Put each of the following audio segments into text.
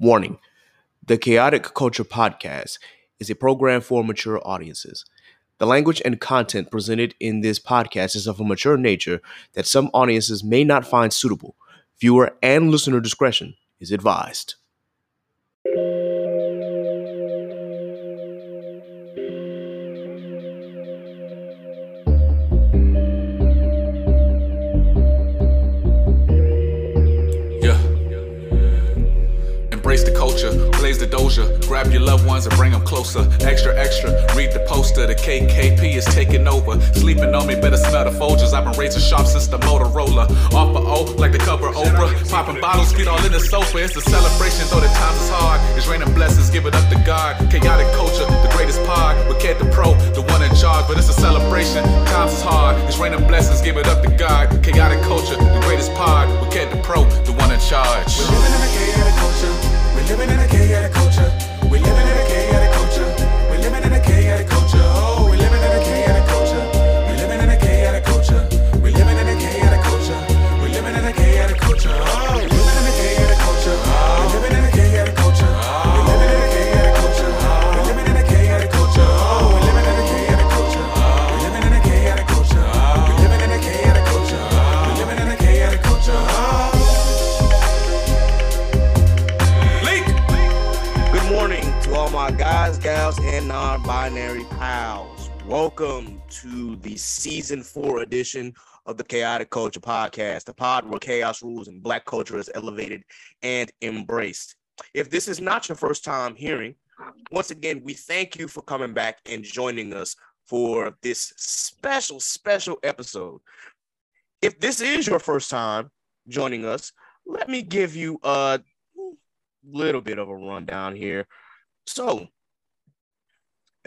Warning The Chaotic Culture Podcast is a program for mature audiences. The language and content presented in this podcast is of a mature nature that some audiences may not find suitable. Viewer and listener discretion is advised. Embrace the culture, blaze the doja, grab your loved ones and bring them closer. Extra, extra, read the poster, the KKP is taking over. Sleeping on me, better smell the Folgers. I've been razor sharp since the Motorola. Off for O, like the cover Oprah. Popping bottles, feet all in the sofa. It's a celebration, though the times is hard. It's raining blessings, give it up to God. Chaotic culture, the greatest pod. With Cat the Pro, the one in charge, but it's a celebration. Times is hard. It's raining blessings, give it up to God. Chaotic culture, the greatest pod. With Cat the Pro, the one in charge. We're living in a chaotic culture. We're living in a chaotic culture. We're living in a and non binary pals. Welcome to the season four edition of the Chaotic Culture Podcast, the pod where chaos rules and black culture is elevated and embraced. If this is not your first time hearing, once again, we thank you for coming back and joining us for this special, special episode. If this is your first time joining us, let me give you a little bit of a rundown here. So,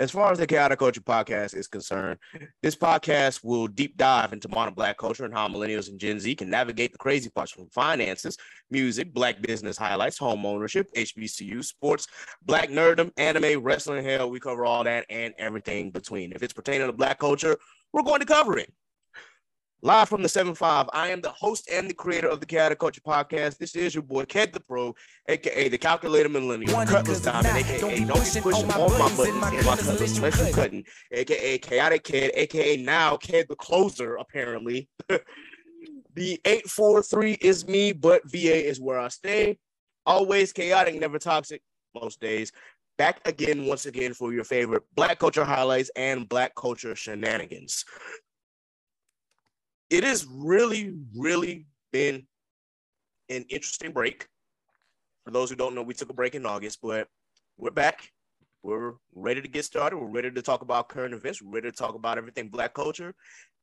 as far as the Chaotic Culture Podcast is concerned, this podcast will deep dive into modern Black culture and how millennials and Gen Z can navigate the crazy parts from finances, music, Black business highlights, home ownership, HBCU, sports, Black nerdom, anime, wrestling, hell, we cover all that and everything between. If it's pertaining to Black culture, we're going to cover it. Live from the 7-5, I am the host and the creator of the Chaotic Culture Podcast. This is your boy, Ked the Pro, aka the Calculator Millennial, One Cutlass Diamond, aka don't be pushing pushing on my on my buttons my in my cutlass unless you unless you cutting. cutting, aka Chaotic Kid, aka now Ked the Closer, apparently. the 843 is me, but VA is where I stay. Always chaotic, never toxic, most days. Back again, once again, for your favorite Black culture highlights and Black culture shenanigans it has really, really been an interesting break. For those who don't know, we took a break in August, but we're back. We're ready to get started. We're ready to talk about current events. We're ready to talk about everything Black culture.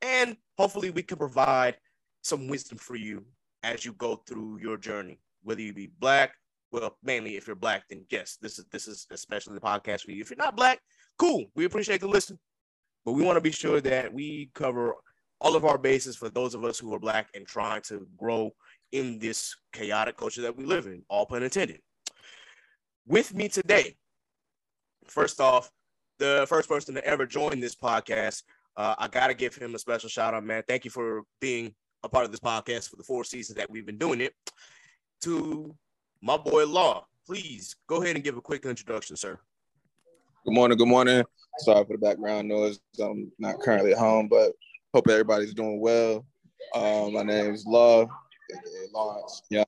And hopefully, we can provide some wisdom for you as you go through your journey, whether you be Black. Well, mainly if you're Black, then yes, this is this is especially the podcast for you. If you're not Black, cool. We appreciate the listen, but we want to be sure that we cover all of our bases for those of us who are black and trying to grow in this chaotic culture that we live in, all pun intended. With me today, first off, the first person to ever join this podcast, uh, I got to give him a special shout out, man. Thank you for being a part of this podcast for the four seasons that we've been doing it. To my boy Law, please go ahead and give a quick introduction, sir. Good morning. Good morning. Sorry for the background noise. I'm not currently at home, but hope everybody's doing well. Um, my name is Law, Lawrence. Yeah,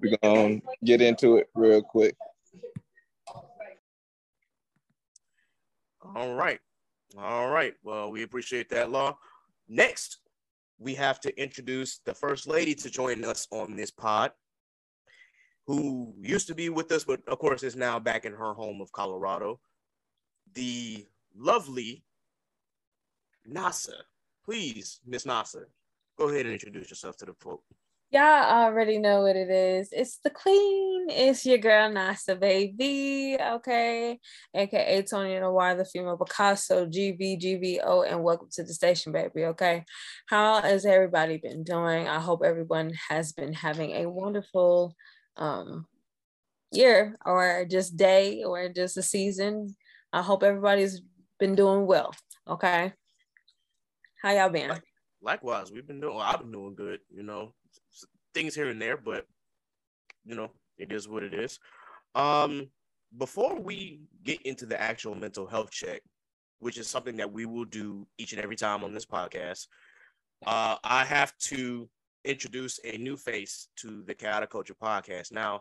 we're gonna get into it real quick. All right. All right. Well, we appreciate that, Law. Next, we have to introduce the first lady to join us on this pod, who used to be with us, but of course is now back in her home of Colorado. The lovely Nasa. Please, Miss Nasa, go ahead and introduce yourself to the folk. Y'all already know what it is. It's the queen. It's your girl Nasa, baby. Okay. AKA Tony Noir, the female Picasso, GV, GVO, and welcome to the station, baby. Okay. How has everybody been doing? I hope everyone has been having a wonderful um year or just day or just a season. I hope everybody's been doing well. Okay. How y'all been? Likewise, we've been doing. I've been doing good. You know, things here and there, but you know, it is what it is. Um, before we get into the actual mental health check, which is something that we will do each and every time on this podcast, uh, I have to introduce a new face to the Chaotic Culture podcast. Now,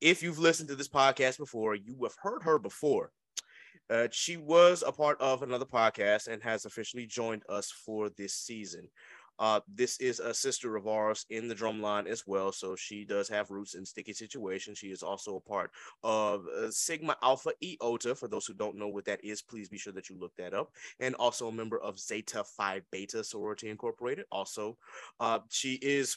if you've listened to this podcast before, you have heard her before. Uh, she was a part of another podcast and has officially joined us for this season. Uh, this is a sister of ours in the drumline as well, so she does have roots in Sticky Situation. She is also a part of uh, Sigma Alpha Iota. For those who don't know what that is, please be sure that you look that up. And also a member of Zeta Phi Beta Sorority Incorporated. Also, uh, she is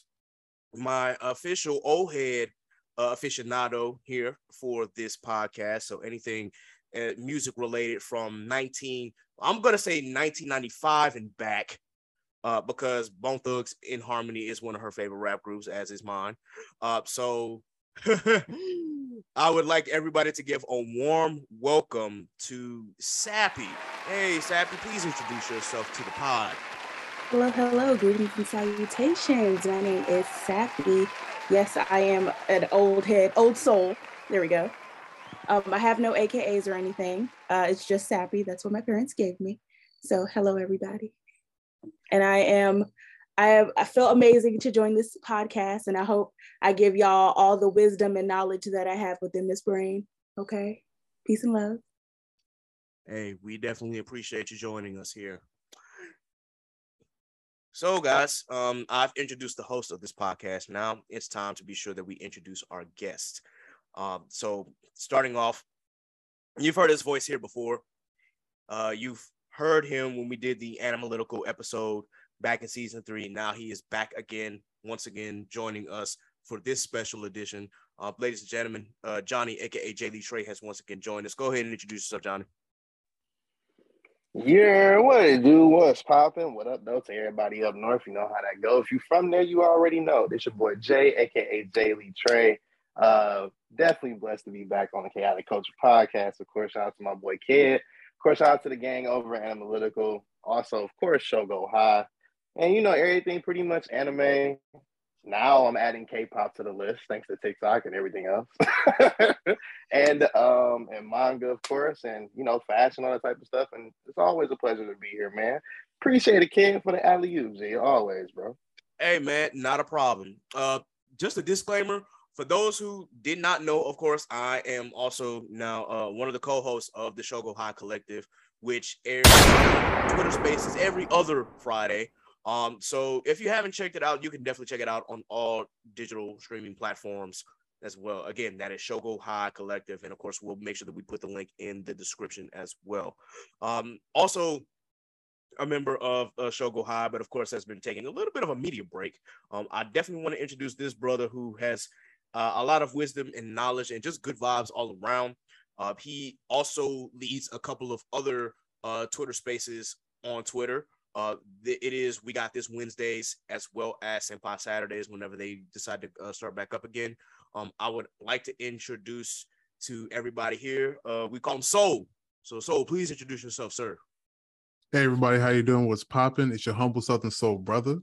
my official old head uh, aficionado here for this podcast. So anything uh, music related from 19, I'm gonna say 1995 and back uh, because Bone Thugs in Harmony is one of her favorite rap groups, as is mine. Uh, so I would like everybody to give a warm welcome to Sappy. Hey, Sappy, please introduce yourself to the pod. Hello, hello, greetings and salutations. My name is Sappy. Yes, I am an old head, old soul. There we go. Um, I have no AKAs or anything. Uh, it's just Sappy. That's what my parents gave me. So, hello, everybody and I am I have, I feel amazing to join this podcast and I hope I give y'all all the wisdom and knowledge that I have within this brain. Okay. Peace and love. Hey, we definitely appreciate you joining us here. So, guys, um, I've introduced the host of this podcast. Now it's time to be sure that we introduce our guest. Um, so, starting off, you've heard his voice here before. Uh, you've heard him when we did the analytical episode back in season three. Now he is back again, once again, joining us for this special edition. Uh, ladies and gentlemen, uh, Johnny, aka J. Lee Trey, has once again joined us. Go ahead and introduce yourself, Johnny. Yeah, what it do? What's popping? What up, though, to everybody up north? You know how that goes. If you from there, you already know. This your boy Jay, aka J. Lee Trey. Uh, definitely blessed to be back on the Chaotic Culture podcast. Of course, shout out to my boy Kid Of course, shout out to the gang over at Analytical. Also, of course, Shogo High. And you know, everything pretty much anime. Now I'm adding K-pop to the list, thanks to TikTok and everything else. and um and manga, of course, and you know, fashion, all that type of stuff. And it's always a pleasure to be here, man. Appreciate it, kid, for the alley oops, always, bro. Hey man, not a problem. Uh just a disclaimer for those who did not know, of course, I am also now uh, one of the co-hosts of the Shogo High Collective, which airs Twitter Spaces every other Friday. Um, so if you haven't checked it out, you can definitely check it out on all digital streaming platforms as well. Again, that is Shogo High Collective, and of course, we'll make sure that we put the link in the description as well. Um, also, a member of uh, Shogo High, but of course has been taking a little bit of a media break. Um, I definitely want to introduce this brother who has uh, a lot of wisdom and knowledge and just good vibes all around. Uh, he also leads a couple of other uh, Twitter spaces on Twitter. Uh, it is we got this Wednesdays as well as Senpai Saturdays whenever they decide to uh, start back up again. Um, I would like to introduce to everybody here. Uh, we call him Soul. So Soul, please introduce yourself, sir. Hey everybody, how you doing? What's popping? It's your humble Southern Soul brother.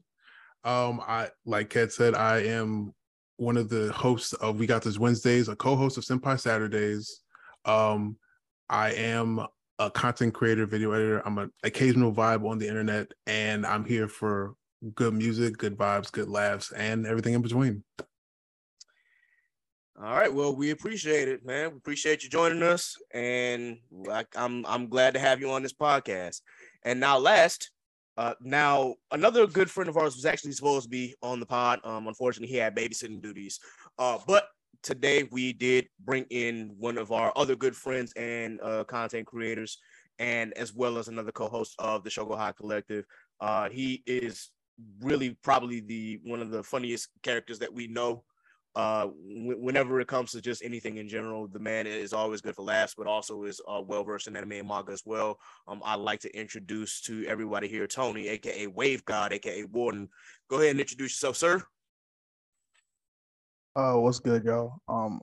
Um, I like Kat said, I am one of the hosts of We Got This Wednesdays, a co-host of Senpai Saturdays. Um, I am a content creator, video editor. I'm an occasional vibe on the internet, and I'm here for good music, good vibes, good laughs, and everything in between. All right. Well, we appreciate it, man. We appreciate you joining us, and I'm I'm glad to have you on this podcast. And now, last uh, now, another good friend of ours was actually supposed to be on the pod. Um, unfortunately, he had babysitting duties. Uh, but today we did bring in one of our other good friends and uh, content creators, and as well as another co-host of the Shogo High Collective. Uh, he is really probably the one of the funniest characters that we know uh, w- whenever it comes to just anything in general, the man is always good for laughs, but also is uh, well versed in anime and manga as well. Um, I'd like to introduce to everybody here Tony, aka Wave God, aka Warden. Go ahead and introduce yourself, sir. Uh, what's good, y'all? Um,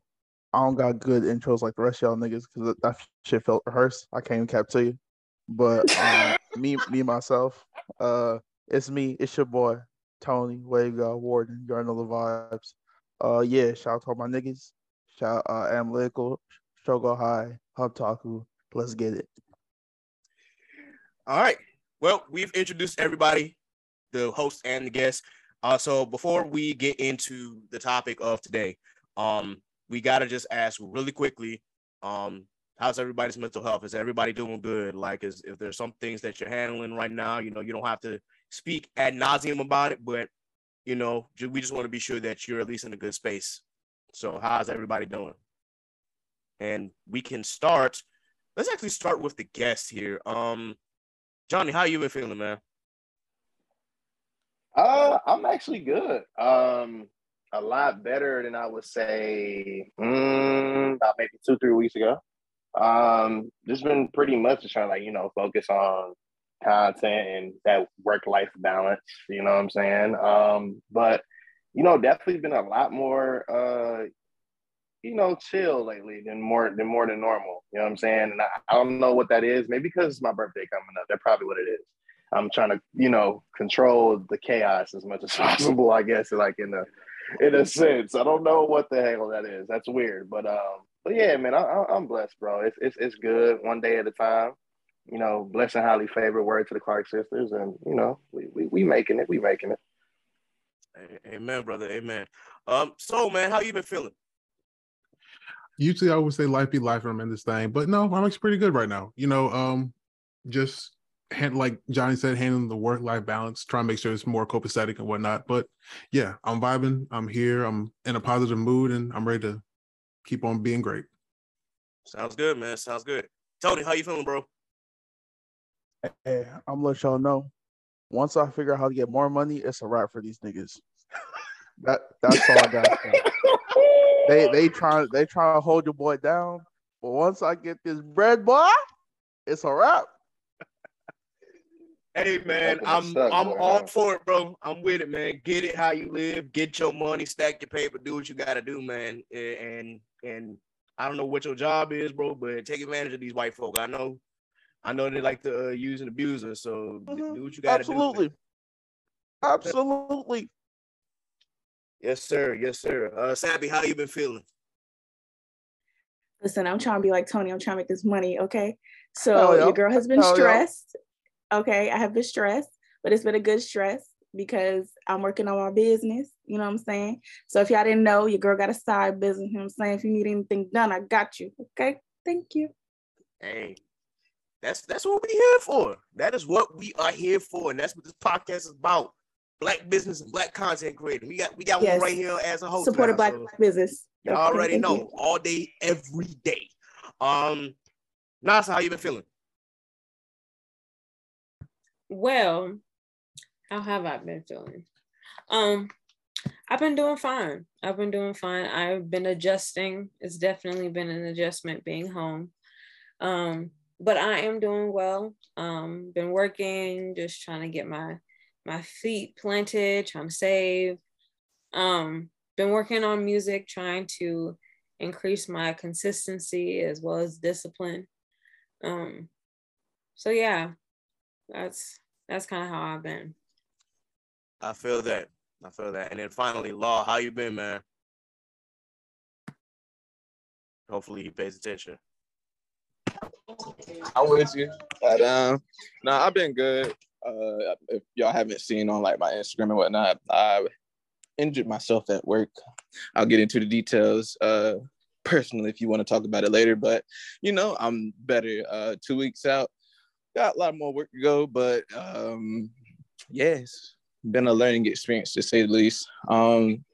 I don't got good intros like the rest of y'all niggas because that shit felt rehearsed. I can't even cap to you, but um, me, me myself, uh, it's me, it's your boy Tony Wave God Warden. You already know the vibes. Uh, yeah, shout out to all my niggas. shout out uh, analytical, struggle high, hub taku. Let's get it. All right. Well, we've introduced everybody, the host and the guests. Uh, so before we get into the topic of today, um, we gotta just ask really quickly, um, how's everybody's mental health? Is everybody doing good? Like, is if there's some things that you're handling right now, you know, you don't have to speak ad nauseum about it, but you know, we just want to be sure that you're at least in a good space. So, how's everybody doing? And we can start. Let's actually start with the guest here. Um, Johnny, how you been feeling, man? Uh, I'm actually good. Um, a lot better than I would say mm, about maybe two, three weeks ago. Um, just been pretty much just trying to like, you know, focus on content and that work life balance, you know what I'm saying? Um, but you know, definitely been a lot more uh you know, chill lately than more than more than normal. You know what I'm saying? And I, I don't know what that is. Maybe because it's my birthday coming up. That's probably what it is. I'm trying to, you know, control the chaos as much as possible, I guess, like in a in a sense. I don't know what the hell that is. That's weird. But um, but yeah, man, I, I'm blessed, bro. It's, it's it's good, one day at a time. You know, blessed and highly favored word to the Clark sisters, and you know, we we, we making it, we making it. Amen, brother. Amen. Um, so man, how you been feeling? Usually I would say life be life and I'm in this thing, but no, I'm actually pretty good right now. You know, um, just hand, like Johnny said, handling the work life balance, trying to make sure it's more copacetic and whatnot. But yeah, I'm vibing. I'm here. I'm in a positive mood, and I'm ready to keep on being great. Sounds good, man. Sounds good. Tony, how you feeling, bro? Hey, I'm gonna let y'all know. Once I figure out how to get more money, it's a wrap for these niggas. That that's all I got. They they try they try to hold your boy down, but once I get this bread, boy, it's a wrap. Hey man, I'm what's up, I'm boy. all for it, bro. I'm with it, man. Get it how you live, get your money, stack your paper, do what you gotta do, man. And and I don't know what your job is, bro, but take advantage of these white folk. I know, I know they like to uh, use and abuse us, so d- Mhm. do what you gotta Absolutely. do. Absolutely. Absolutely. Yes, sir. Yes, sir. Uh, Sappy, how you been feeling? Listen, I'm trying to be like Tony. I'm trying to make this money. Okay. So Hell yeah. your girl has been Hell yeah. stressed. Okay. I have been stressed, but it's been a good stress because I'm working on my business. You know what I'm saying? So if y'all didn't know, your girl got a side business. You know what I'm saying? If you need anything done, I got you. Okay. Thank you. Hey, that's that's what we're here for. That is what we are here for, and that's what this podcast is about. Black business and black content creator. We got we got Yes. one right here as a host. Supported now, black so- business. You Okay, already know you. all day, every day. Um, Nasa, how you been feeling? Well, how have I been feeling? Um, I've been doing fine. I've been doing fine. I've been adjusting. It's definitely been an adjustment being home. Um, but I am doing well. Um, been working, just trying to get my my feet planted, trying to save. Um, been working on music, trying to increase my consistency as well as discipline. Um, so yeah, that's that's kind of how I've been. I feel that. I feel that. And then finally, Law, how you been, man? Hopefully he pays attention. I'm with you. But um, no, I've been good. Uh, if y'all haven't seen on like my Instagram and whatnot, I injured myself at work. I'll get into the details uh personally if you want to talk about it later. But you know, I'm better. Uh, two weeks out, got a lot more work to go, but um, yes, been a learning experience to say the least. Um,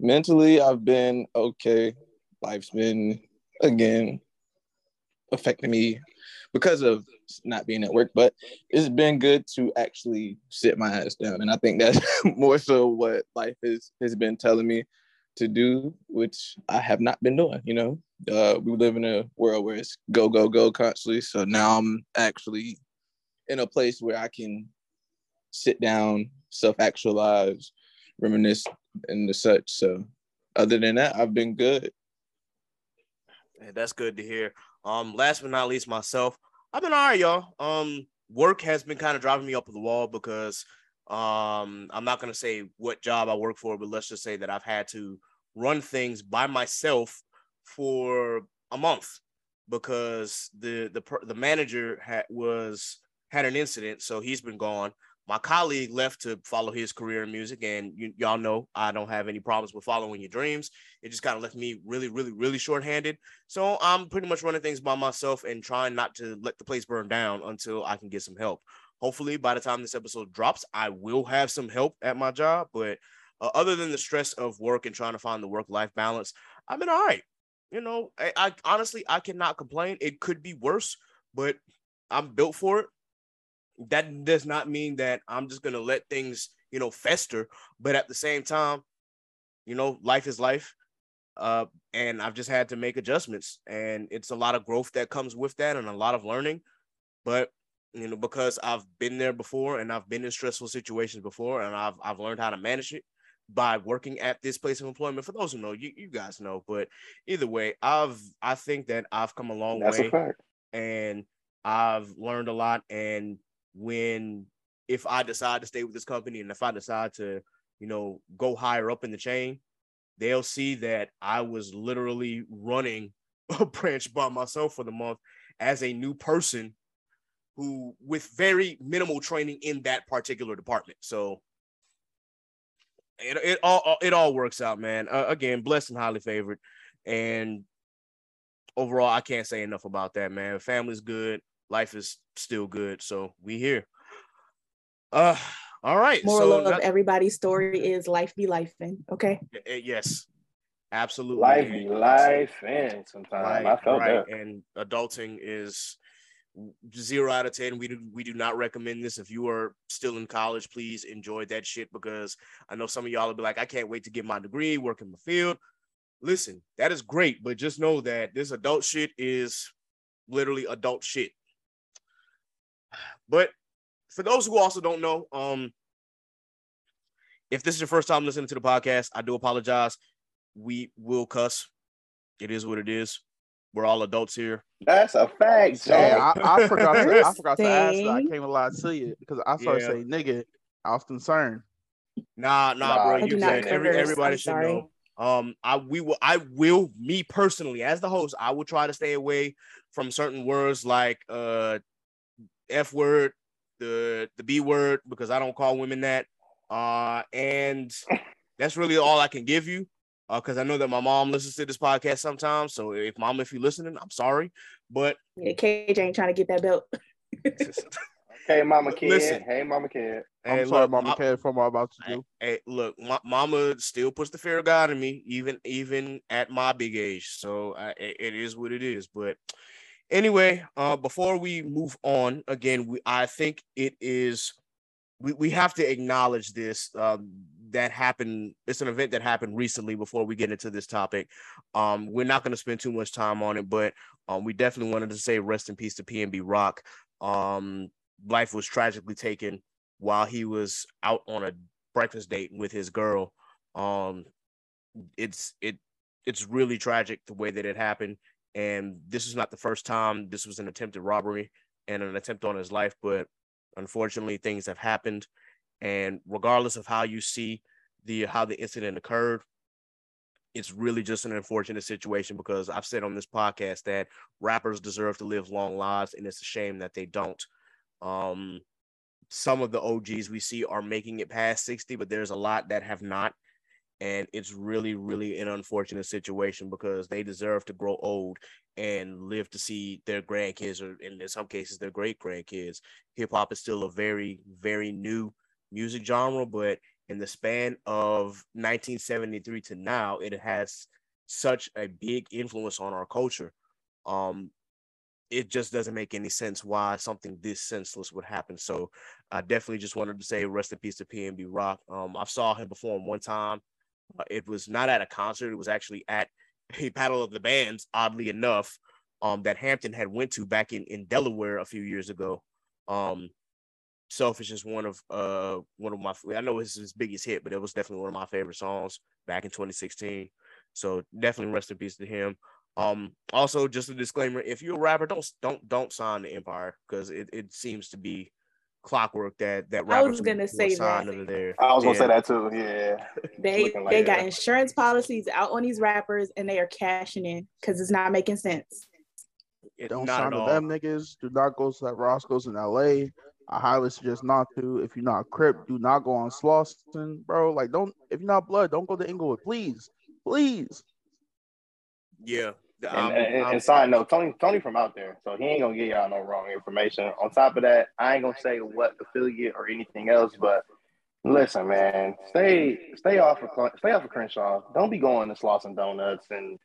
mentally, I've been okay. Life's been again affecting me because of not being at work, but it's been good to actually sit my ass down. And I think that's more so what life is has been telling me to do, which I have not been doing, you know. Uh, we live in a world where it's go, go, go constantly. So now I'm actually in a place where I can sit down, self-actualize, reminisce and the such. So other than that, I've been good. Yeah, that's good to hear. Um, last but not least, myself, I've been all right, y'all. Um, work has been kind of driving me up the wall because um, I'm not gonna say what job I work for, but let's just say that I've had to run things by myself for a month because the the the manager had was had an incident, so he's been gone. My colleague left to follow his career in music, and you, y'all know I don't have any problems with following your dreams. It just kind of left me really, really, really short-handed. So I'm pretty much running things by myself and trying not to let the place burn down until I can get some help. Hopefully, by the time this episode drops, I will have some help at my job. But uh, other than the stress of work and trying to find the work-life balance, I've been all right. You know, I, I honestly I cannot complain. It could be worse, but I'm built for it that does not mean that I'm just gonna let things, you know, fester. But at the same time, you know, life is life. Uh, and I've just had to make adjustments, and it's a lot of growth that comes with that, and a lot of learning. But you know, because I've been there before, and I've been in stressful situations before, and I've I've learned how to manage it by working at this place of employment. For those who know, you you guys know. But either way, I've I think that I've come a long That's way, a and I've learned a lot. And when if I decide to stay with this company and if I decide to, you know, go higher up in the chain, they'll see that I was literally running a branch by myself for the month as a new person who with very minimal training in that particular department. So it, it all it all works out, man. Uh, again, blessed and highly favored. And overall, I can't say enough about that, man. Family's good life is still good. So we here. Uh all right. Moral so of that- everybody's story is life be life okay? eh, yes. Absolutely. Life And- be life, and sometimes right, I felt right. that. And adulting is zero out of ten. We do we do not recommend this. If you are still in college, please enjoy that shit because I know some of y'all will be like, I can't wait to get my degree, work in the field. Listen, that is great, but just know that this adult shit is literally adult shit. But for those who also don't know, um, if this is your first time listening to the podcast, I do apologize. We will cuss. It is what it is. We're all adults here. That's a fact, Yeah, I, I forgot to I forgot to ask that. I came a lot to you because I started Yeah. saying nigga. I was concerned. Nah, nah, Nah, bro. You do not said every everybody I'm should sorry. know. Um, I we will I will me personally as the host, I will try to stay away from certain words like uh F word, the the B word, because I don't call women that. Uh, and that's really all I can give you. Uh, because I know that my mom listens to this podcast sometimes. So if mom, if you're listening, I'm sorry. But Yeah, KJ ain't trying to get that belt. Hey, mama kid. Listen. Hey, mama kid. I'm hey, sorry, look, Mama my- Cat, for what I'm about to do. hey, look, my mama still puts the fear of God in me, even even at my big age. So I, it it is what it is. But anyway, uh, before we move on, again, we I think it is we we have to acknowledge this. Um, that happened. It's an event that happened recently. Before we get into this topic, um, we're not going to spend too much time on it, but um, we definitely wanted to say rest in peace to PNB Rock. Um, life was tragically taken while he was out on a breakfast date with his girl. Um, it's it it's really tragic the way that it happened, and this is not the first time. This was an attempted robbery and an attempt on his life, but unfortunately, things have happened. And regardless of how you see the how the incident occurred, it's really just an unfortunate situation because I've said on this podcast that rappers deserve to live long lives, and it's a shame that they don't. Um, some of the OGs we see are making it past 60, but there's a lot that have not. And it's really, really an unfortunate situation because they deserve to grow old and live to see their grandkids or in some cases their great grandkids. Hip hop is still a very, very new music genre, but in the span of 1973 to now, it has such a big influence on our culture. Um, it just doesn't make any sense why something this senseless would happen. So I definitely just wanted to say rest in peace to PNB Rock. Um, I saw him perform one time. Uh, it was not at a concert. It was actually at a battle of the bands, oddly enough, um, that Hampton had went to back in, in Delaware a few years ago. Um, Selfish is one of uh one of my I know it's his biggest hit, but it was definitely one of my favorite songs back in 2016. So definitely rest in peace to him. Um, also just a disclaimer: if you're a rapper, don't don't don't sign the Empire because it, it seems to be clockwork that that I was gonna say that. under there. I was gonna Yeah. say that too. Yeah. They like they got insurance policies out on these rappers and they are cashing in because it's not making sense. It- Don't not sign at to them niggas. Do not go to that Roscoe's in LA. I highly suggest not to. If you're not Crip, do not go on Slauson, bro. Like, don't if you're not blood, don't go to Inglewood, please, please. Yeah. And, I'm- and, and I'm- side note, Tony Tony from out there, so he ain't gonna give y'all no wrong information. On top of that, I ain't gonna say what affiliate or anything else, but listen, man, stay stay off of stay off of Crenshaw. Don't be going to Slauson Donuts and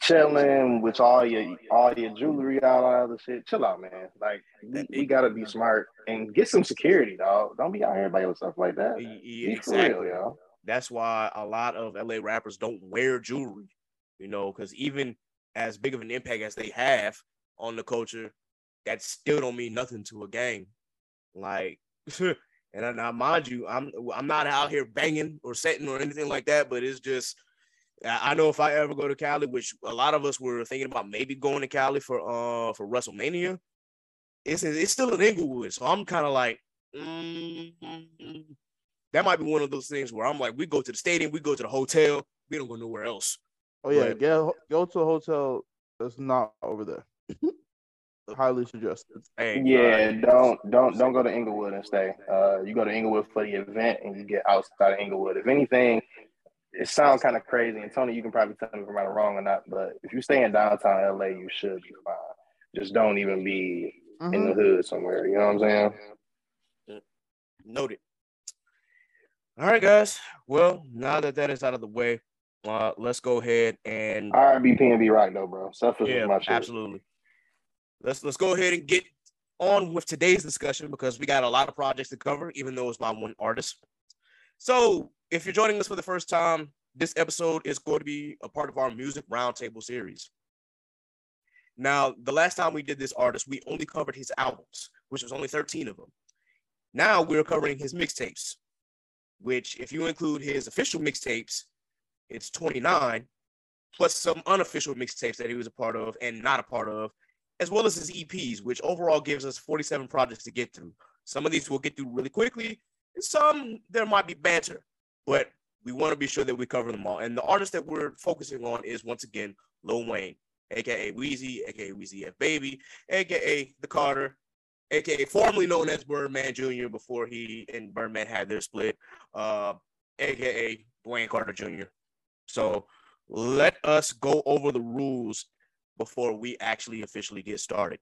chilling with all your all your jewelry all that other shit. Chill out, man. Like we, we gotta be smart and get some security, dog. Don't be out here by yourself like that. Y- y- Be exactly. real. That's why a lot of LA rappers don't wear jewelry, you know, because even as big of an impact as they have on the culture, that still don't mean nothing to a gang. Like, and I, now mind you, I'm I'm not out here banging or setting or anything like that, but it's just I know if I ever go to Cali, which a lot of us were thinking about maybe going to Cali for uh for WrestleMania, it's it's still in Inglewood, so I'm kind of like. mm, that might be one of those things where I'm like, we go to the stadium, we go to the hotel, we don't go nowhere else. Oh yeah, But- get go to a hotel that's not over there. highly suggested. Hey, Yeah, don't don't don't go to Inglewood and stay. Uh, you go to Inglewood for the event, and you get outside of Inglewood. If anything, it sounds kind of crazy. And Tony, you can probably tell me if I'm right or wrong or not. But if you stay in downtown LA, you should be fine. Just don't even be in the Mhm. hood somewhere. You know what I'm saying? noted. All right, guys. Well, now that that is out of the way, uh, let's go ahead and R&B, PNB Rock though, bro. Yeah, is my shit. absolutely. Let's let's go ahead and get on with today's discussion because we got a lot of projects to cover, even though it's by one artist. So, if you're joining us for the first time, this episode is going to be a part of our music roundtable series. Now, the last time we did this artist, we only covered his albums, which was only 13 of them. Now we're covering his mixtapes, which, if you include his official mixtapes, it's 29, plus some unofficial mixtapes that he was a part of and not a part of, as well as his EPs, which overall gives us 47 projects to get through. Some of these we'll get through really quickly, and some there might be banter, but we want to be sure that we cover them all. And the artist that we're focusing on is once again Lil Wayne, aka Weezy, aka Weezy F Baby, aka The Carter, aka formerly known as Birdman Jr. before he and Birdman had their split, uh, aka Dwayne Carter Jr. So let us go over the rules before we actually officially get started.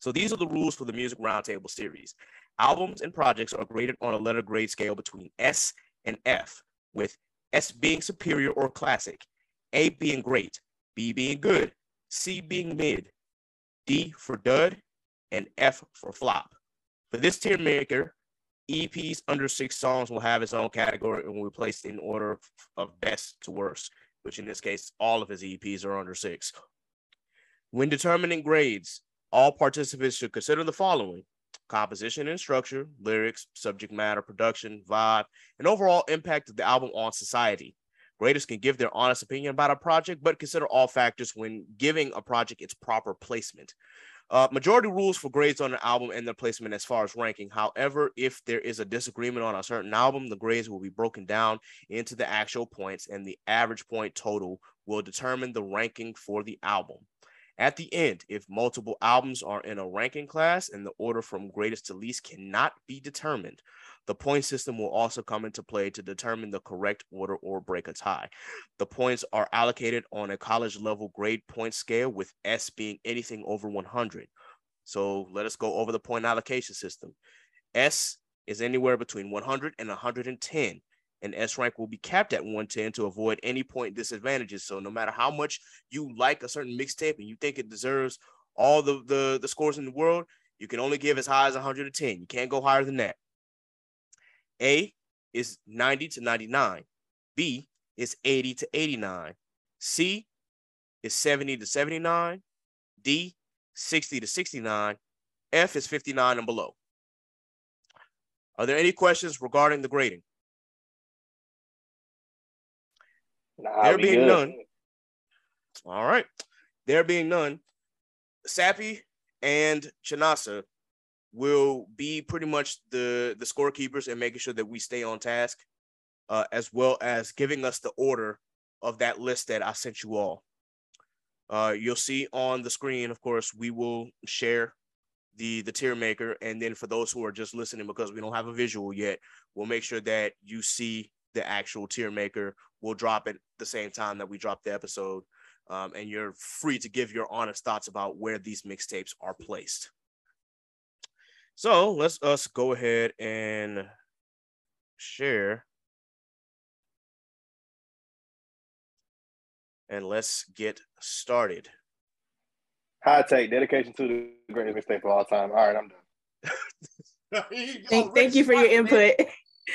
So these are the rules for the Music Roundtable series. Albums and projects are graded on a letter grade scale between S and F, with S being superior or classic, A being great, B being good, C being mid, D for dud, and F for flop. For this tier maker, EPs under six songs will have its own category and will be placed in order of best to worst, which in this case, all of his EPs are under six. When determining grades, all participants should consider the following composition and structure, lyrics, subject matter, production, vibe, and overall impact of the album on society. Graders can give their honest opinion about a project, but consider all factors when giving a project its proper placement. Uh, majority rules for grades on an album and their placement as far as ranking. However, if there is a disagreement on a certain album, the grades will be broken down into the actual points, and the average point total will determine the ranking for the album. At the end, if multiple albums are in a ranking class and the order from greatest to least cannot be determined, the point system will also come into play to determine the correct order or break a tie. The points are allocated on a college level grade point scale, with S being anything over 100. So let us go over the point allocation system. S is anywhere between 100 and 110 and S rank will be capped at 110 to avoid any point disadvantages. So no matter how much you like a certain mixtape and you think it deserves all the, the the scores in the world, you can only give as high as 110. You can't go higher than that. A is 90 to 99. B is 80 to 89. C is 70 to 79. D 60 to 69. F is 59 and below. Are there any questions regarding the grading? Nah, There being good. none. All right. There being none, Sappy and Chanasa, will be pretty much the the scorekeepers and making sure that we stay on task, uh, as well as giving us the order of that list that I sent you all. Uh, you'll see on the screen, of course, we will share the the tier maker, and then for those who are just listening because we don't have a visual yet, we'll make sure that you see the actual tier maker. We'll drop it the same time that we drop the episode, um, and you're free to give your honest thoughts about where these mixtapes are placed. So let's us go ahead and share. And let's get started. Hot take, dedication to the greatest mistake of all time. All right, I'm done. Thank, thank you for your input.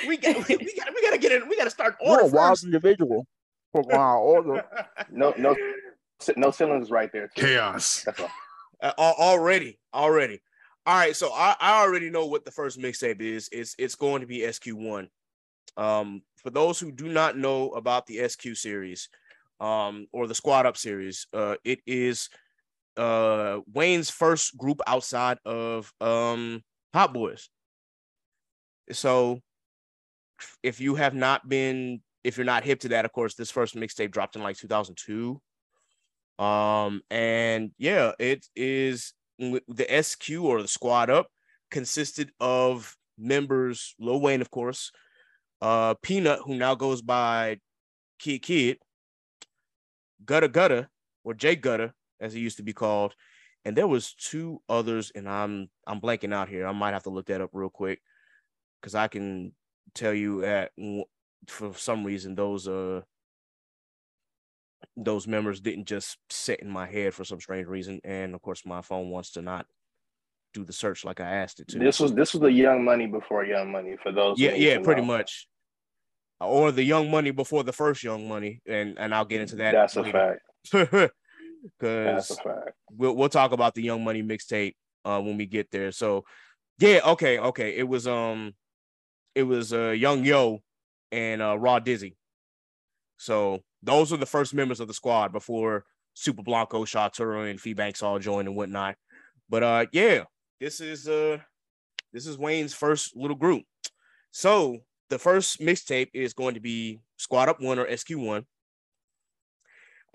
We got, we, we got, we got to get in. We got to start order. You're a wild first. individual. From my order. No, no, no ceilings right there. Too. Chaos. That's all. Uh, already, already. All right, so I, I already know what the first mixtape is. It's it's going to be SQ one. Um, for those who do not know about the SQ series, um, or the Squad Up series, uh, it is uh Wayne's first group outside of um Hot Boys. So, if you have not been, if you're not hip to that, of course, this first mixtape dropped in like 2002. Um, and yeah, it is the SQ or the squad up consisted of members Lil Wayne, of course, uh, Peanut, who now goes by Kidd Kidd, Gudda Gudda, or Jay Gutta, as he used to be called, and there was two others, and I'm I'm blanking out here. I might have to look that up real quick because I can tell you at for some reason those uh those members didn't just sit in my head for some strange reason, and of course my phone wants to not do the search like I asked it to. This was this was the Young Money before Young Money for those. yeah, yeah, pretty know. much. Or the Young Money before the first Young Money, and and I'll get into that. That's a fact. fact. Because we'll we'll talk about the Young Money mixtape uh, when we get there. So, yeah, okay, okay. It was um, it was uh Young Yo and uh Raw Dizzy. So those are the first members of the squad before Super Blanco, Shatura, and Fee Banks all joined and whatnot. But uh, yeah, this is uh, this is Wayne's first little group. So the first mixtape is going to be Squad Up One or SQ One.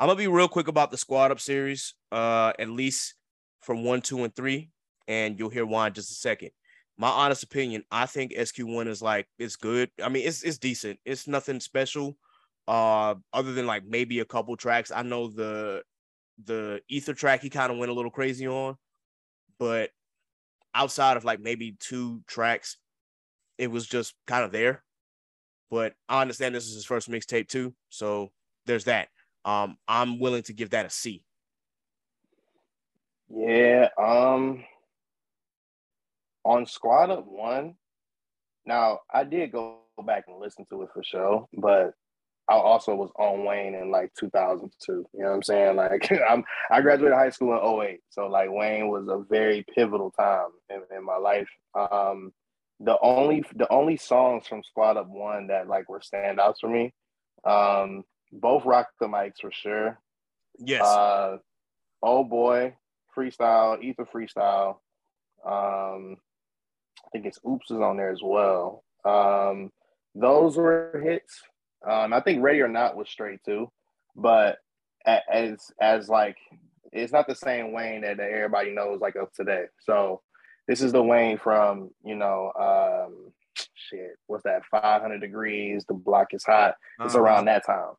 I'm gonna be real quick about the Squad Up series, uh, at least from one, two, and three, and you'll hear why in just a second. My honest opinion, I think SQ1 is like it's good. I mean, it's it's decent. It's nothing special, uh, other than like maybe a couple tracks. I know the the ether track he kind of went a little crazy on, but outside of like maybe two tracks, it was just kind of there. But I understand this is his first mixtape too, so there's that. Um, I'm willing to give that a C. Yeah. Um. On Squad Up One, now I did go back and listen to it for sure, but I also was on Wayne in like 2002. You know what I'm saying? Like I'm I graduated high school in 08. So like Wayne was a very pivotal time in, in my life. Um the only the only songs from Squad Up One that like were standouts for me. Um both rock the mics for sure. Yes. Uh oh boy, freestyle, Ether freestyle. Um I think it's Oops is on there as well. Um those were hits. Um, I think Ready or Not was straight too, but as as like it's not the same Wayne that, that everybody knows like of today. So this is the Wayne from you know um, shit. What's that? Five hundred degrees. The block is hot. It's Uh-huh. around that time.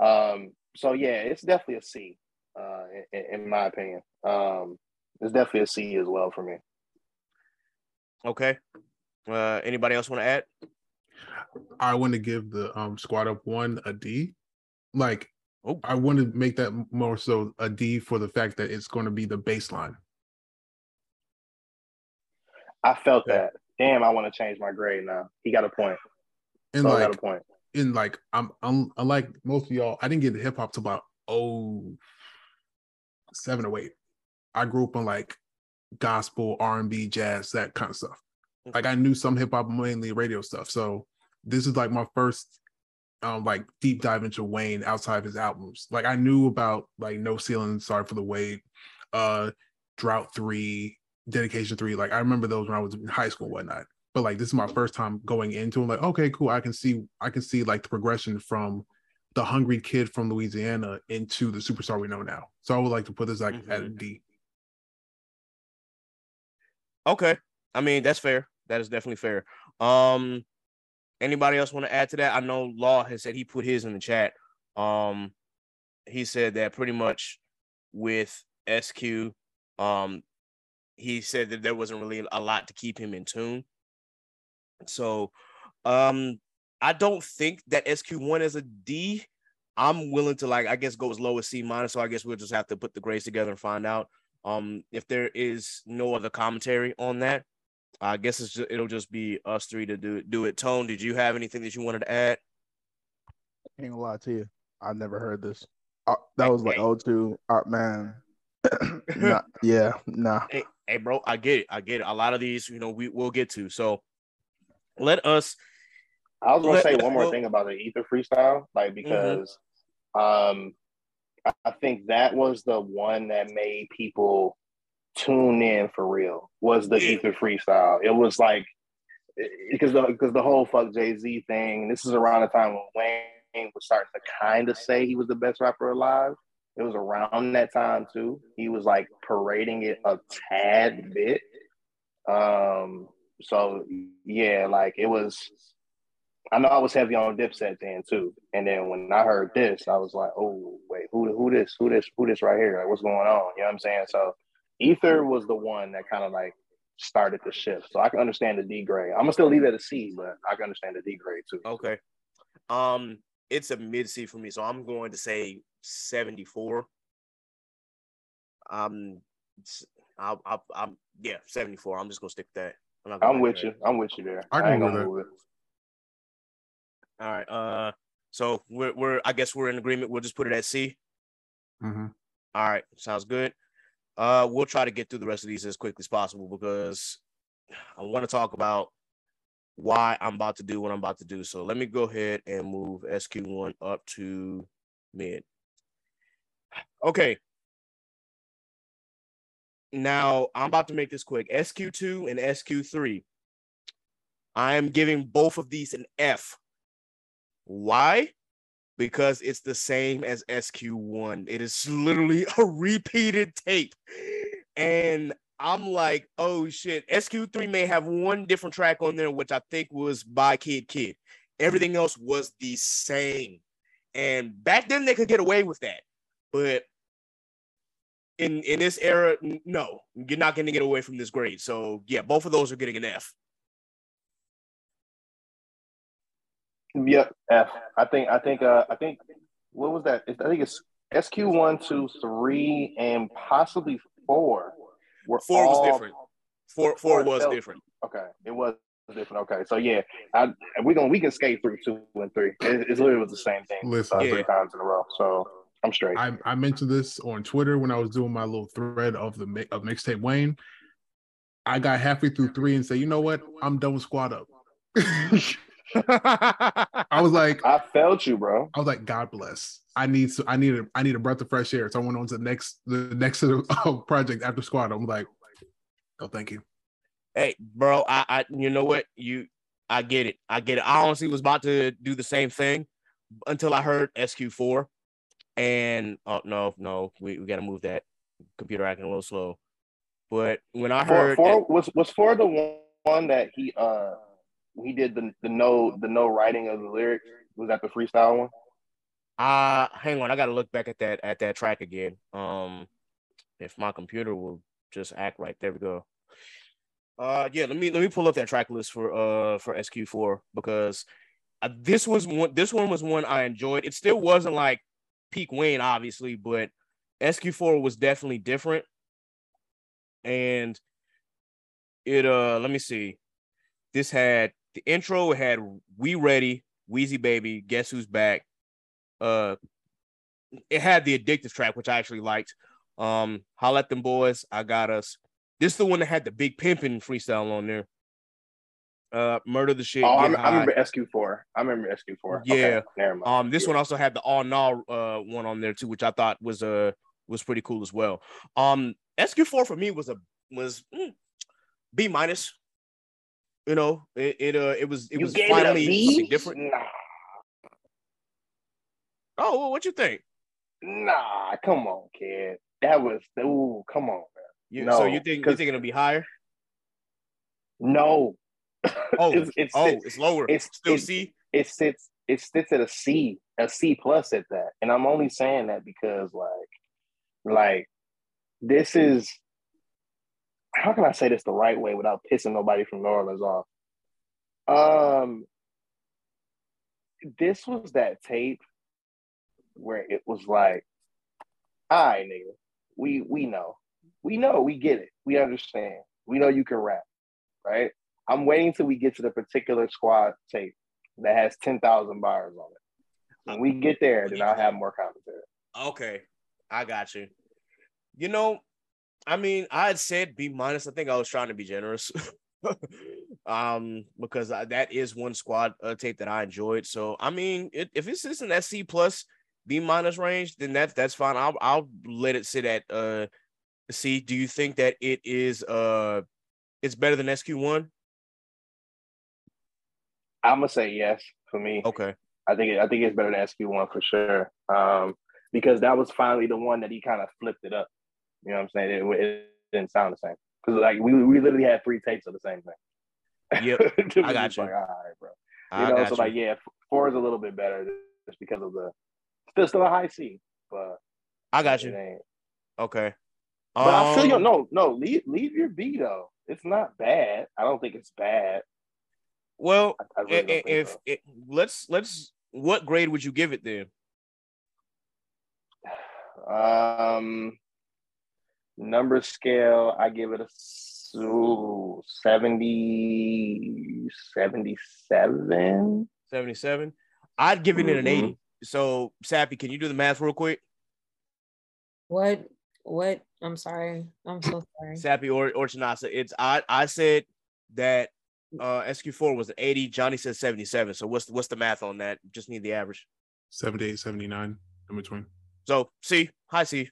Um, so yeah, it's definitely a C, uh, in, in my opinion. Um, it's definitely a C as well for me. Okay. Uh, anybody else want to add? I want to give the um squad up one a D. Like Oh. I want to make that more so a D for the fact that it's going to be the baseline. I felt Yeah. that. Damn, I want to change my grade now. He got a point. And So like got a point. in like I'm, I'm unlike most of y'all, I didn't get into hip hop till about oh seven or eight. I grew up on like gospel, R and B, jazz, that kind of stuff. Like I knew some hip hop, mainly radio stuff. So this is like my first um like deep dive into Wayne outside of his albums. Like I knew about like No Ceiling, Sorry for the Wait, uh Drought Three, dedication three. Like I remember those when I was in high school and whatnot. But like this is my first time going into them. Like, okay, cool. I can see I can see like the progression from the hungry kid from Louisiana into the superstar we know now. So I would like to put this like at a. D. Okay. I mean, that's fair. That is definitely fair. Um anybody else want to add to that? I know Law has said he put his in the chat. Um he said that pretty much with SQ um he said that there wasn't really a lot to keep him in tune. So um I don't think that SQ1 is a D. I'm willing to like I guess go as low as C minus. So I guess we'll just have to put the grades together and find out. Um, if there is no other commentary on that, I guess it's just, it'll just be us three to do do it. Tone, did you have anything that you wanted to add? I Ain't gonna lie to you. I never heard this. Uh, that was like Hey. oh two. Uh, man. nah, yeah, nah. Hey, hey, bro, I get it. I get it. A lot of these, you know, we will get to. So let us. I was gonna Let- say one more thing about the ether freestyle, like because um I- I think that was the one that made people tune in for real was the Yeah. ether freestyle. It was like because the because the whole fuck Jay Z thing. This is around the time when Wayne was starting to kind of say he was the best rapper alive. It was around that time too. He was like parading it a tad bit. Um. So yeah, like it was. I know I was heavy on Dipset then too, and then when I heard this, I was like, "Oh wait, who who this who this who this right here? Like, what's going on?" You know what I'm saying? So, Ether was the one that kind of like started the shift. So I can understand the D grade. I'm gonna still leave it at a C, but I can understand the D grade too. Okay. Um, it's a mid C for me, so I'm going to say 74. Um, s- I'll, I'll, I'm yeah, 74. I'm just gonna stick with that. not gonna I'm with that. you. I'm with you there. I I, can ain't gonna move it. All right. Uh, so we're we're I guess we're in agreement. We'll just put it at C. Mhm. All right, sounds good. Uh, we'll try to get through the rest of these as quickly as possible because I want to talk about why I'm about to do what I'm about to do. So let me go ahead and move SQ1 up to mid. Okay. Now I'm about to make this quick. SQ2 and SQ3. I am giving both of these an F. Why? Because it's the same as SQ1. It is literally a repeated tape. And I'm like, oh shit. SQ3 may have one different track on there, which I think was by Kidd Kidd. Everything else was the same. And back then they could get away with that. But in in this era, no, you're not going to get away from this grade. So yeah, both of those are getting an F. Yep, F. I think I think uh I think what was that? I think it's SQ one, two, three, and possibly four. Were Four was different. Four four was felt- different. Okay, it was different. Okay, so yeah, I we gonna we can skate through two and three. It, it's literally the same thing Listen, uh, Yeah. three times in a row. So I'm straight. I, I mentioned this on Twitter when I was doing my little thread of the mi- of mixtape Wayne. I got halfway through three and said, you know what? I'm done with squad up. I was like, I felt you, bro. I was like, God bless. I need so I need a I need a breath of fresh air. So I went on to the next the next project after squad. I'm like, oh, thank you. Hey, bro, I, I, you know what? You, I get it. I get it. I honestly was about to do the same thing until I heard SQ4, and oh no, no, we, we got to move that. Computer acting a little slow. But when I Four, heard, four was was for the one, one that he uh he did the the no the no writing of the lyrics. Was that the freestyle one? uh hang on, I got to look back at that at that track again. Um, if my computer will just act right, there we go. Uh, yeah, let me let me pull up that track list for uh for SQ4 because uh, this was one this one was one I enjoyed. It still wasn't like peak Wayne, obviously, but SQ4 was definitely different. And it uh let me see. This had the intro, had We Ready, Weezy Baby, Guess Who's Back. Uh it had the addictive track, which I actually liked. Um, Holla at them boys, I got us. This is the one that had the big pimping freestyle on there. Uh, murder the shit. Oh, I, I remember SQ4. I remember SQ4. Yeah. Okay. Um, this Yeah. one also had the all now uh one on there too, which I thought was uh was pretty cool as well. Um, SQ4 for me was a was mm, B minus. You know, it, it uh it was it You was gave it finally something different. Nah, Oh, well, what you think? nah, come on, kid. That was ooh, come on, man. You, No, so you think you think it'll be higher? No. Oh, it's, it's, oh, it's, it's lower. it's- still it's- C. it sits it sits at a C, a C plus at that. And I'm only saying that because like like this is how can I say this the right way without pissing nobody from New Orleans off? Um this was that tape where it was like, all right, nigga, we we know. We know, we get it. We understand. We know you can rap, right? I'm waiting till we get to the particular squad tape that has 10,000 bars on it. When we get there, then I'll have more commentary. Okay, I got you. You know, I mean, I had said B minus. I think I was trying to be generous, um, because I, that is one squad uh, tape that I enjoyed. So, I mean, it, if it's just in that C plus B minus range, then that's that's fine. I'll I'll let it sit at uh C. Do you think that it is uh it's better than SQ one? I'm gonna say yes for me. Okay, I think I think it's better than SQ one for sure. Um, because that was finally the one that he kind of flipped it up. You know what I'm saying? It, it didn't sound the same because like we we literally had three tapes of the same thing. Yep, I got you. Like, all right, bro. I You know, got so you. like yeah, four is a little bit better just because of the still still a high C, but I got you. Okay, But I feel you. Um, No, no, leave leave your B though. It's not bad. I don't think it's bad. Well, I, I really i- i- if so. it, let's let's what grade would you give it then? Um, number scale, I give it a ooh, 70, 77. 77. I'd give it an Mhm. 80. So, Sappy, can you do the math real quick? What? What? I'm sorry. I'm so sorry. Sappy or or Chinasa. It's I I said that uh SQ4 was an 80. Johnny said 77. So what's what's the math on that? Just need the average. 78, 79 in between. So C, hi C.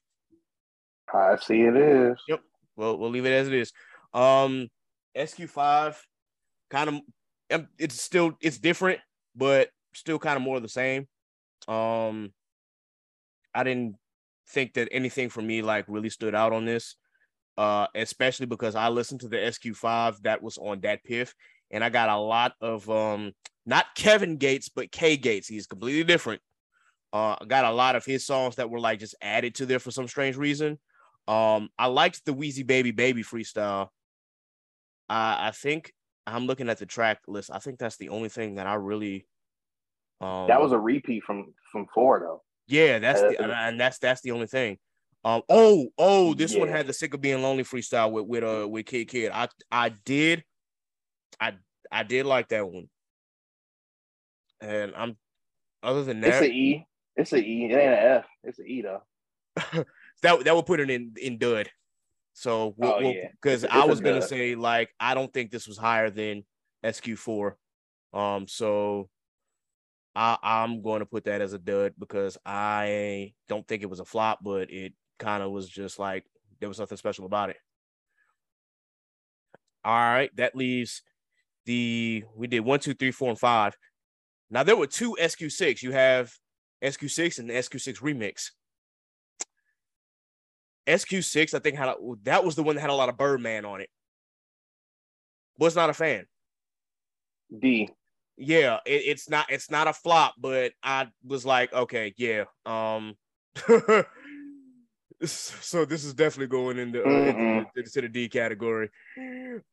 I see it is. Yep. Well, we'll leave it as it is. Um SQ5 kind of um, it's still it's different, but still kind of more of the same. Um I didn't think that anything for me like really stood out on this. Uh especially because I listened to the SQ5 that was on that piff and I got a lot of um not Kevin Gates but K Gates. He's completely different. Uh got a lot of his songs that were like just added to there for some strange reason. Um I liked the Weezy Baby Baby freestyle. I I think I'm looking at the track list. I think that's the only thing that I really um That was a repeat from from four though. yeah, that's the Uh, and that's that's the only thing. Um oh oh this one had the sick of being lonely freestyle with with uh with Kidd Kidd. I I did I I did like that one. And I'm other than that, It's an E. It's an E. It ain't an F. It's an E though. that that would put it in in dud. So we'll, Oh, we'll- yeah. because I was gonna dud. say like I don't think this was higher than SQ4. Um, so I I'm going to put that as a dud because I don't think it was a flop, but it kind of was just like there was nothing special about it. All right, that leaves the we did one, two, three, four, and five. Now there were two SQ6. You have SQ6 and the SQ6 remix. SQ6, I think had a, that was the one that had a lot of Birdman on it. Was not a fan. D. Yeah, it, it's not it's not a flop, but I was like, okay, yeah. Um so this is definitely going into, uh, into, the, into the D category.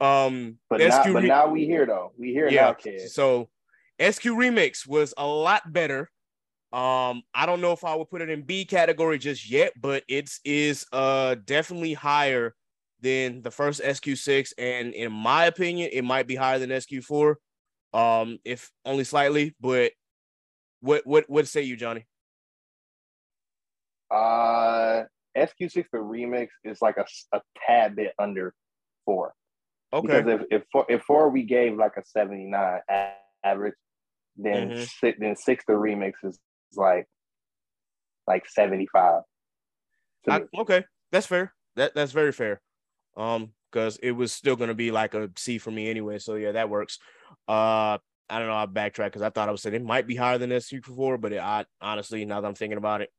Um But SQ now, but re- now we here though. We here yeah. now, kid. So SQ Remix was a lot better. Um, I don't know if I would put it in B category just yet, but it's is uh definitely higher than the first SQ6, and in my opinion, it might be higher than SQ4. Um, if only slightly, but what what what say you, Johnny? Uh, SQ6 the remix is like a, a tad bit under four. Okay. Because if if four, if four we gave like a 79 average, then Mhm. six, then six the remix is like like 75. I- okay, that's fair. That that's very fair. Um, because it was still gonna be like a C for me anyway. So yeah, that works. Uh, I don't know. I backtrack because I thought I was saying it might be higher than SQ4, but it, I honestly, now that I'm thinking about it,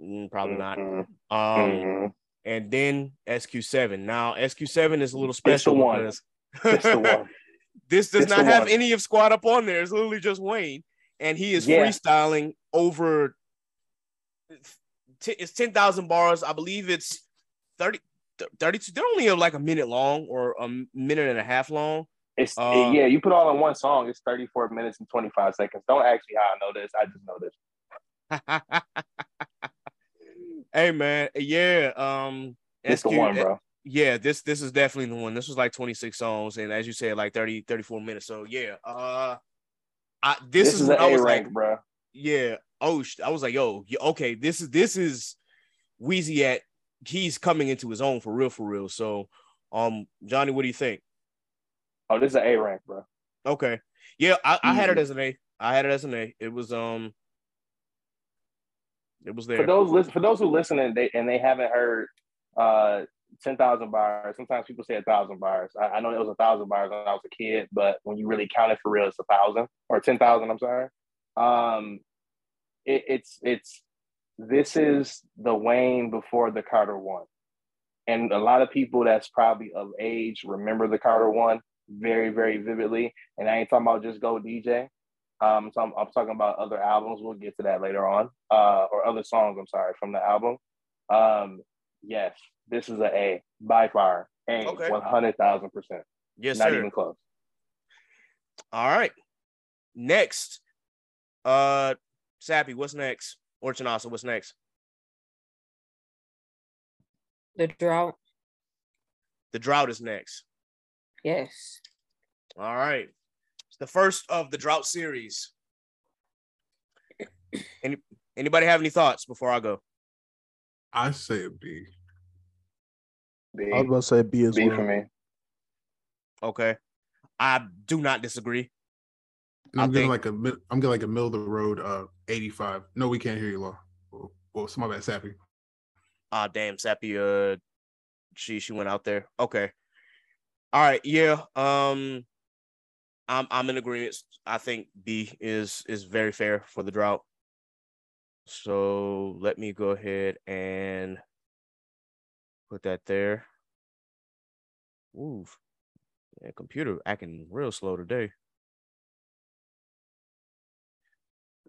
mm, probably not. Mhm. Um, Mhm. and then SQ7. Now SQ7 is a little special one. because It's the one. this does It's not have one. any of Squad up on there. It's literally just Wayne, and he is Yeah. freestyling over. t- It's ten thousand bars. I believe it's 30, 32. They're only like a minute long or a minute and a half long. It's Uh, yeah, you put all in one song. It's 34 minutes and 25 seconds. Don't ask me how I know this. I just know this. hey man, yeah. Um, It's the one, bro. yeah this this is definitely the one this was like 26 songs and as you said like 30 34 minutes so yeah uh I, this, This, is, is an A rank, like bro. Yeah oh I was like yo okay this is this is Weezy at he's coming into his own for real for real so um Johnny what do you think Oh, this is an A rank, bro. okay yeah I, I had it Easy. as an A I had it as an A it was um it was there For those for those who listen and they and they haven't heard uh 10,000 bars. Sometimes people say a thousand bars. I, I know it was a thousand bars when I was a kid, but when you really count it for real, it's a thousand or 10,000. I'm sorry. Um, it, it's it's this is the Wayne before the Carter one, and a lot of people that's probably of age remember the Carter one very very vividly. And I ain't talking about just Go DJ. Um, so I'm, I'm talking about other albums. We'll get to that later on, uh, or other songs. I'm sorry from the album. Um, yes, this is a A by far, A, Okay. one hundred thousand percent. yes Not sir even close. all right next uh Sappy what's next or Chanasa what's next The drought. The drought is next. Yes. All right. It's the first of the drought series. Any anybody have any thoughts before I go? I say a B. B, I was about to say B as B well. for me. Okay. I do not disagree. And I I'm getting think- like a I'm getting like a middle of the road uh 85. No, we can't hear you, Law. Well, well my bad, Sappy. Ah, damn, Sappy. Uh, she she went out there. Okay. All right. Yeah. Um, I'm I'm in agreement. I think B is is very fair for the drought. So let me go ahead and put that there. Ooh, yeah, computer acting real slow today.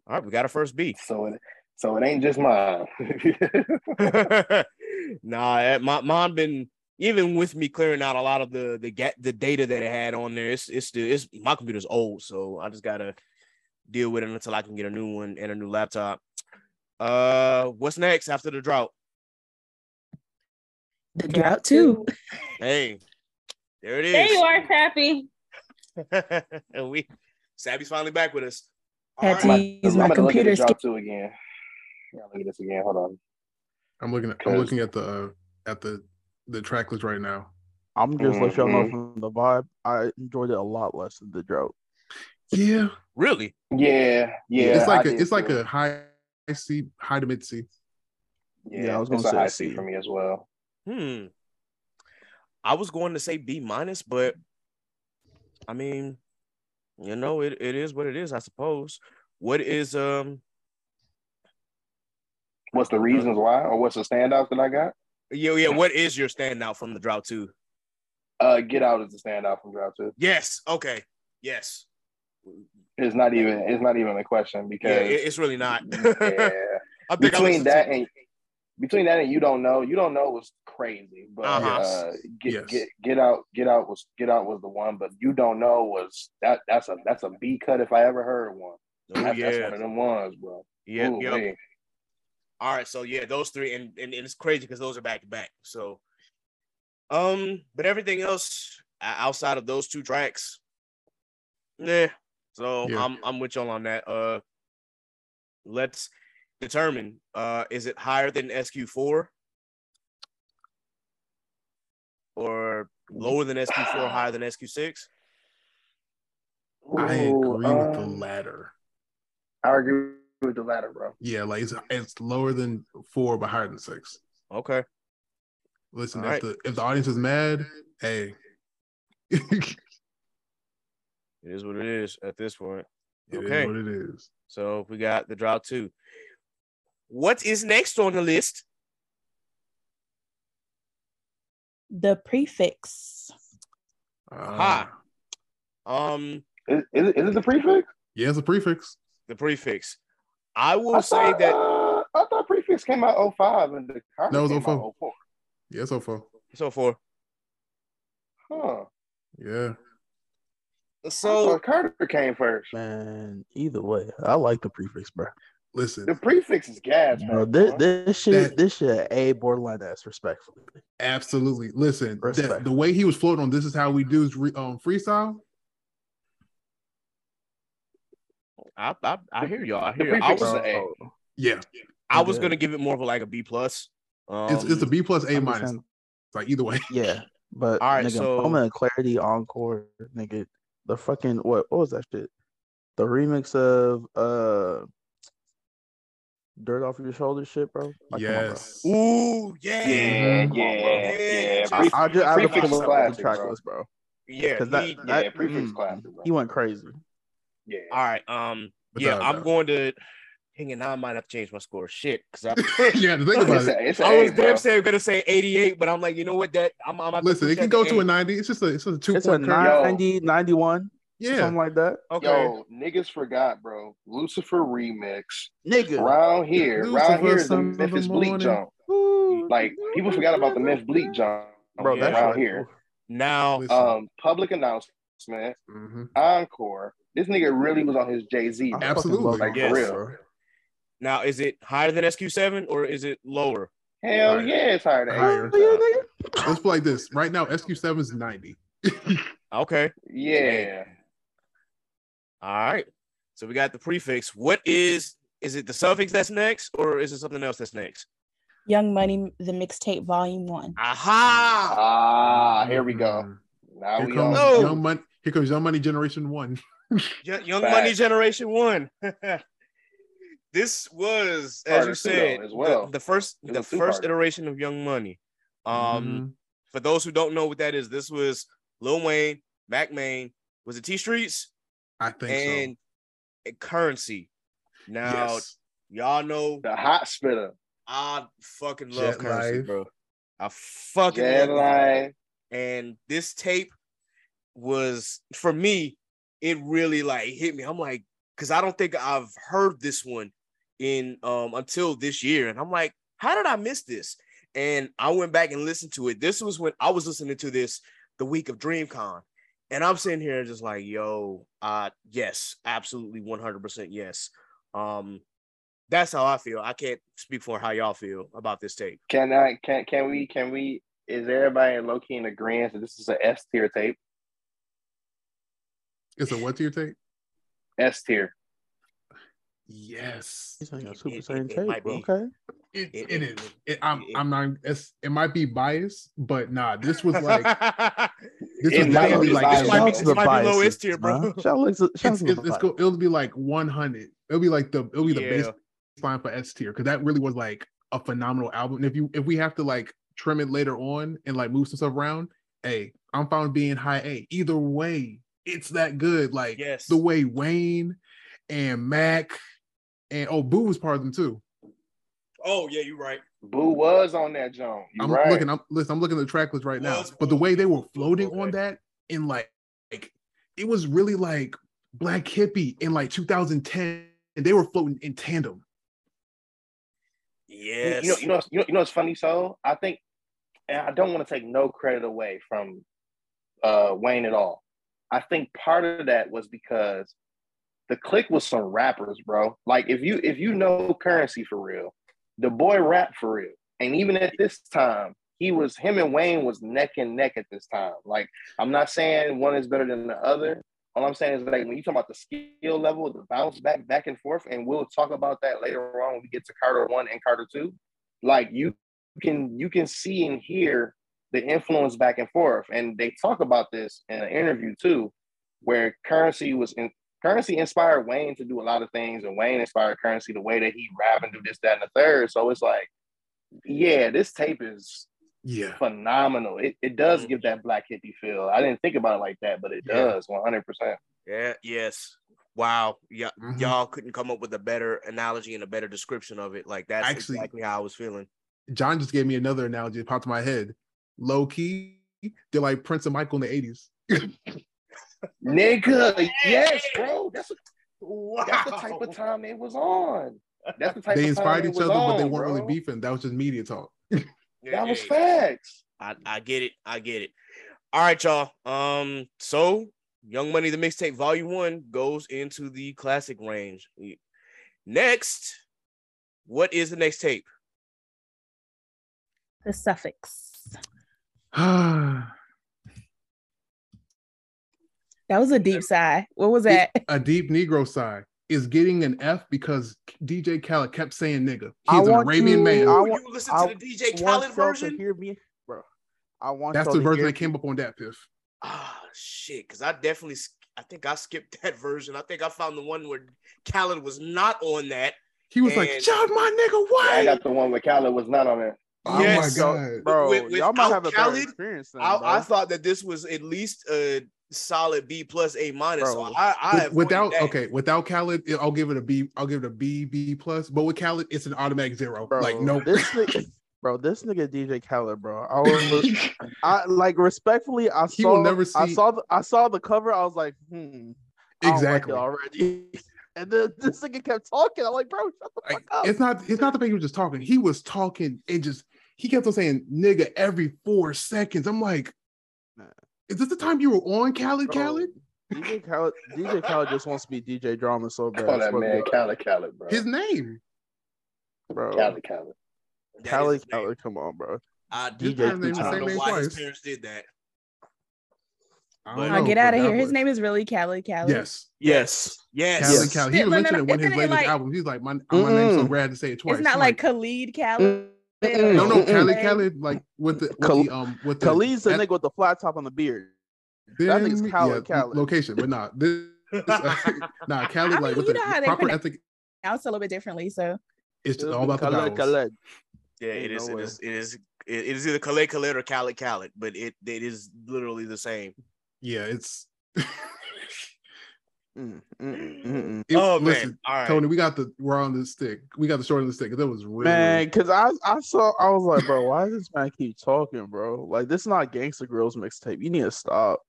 All right, we got a first B. So it so it ain't just mine. nah, eh, my mine been even with me clearing out a lot of the the get the data that it had on there. It's it's still it's my computer's old, so I just gotta deal with it until I can get a new one and a new laptop. Uh, what's next after the drought? The drought too. Hey, there it is. There you are, Sappy. and we Sabby's finally back with us. All Had to I'm use my gonna look at computer. the skill. drop again. Yeah, look at this again. Hold on. I'm looking at I'm looking at the uh, at the the track list right now. I'm just let y'all know Mhm. from the vibe. I enjoyed it a lot less than the drought. Yeah, Really? Yeah, yeah. it's like I a did it's like too. a high C, high to mid C. yeah. Yeah, I was gonna a say high a C C. for me as well. Hmm. I was going to say B minus, but I mean, you know, it, it is what it is, I suppose. What is um What's the reasons why, or what's the standouts that I got? yeah, yeah, what is your standout from the drought too? Uh, Get Out is the standout from Drought Two. Yes, okay. Yes. It's not even it's not even a question because it- it's really not. yeah. I think between that and between that and you don't know, you don't know was crazy. But Uh-huh. uh, get Yes. get get out, get out was get out was the one. But you don't know was that that's a that's a B cut if I ever heard one. Oh, That's, that's one of them ones, bro. Yeah, Ooh, yeah. All right, so yeah, those three, and, and, and it's crazy because those are back to back. So, um, but everything else outside of those two tracks, yeah. So Yeah. I'm I'm with y'all on that. Uh, let's determine. Uh, is it higher than SQ4 or lower than SQ4, higher than SQ6? I Ooh, agree with the um, latter. I agree with the latter, bro. Yeah, like it's, it's lower than four, but higher than six. Okay. Listen, All if the if the audience is mad Hey. It is what it is at this point. It is Okay. what it is. So we got the drought two. What is next on the list? The prefix. Aha. Um, Is, is, it, is it the prefix? Yeah, it's a prefix. the prefix. I will I say thought, that uh, I thought prefix came out 05 and the Carter No, it was came 04. out 04. Yeah, so far. so for Huh. Yeah. So so Carter came first. Man, either way, I like the prefix, bro. Listen, The prefix is gas, Bro, man. this, this shit, That- this shit, a borderline ass, respectfully. absolutely. Listen, the, the way he was floating on this is how we do re, um freestyle. I, I I hear y'all. I The hear. y'all. I was is A. Oh, Yeah, I was Yeah. gonna give it more of a, like a B plus. Um, it's it's a B plus A I'm minus. just Like either way. Yeah, but All right, nigga, so- moment of clarity, encore, nigga. The fucking what? What was that shit? The remix of uh, "Dirt Off Your Shoulder" shit, bro. Like, come on, bro. yes. Ooh, yeah, Yeah, yeah, yeah. I- I, just I have to prefix pull up classic, the track bro. list, bro. yeah. Because that, he- Yeah, that prefix mm, classic, bro. he went crazy. Yeah. all right. Um, Without yeah, I'm doubt. going to. Hang on, now I might have to change my score. Shit, because I. yeah, to think about It's it. a, it's a I A, was damn say gonna say 88, but I'm like, you know what? That I'm. I'm Listen, it can that go to a 90. It's just a it's just a two It's a point curve. 90, 91, Yeah. something like that. Okay. Yo, niggas forgot, bro. Lucifer remix. Nigga, Around here, around Lucifer, here is the son of the Memphis Bleek jump. Like people forgot about the Memphis Bleek jump bro. Yeah. That around shit, here. Now, Um, public announcement, Mhm. encore. This nigga really was on his Jay Z. I fucking Absolutely. love Like, that for real. bro. now is it higher than SQ7 or is it lower? Hell Higher. yeah, it's higher than Higher. Let's play like this. Right now, SQ7 is 90. Okay. Yeah. All right. So we got the prefix. What is is it the suffix that's next, or is it something else that's next? Young Money, the mixtape, volume one. Aha! Ah, here we go. Mhm. Now Here we comes on. No. Young Money. Here comes Young Money Generation One. Young Facts. Money Generation One. this was, as Carter you said, as the- well. the, first the first two-parter. iteration of Young Money. Um, Mhm. for those who don't know what that is, this was Lil Wayne, Mack Maine, was it T Streets I think and and Currency. Now Yes. y'all know The hot spitter. I fucking love Jet Currency, Life. bro. I fucking Jet love it. line. and this tape was for me it really like hit me i'm like because i don't think i've heard this one in um until this year and i'm like how did i miss this and i went back and listened to it this was when i was listening to this the week of dreamcon and i'm sitting here just like yo uh yes absolutely 100% yes um that's how i feel i can't speak for how y'all feel about this tape Can I can can we can we is everybody low key in agreement that this is a S tier tape? It's a what tier tape? S tier. Yes. He's like a It- Super it- Saiyan it tape, might be. Okay. It, It- it it- is. It, I'm it- I'm not. It's, it might be biased, but nah. This was like this It was might definitely be like This might be- this Shout out to the might be low S tier, bro. Shout out to- it's, to it's, the it's biases. go, it'll be like 100. It'll be like the it'll be the Yeah. baseline for S tier because that really was like a phenomenal album. And if you if we have to like trim it later on and like move some stuff around, hey, I'm fine with being high A. Either way, it's that good. Like Yes. the way Wayne and Mac and oh Boo was part of them too. Oh yeah, you're right. Boo was on that Joan. I'm right. looking. I'm listen. I'm looking at the track list right now. Was But the way they were floating okay. on that in like, like it was really like Black Hippy in like 2010, and they were floating in tandem. Yes. You know, you know, you know, you know, it's funny. So I think, and I don't want to take no credit away from uh, Wayne at all. I think part of that was because the click was some rappers, bro. Like if you if you know currency for real, the boy rap for real, and even at this time, he was him and Wayne was neck and neck at this time. Like I'm not saying one is better than the other. All I'm saying is like when you talk about the skill level, the bounce back, back and forth, and we'll talk about that later on when we get to Carter one and Carter two. Like you can you can see and hear the influence back and forth, and they talk about this in an interview too, where Currency was in Currency inspired Wayne to do a lot of things, and Wayne inspired Currency the way that he rap and do this, that, and the third. So it's like, yeah, this tape is Yeah. phenomenal. It, it does Mhm. give that black hippy feel. I didn't think about it like that, but it Yeah. does 100%. Yeah. Yes. Wow. Yeah. Mhm. Y'all couldn't come up with a better analogy and a better description of it. Like that's Actually- exactly how I was feeling. John just gave me another analogy that popped in my head. Low key, they're like Prince and Michael in the 80s. Nigga, yes, bro. That's, a, Wow. that's the type of time they was on. That's the type They of time inspired they each was other, but they weren't really beefing. That was just media talk. That was Hey, facts. I, I get it. I get it. All right, y'all. Um, so Young Money the mixtape volume one goes into the classic range. Next, what is the next tape? The suffix. a That was a deep sigh. What was that? A deep Negro sigh is getting an F because DJ Khaled kept saying nigga. I He's an want Arabian you- man. I Oh, want- you listen I to the DJ want Khaled version? Hear me, bro. I want That's y'all the to version hear that came up on that Piff. Ah, shit. Because I definitely, I think I skipped that version. I think I found the one where Khaled was not on that. He was like, And- "Shout my nigga, Yeah, I got the one where Khaled was not on there. Oh Yes. my god. bro. With- y'all might have a Khaled, better experience. Then, I. I thought that this was at least a solid B plus A minus. So I, I With- without that. okay, without Khaled, I'll give it a B. I'll give it a B, B plus. But with Khaled, it's an automatic zero. bro. like no, this nigga, bro. This nigga DJ Khaled, bro. I was, I like respectfully. I He saw. will never I saw. The, I saw the cover. I was like, hmm. I don't like exactly. already. And then this nigga kept talking. I'm like, bro, shut the Like, up. it's not. It's not the thing. He was just talking. He was talking and just. He kept on saying "nigga" every four seconds. I'm like, is this the time you were on Khaled? Bro, Khaled? DJ Khaled. DJ Khaled just wants to be DJ drama so bad. Call that man Khaled Khaled, bro. His name. bro. Khaled Khaled. That is Khaled. Khaled, come on, bro. I, DJ I, His name, don't know name why his parents did that. I But- don't know, get out of here. His name is really Khaled Khaled. Yes, Yes. Yes. Khaled. Yes. Khaled. He Yeah, even no, no, mentioned it in one of his latest like- albums. He's like, my, my name's so rad to say it twice. It's not I'm like Khalid Khaled. No, no. Khaled, Khaled, like with the, with Khal- the um with the Khalid's the that- nigga with the flat top on the beard. that nigga's then- Khaled, Khaled. location, but not this. nah, Khaled I like mean, with you the know how they proper pronounce- ethic. Now it's a little bit differently. So It's It'll all be about the Khaled, vowels. Khaled. Yeah, Ain't it is. no It way. is. It is. It is either Khaled Khaled or Khaled Khaled, but it it is literally the same. Yeah, it's. Mm, mm, mm, mm. it- oh listen, man! All right. Tony, we got the we're on the stick. We got the short of the stick. That was really Man, cause I I saw I was like, bro, why does this man keep talking, bro? Like this is not Gangsta Grillz mixtape. You need to stop.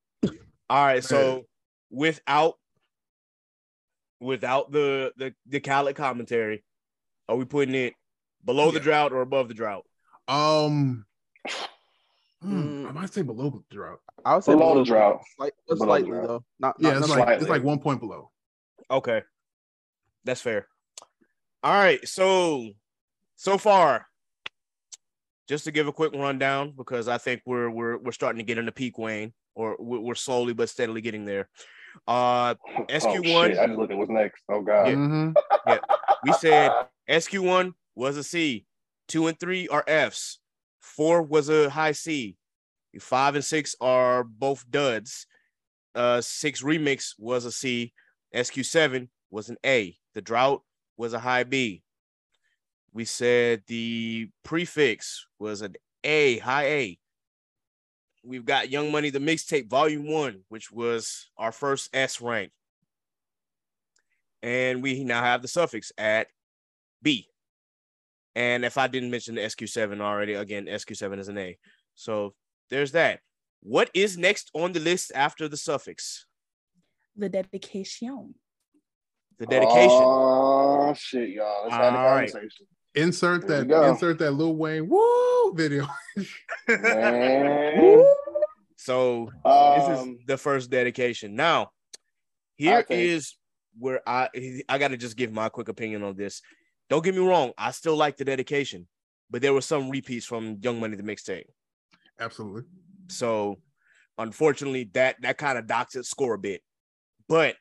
All right. So without without the the the Khaled commentary, are we putting it below the drought or above the drought? um. Mm. I might say below the drought. I would say Below the drought. Slight, Below slightly drought. though. Not, Yeah, not it's not like it's like one point below. Okay, that's fair. All right. So so far, just to give a quick rundown because I think we're we're we're starting to get into peak Wayne, or we're we're slowly but steadily getting there. Uh, Oh, SQ1. shit. I just looked at what's next. Oh god. mm-hmm yeah. we said SQ1 was a C, two and three are Fs, four was a high C, five and six are both duds. Uh, six remix was a C, SQ7 was an A, the drought was a high B. We said the prefix was an A, high A. We've got Young Money, the mixtape, volume one, which was our first S rank. And we now have the suffix at B. And if I didn't mention the SQ7 already, again, SQ7 is an A. So there's that. What is next on the list after the suffix? the dedication. The dedication. Oh shit, y'all. Let's have the All right. conversation. Insert There that. Insert that Lil Wayne woo video. Man. so this is Um, the first dedication. Now, here think- is where I I gotta just give my quick opinion on this. Don't get me wrong, I still like the dedication, but there were some repeats from Young Money the mixtape. Absolutely. So unfortunately, that that kind of docks its score a bit. But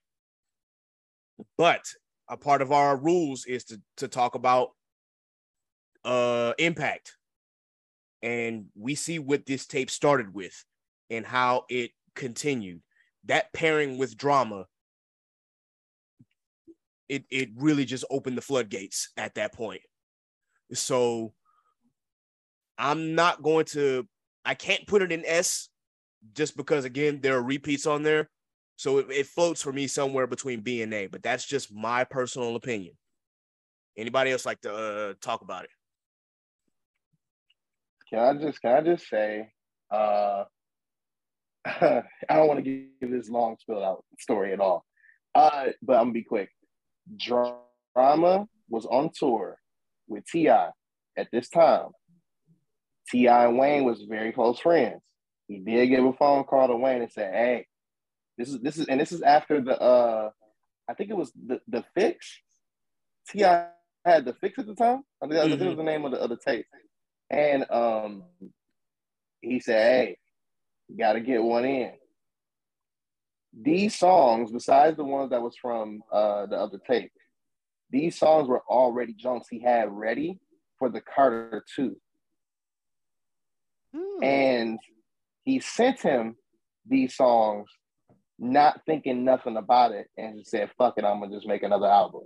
but a part of our rules is to to talk about uh impact. And we see what this tape started with and how it continued. That pairing with drama, it it really just opened the floodgates at that point. So I'm not going to. I can't put it in S, just because again there are repeats on there, so it, it floats for me somewhere between B and A. But that's just my personal opinion. Anybody else like to uh, talk about it? Can I just can I just say, uh, I don't want to give this long spilled out story at all, uh, but I'm gonna be quick. Drama was on tour with T.I. at this time. T.I. and Wayne was very close friends. He did give a phone call to Wayne and said, "Hey, this is this is and this is after the uh, I think it was the the fix. T.I. had the fix at the time. I think that was, was the name of the of the tape, and um, he said, "Hey, you got to get one in." These songs, besides the ones that was from uh, the other tape, these songs were already junks he had ready for the Carter 2. And he sent him these songs, not thinking nothing about it, and he said, fuck it, I'm gonna just make another album.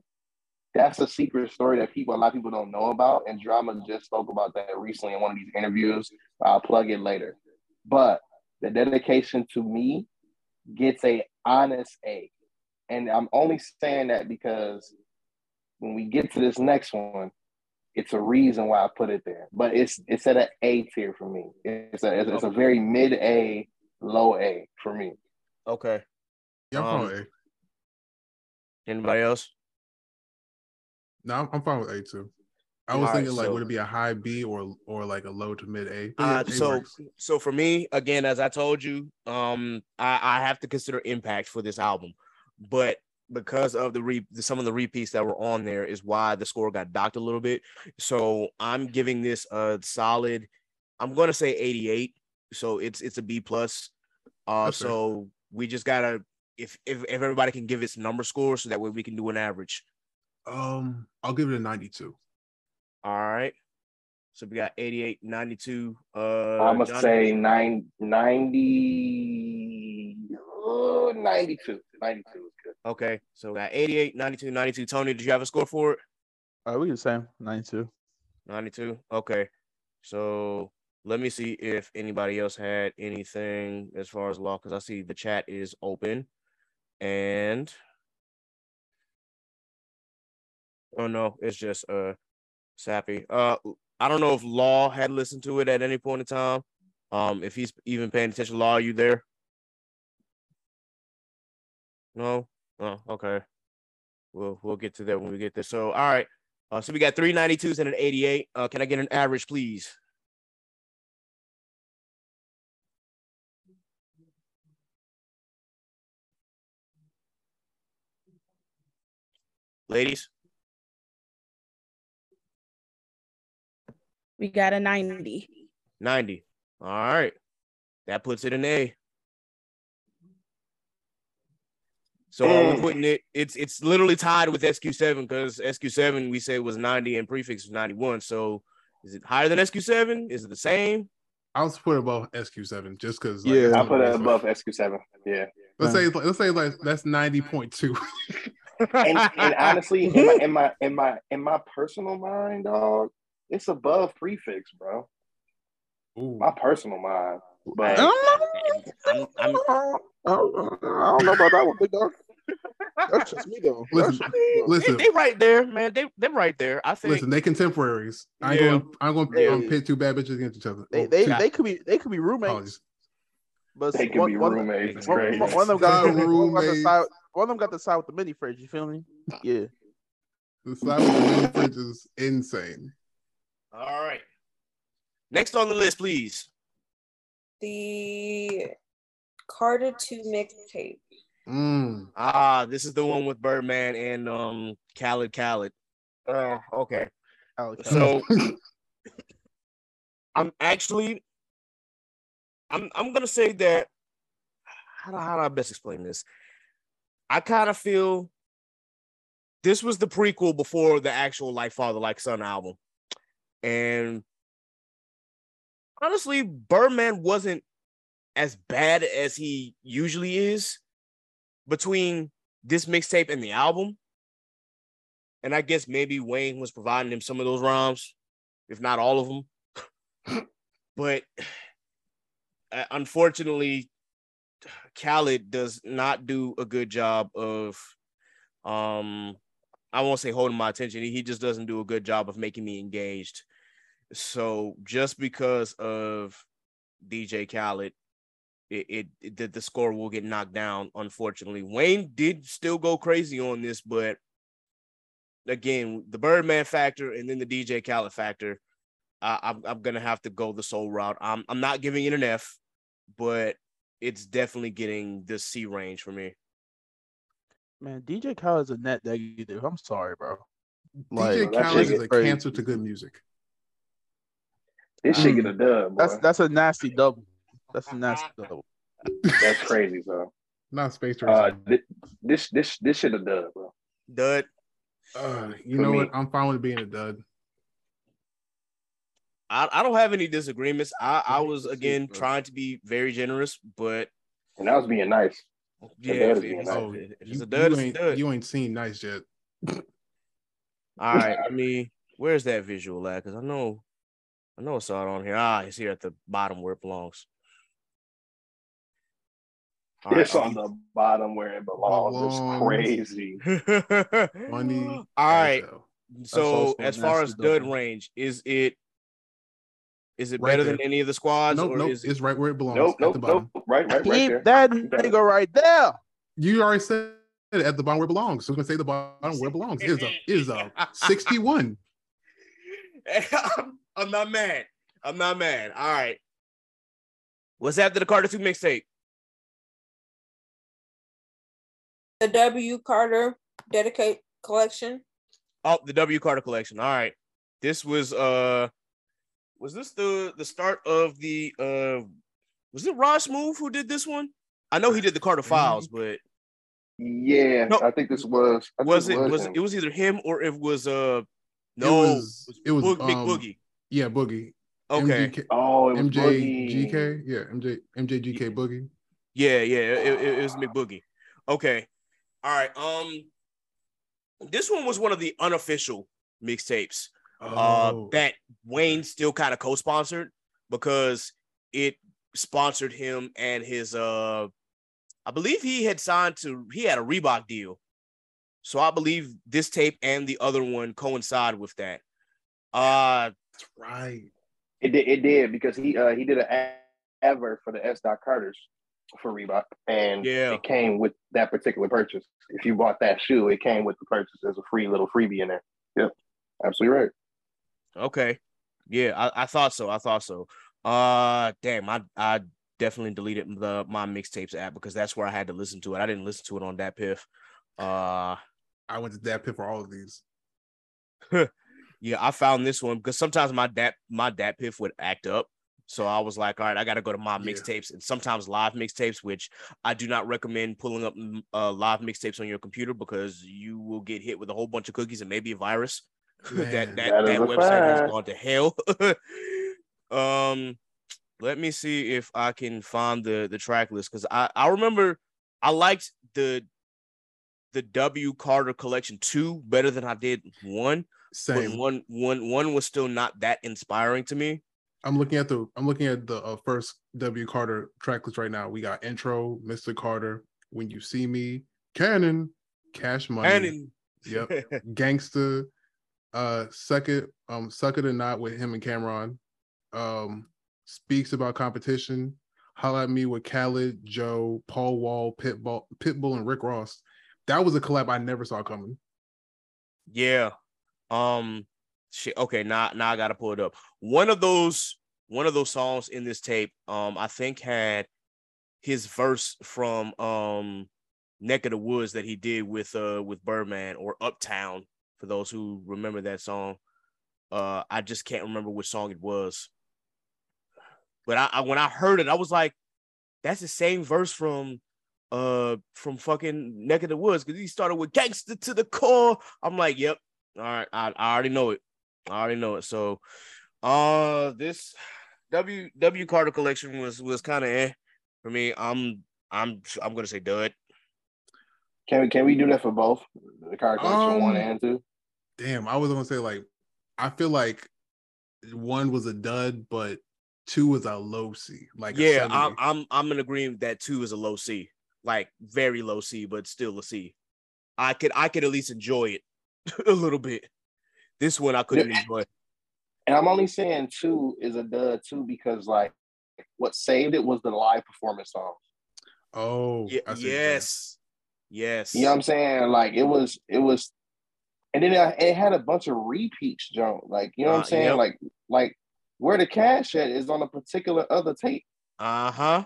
That's a secret story that people a lot of people don't know about, and Drama just spoke about that recently in one of these interviews. I'll plug it later. But the dedication to me gets a honest A. And I'm only saying that because when we get to this next one, it's a reason why I put it there. But it's it's at an A tier for me. It's a it's, a very mid A, low A for me. Okay. Yeah, I'm Um, fine with A. Anybody else? No, I'm, I'm fine with A too. I was All right, thinking like, so- would it be a high B or or like a low to mid A? Uh, A so works. so for me, again, as I told you, um, I, I have to consider impact for this album, but because of the re some of the repeats that were on there is why the score got docked a little bit. So I'm giving this a solid. I'm gonna say 88. So it's it's a B plus. Uh, That's fair. so we just gotta if if if everybody can give its number score, so that way we can do an average. um, I'll give it a 92. All right. So we got 88, 92. Uh, I'm gonna say nine, 90, uh, 92. 92 is good. Okay, so we got 88, 92, 92. Tony, did you have a score for it? Uh, we the same, 92. 92. Okay. So let me see if anybody else had anything as far as law, because I see the chat is open. And oh no, it's just uh Sappy. Uh I don't know if Law had listened to it at any point in time. Um, if he's even paying attention, Law, are you there? No? Oh, okay. We'll we'll get to that when we get there. So all right. Uh, so we got three 92s and an 88. Uh, can I get an average, please? Ladies, We got a 90. 90. All right. That puts it in A. So are we're mm. putting it, it's it's literally tied with SQ7 because SQ7 we said was 90 and prefix was 91. So is it higher than SQ7? Is it the same? I was put above SQ7 just because. Yeah. I put it above SQ7. Yeah. Let's say let's say like that's 90.2. And, and honestly, in my, in my in my in my personal mind, dog, it's above prefix, bro. Ooh. My personal mind. But I'm, I'm, I don't know about that one, big dog. That's just me though. Listen, just me, though. they, listen, they right there, man. They they're right there. I think listen. They contemporaries. I ain't Yeah. going. I'm going to Yeah. um, pit two bad bitches against each other. They Oh, they, two- they could be they could be roommates, apologies. but they could one, be one, roommates. It's one, great. one, one of them got, Not one, got the roommates. side, one of them got the side with the mini fridge. You feel me? Yeah. The side with the mini fridge is insane. All right. Next on the list, please. The Carter 2 mixtape. Mm. Ah, this is the one with Birdman and um Khaled Khaled. Uh, okay. Alex. So I'm actually I'm I'm gonna say that how do, how do I best explain this? I kind of feel this was the prequel before the actual like father like son album. And honestly, Birdman wasn't as bad as he usually is between this mixtape and the album. And I guess maybe Wayne was providing him some of those rhymes, if not all of them. but uh, unfortunately, Khaled does not do a good job of, um, I won't say holding my attention. He just doesn't do a good job of making me engaged. So just because of DJ Khaled, it, it, it the, the score will get knocked down. Unfortunately, Wayne did still go crazy on this, but again, the Birdman factor and then the DJ Khaled factor, I, I'm I'm gonna have to go the soul route. I'm I'm not giving it an F, but it's definitely getting the C range for me. Man, DJ Khaled's a net negative. I'm sorry, bro. DJ that Khaled is a crazy. cancer to good music. This shit get a dub, boy. That's that's a nasty double. That's a nasty double. That's crazy, so. Not space Uh, race. thi- this this this shit a dub, bro. Dud. Uh, you for know me. what? I'm fine with being a dud. I, I don't have any disagreements. I, I was again trying to be very generous, but And I was being nice. yeah, dud being it's, nice. Oh, if it's you, a dud, you it's a ain't dud. you ain't seen nice yet. All right, I mean, where's that visual at? Because I know, I know I saw it on here. Ah, he's here at the bottom where it belongs. All right, It's on the bottom where it belongs. Belongs. It's crazy. Funny. All right. as. So as far as dud range, is it is it Right better than any of the squads, Nope, or nope. is it It's right where it belongs. Nope, at nope, the bottom. nope. Right, right, right there. That You got nigga right there. You already said it at the bottom where it belongs. So we're gonna say the bottom where it belongs. Is a is a 61. I'm, I'm not mad. I'm not mad. All right. What's after the Carter 2 mixtape? The W Carter dedicate collection. Oh, the W Carter collection. All right. This was uh was this the the start of the uh was it Ross Move who did this one? I know he did the Carter Files, but Yeah, No. I think this was. I think was it was it was either him or it was uh no it was it was Boog- Big um, Boogie. Yeah, Boogie. Okay. MGK, Oh, it was Boogie. MJGK. Yeah, MJ MJGK Boogie. Yeah, yeah, it, it, it was Mick Boogie. Okay. All right. Um this one was one of the unofficial mixtapes uh Oh, that Wayne still kind of co-sponsored because it sponsored him and his uh I believe he had signed to he had a Reebok deal. So I believe this tape and the other one coincide with that. Uh that's right. It did. It did because he uh he did an ever for the S. Dot Carters for Reebok, and Yeah. it came with that particular purchase. If you bought that shoe, it came with the purchase as a free little freebie in there. Yep, absolutely right. okay. Yeah, I, I thought so. I thought so. Uh damn, I I definitely deleted the my mixtapes app because that's where I had to listen to it. I didn't listen to it on DatPiff. Uh I went to that pit for all of these. yeah, I found this one because sometimes my dat my DatPiff would act up. So I was like, all right, I got to go to my Yeah. mixtapes and sometimes live mixtapes, which I do not recommend pulling up mm, uh, live mixtapes on your computer because you will get hit with a whole bunch of cookies and maybe a virus. that Man, that, that that, is a website has fact. gone to hell. um, let me see if I can find the the track list because I I remember I liked the the W Carter collection two better than I did one, but Same. one one one was still not that inspiring to me. I'm looking at the I'm looking at the uh, first W Carter track list right now. We got intro, Mr. Carter, When You See Me, Cannon, Cash Money, And Yep. Gangsta, uh, second, um, Suck It or Not with him and Cam'ron, um, speaks about competition. Holla at me with Khaled, Joe, Paul Wall, Pitbull, Pitbull, and Rick Ross. That was a collab I never saw coming. yeah, um. Okay, now now I gotta pull it up. One of those one of those songs in this tape, um, I think had his verse from um Neck of the Woods that he did with uh with Birdman or Uptown for those who remember that song. Uh I just can't remember which song it was. But I, I when I heard it, I was like, that's the same verse from uh from fucking Neck of the Woods because he started with gangster to the core. I'm like, yep, all right, I, I already know it. I already know it. So uh this W W Carter collection was was kind of eh for me. I'm I'm I'm gonna say dud. Can we can we do that for both the Carter collection Um, one and two? Damn, I was gonna say like, I feel like one was a dud, but two was a low C. Like yeah, I'm I'm I'm in agreement that two is a low C, like very low C, but still a C. I could I could at least enjoy it a little bit. This one I couldn't Yeah. enjoy. And I'm only saying two is a dud too because like what saved it was the live performance songs. oh Ye- I see what you're saying. yes, yes. You know what I'm saying? Like it was, it was, and then it, it had a bunch of repeats, Joe. Like you know what Uh, I'm saying? yep. Like, like where the cash at is on a particular other tape. Uh huh.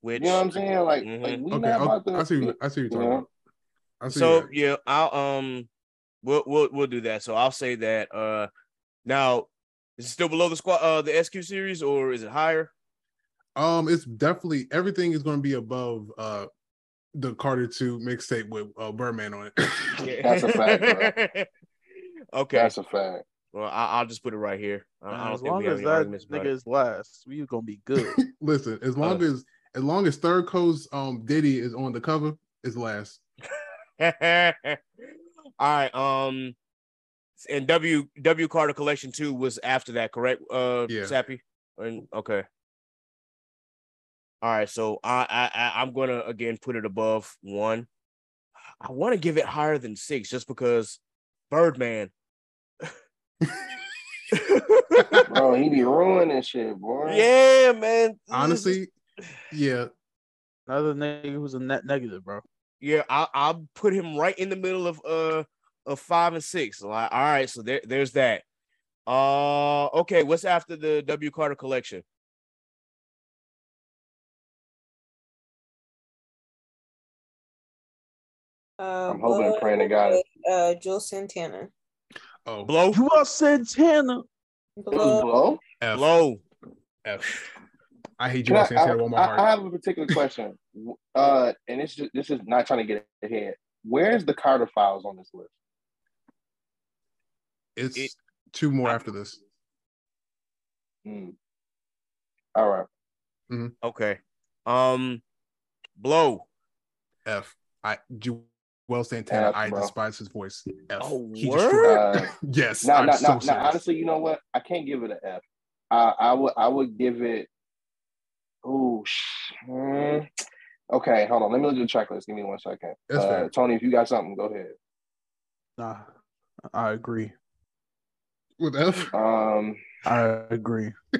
Which You know what I'm saying? Like, Mhm. like we Okay, not about to. I see. what- I see you're talking Yeah. about. I see. so that. yeah, I'll um, we'll we'll we'll do that. So I'll say that uh, now is it still below the squad uh the SQ series or is it higher? Um, it's definitely everything is going to be above uh the Carter Two mixtape with uh, Birdman on it. That's a fact, bro. okay, That's a fact. well I, I'll just put it right here. I, I as long as that arguments nigga it. is last, we gonna be good. Listen, as long as as long as Third Coast um Diddy is on the cover, it's last. All right. Um, and W W Carter Collection Two was after that, correct? Uh, Yeah. Sappy. And okay. All right. So I I I- I'm gonna again put it above one. I want to give it higher than six just because Birdman. Bro, he be ruining shit, boy. yeah, man. Honestly, yeah, Another nigga who's a net negative, bro. Yeah, I I'll put him right in the middle of uh of five and six. Like, all right, so there there's that. Uh okay, what's after the W Carter collection? Uh, I'm hoping and praying to God. Uh, Juelz Santana. oh Blow, You are Santana. Blow. blow. F, blow. F. I hate you Can all I, I, Santana with my I- I have a particular question. Uh, and this is this is not trying to get ahead. Where's the Carter files on this list? it's it- two more after this. Hmm. All right. Okay. Um blow. F. I do. Well, Santana. F, I bro. despise his voice. F. Oh, he word? Uh, yes, Now, I'm now, so now, now, serious. honestly, you know what? I can't give it an F. I, I would, I would give it. Oh, mm, okay. Hold on. Let me look at the checklist. Give me one second. That's uh, fair. Tony, if you got something, go ahead. Nah, I agree. with F. Um, I agree.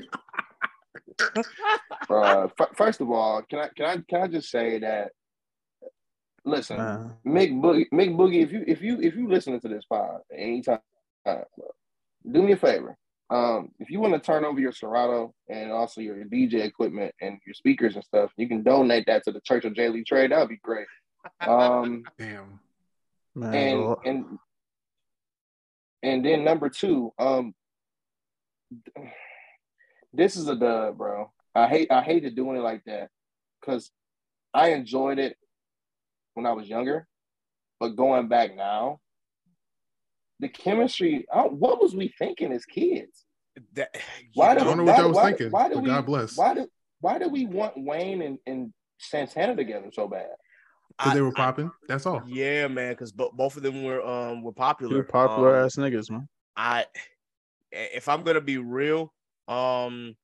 uh, f- first of all, can I, can I, can I just say that? Listen, Man. Mick Boogie, Mick Boogie, if you, if you, if you listening to this pod anytime, uh, do me a favor. Um, if you want to turn over your Serato and also your DJ equipment and your speakers and stuff, you can donate that to the Church of J. Lee Trade. That would be great. Um, Damn. Man, and the- and and then number two, um, this is a dub, bro. I hate I hated doing it like that because I enjoyed it when I was younger, but going back now, the chemistry. I, what was we thinking as kids? That Why you did I don't know why, what y'all was why, thinking, Why did but we? God bless. Why did why did we want Wayne and, and Santana together so bad? Because they were I- popping. That's all. Yeah, man, because bo- both of them were um were popular. two popular Um, ass niggas, man. I if I'm gonna be real, um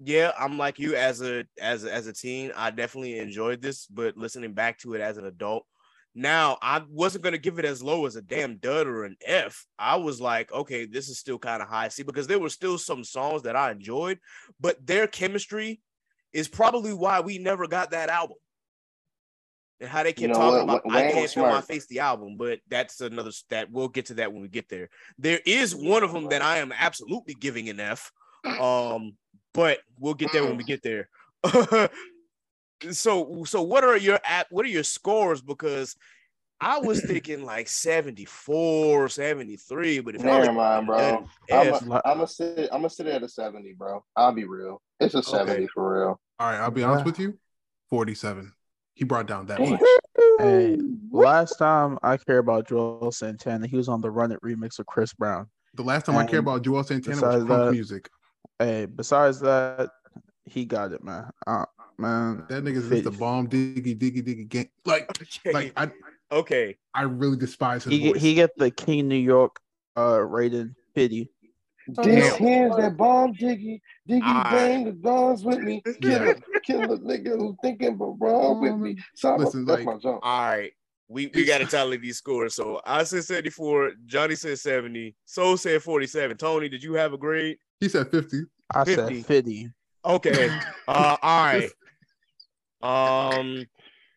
yeah, I'm like you as a as a, as a teen, I definitely enjoyed this, but listening back to it as an adult, now I wasn't gonna give it as low as a damn dud or an F. I was like, okay, this is still kind of high. C because there were still some songs that I enjoyed, but their chemistry is probably why we never got that album. And how they kept You know talking about Wayne I can't feel my face the album, but that's another stat. We'll get to that when we get there. There is one of them that I am absolutely giving an F. Um, but we'll get there when we get there. so so what are your app what are your scores? Because I was thinking like 74, 73, but if y'all Never mind, at bro. I'm F, a, I'm gonna sit. I'm gonna sit at a seventy, bro. I'll be real. It's a seventy for real. All right, I'll be honest with you. 47. He brought down that much. Hey, last time I care about Juelz Santana, he was on the Run It remix of Chris Brown. The last time I care about Juelz Santana was punk that- music. Hey, besides that, he got it, man. Uh, man, That nigga's just Fit- the bomb diggy diggy diggy gang. Like, like I okay. I really despise his he get, voice. he get the King New York uh rated pity. This Damn. hands that bomb diggy, diggy Alright. bang the guns with me. Kill a kill a nigga who thinking but wrong with me. So I'm a- Listen, that's like- my jump. All right. We, we got to tally these scores. So I said 74. Johnny said 70. Soul said 47. Tony, did you have a grade? He said 50. I 50. said 50. Okay. Uh, all right. Um,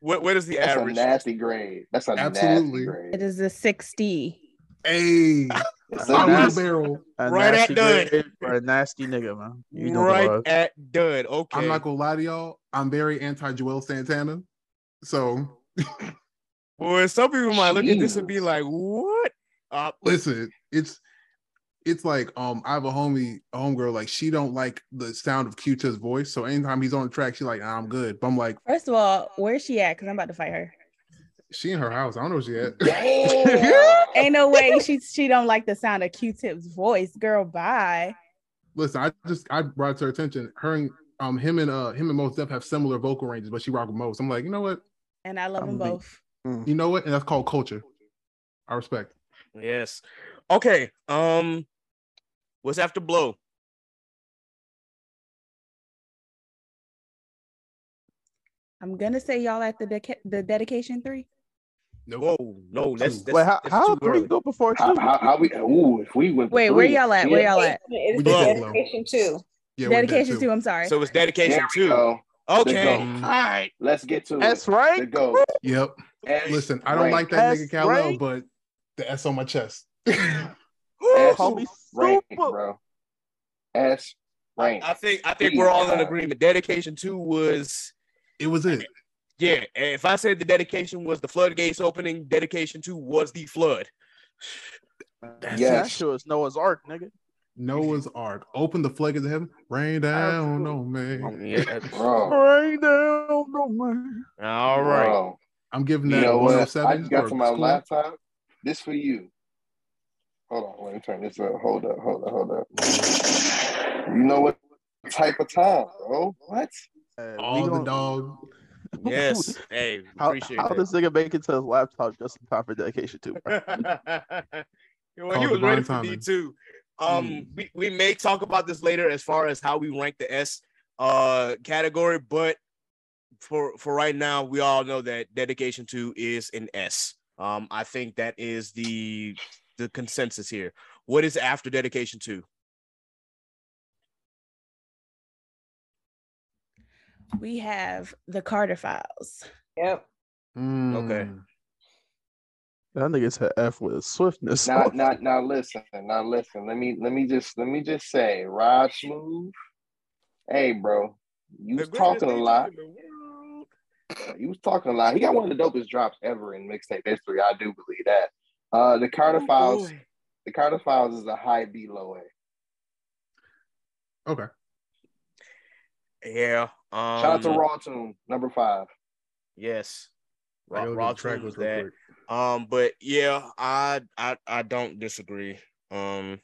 what what is the That's average? a nasty grade. That's a Absolutely. nasty grade. It is a 60. Hey, It's I'm a on the nasty- barrel. A Right at nasty done. grade for a nasty nigga, man. You know right the at done. Okay. I'm not gonna lie to y'all. I'm very anti Juelz Santana. So Boy, some people might look at this and be like, "What?" Uh, listen, it's it's like um I have a homie, a homegirl, like she don't like the sound of Q-Tip's voice. So anytime he's on the track, she's like, nah, I'm good. But I'm like, First of all, where's she at? Because I'm about to fight her. she in her house. I don't know where she at. Damn. Ain't no way she she don't like the sound of Q-Tip's voice. Girl, bye. Listen, I just I brought it to her attention. Her and um him and uh him and Mos Def have similar vocal ranges, but she rock with most. I'm like, you know what? And I love I'm them weak. both. You know what? And that's called culture. I respect. yes. Okay. Um, what's after blow? I'm gonna say y'all at the deca- the dedication three. No, Whoa, no, that's, that's Wait, how, that's how too three early. go before two? How, how, how we? Ooh, if we went. to Wait, where y'all at? Where y'all at? It's We the did that, Lo. dedication too. Yeah, we're in that dedication too. two. I'm sorry. So it's dedication There two. go. Okay. Mm. All right. Let's get to That's it. That's right. The go. Yep. S Listen, I don't rank. like that nigga S Kal rank. but the S on my chest. S Call me rank, bro. S rank. I think I think we're all in agreement. Dedication two was it was it. yeah. If I said the dedication was the floodgates opening, dedication two was the flood. That's Yes. That sure is Noah's Ark, nigga. Noah's Ark. Open the floodgates of heaven. Rain down on me. Oh, yeah. Bro. Rain down on me. All right. Bro. I'm giving You that know what? 107. I just got for to my score. laptop. This for you. Hold on, let me turn this up. Hold up, hold up, hold up. You know what type of time, bro? What? Uh, we All the gonna- dog. Yes. Hey, How, appreciate how that. does nigga make it to his laptop just in time for dedication too? bro? well, Called he was ready for D timing. two. Um, Mm. we, we may talk about this later as far as how we rank the S uh category, but for for right now, we all know that dedication two is an S. Um, I think that is the the consensus here. What is after dedication two? we have the Carter Files. Yep. Okay. Mm. That nigga said F with swiftness. Now, now, now, listen. Now, listen. Let me, let me just, let me just say, Rod Smooth. Hey, bro, you was talking a lot. DJ in the world. You was talking a lot. He got one of the dopest drops ever in mixtape history. I do believe that. Uh, the Carter Oh, Files. boy. The Carter Files is a high B, low A. Okay. Yeah. Um, Shout out to Raw Tune, number five. Yes. Raw, Raw track Tune was that. quick. Um, but yeah, I I I don't disagree. Um,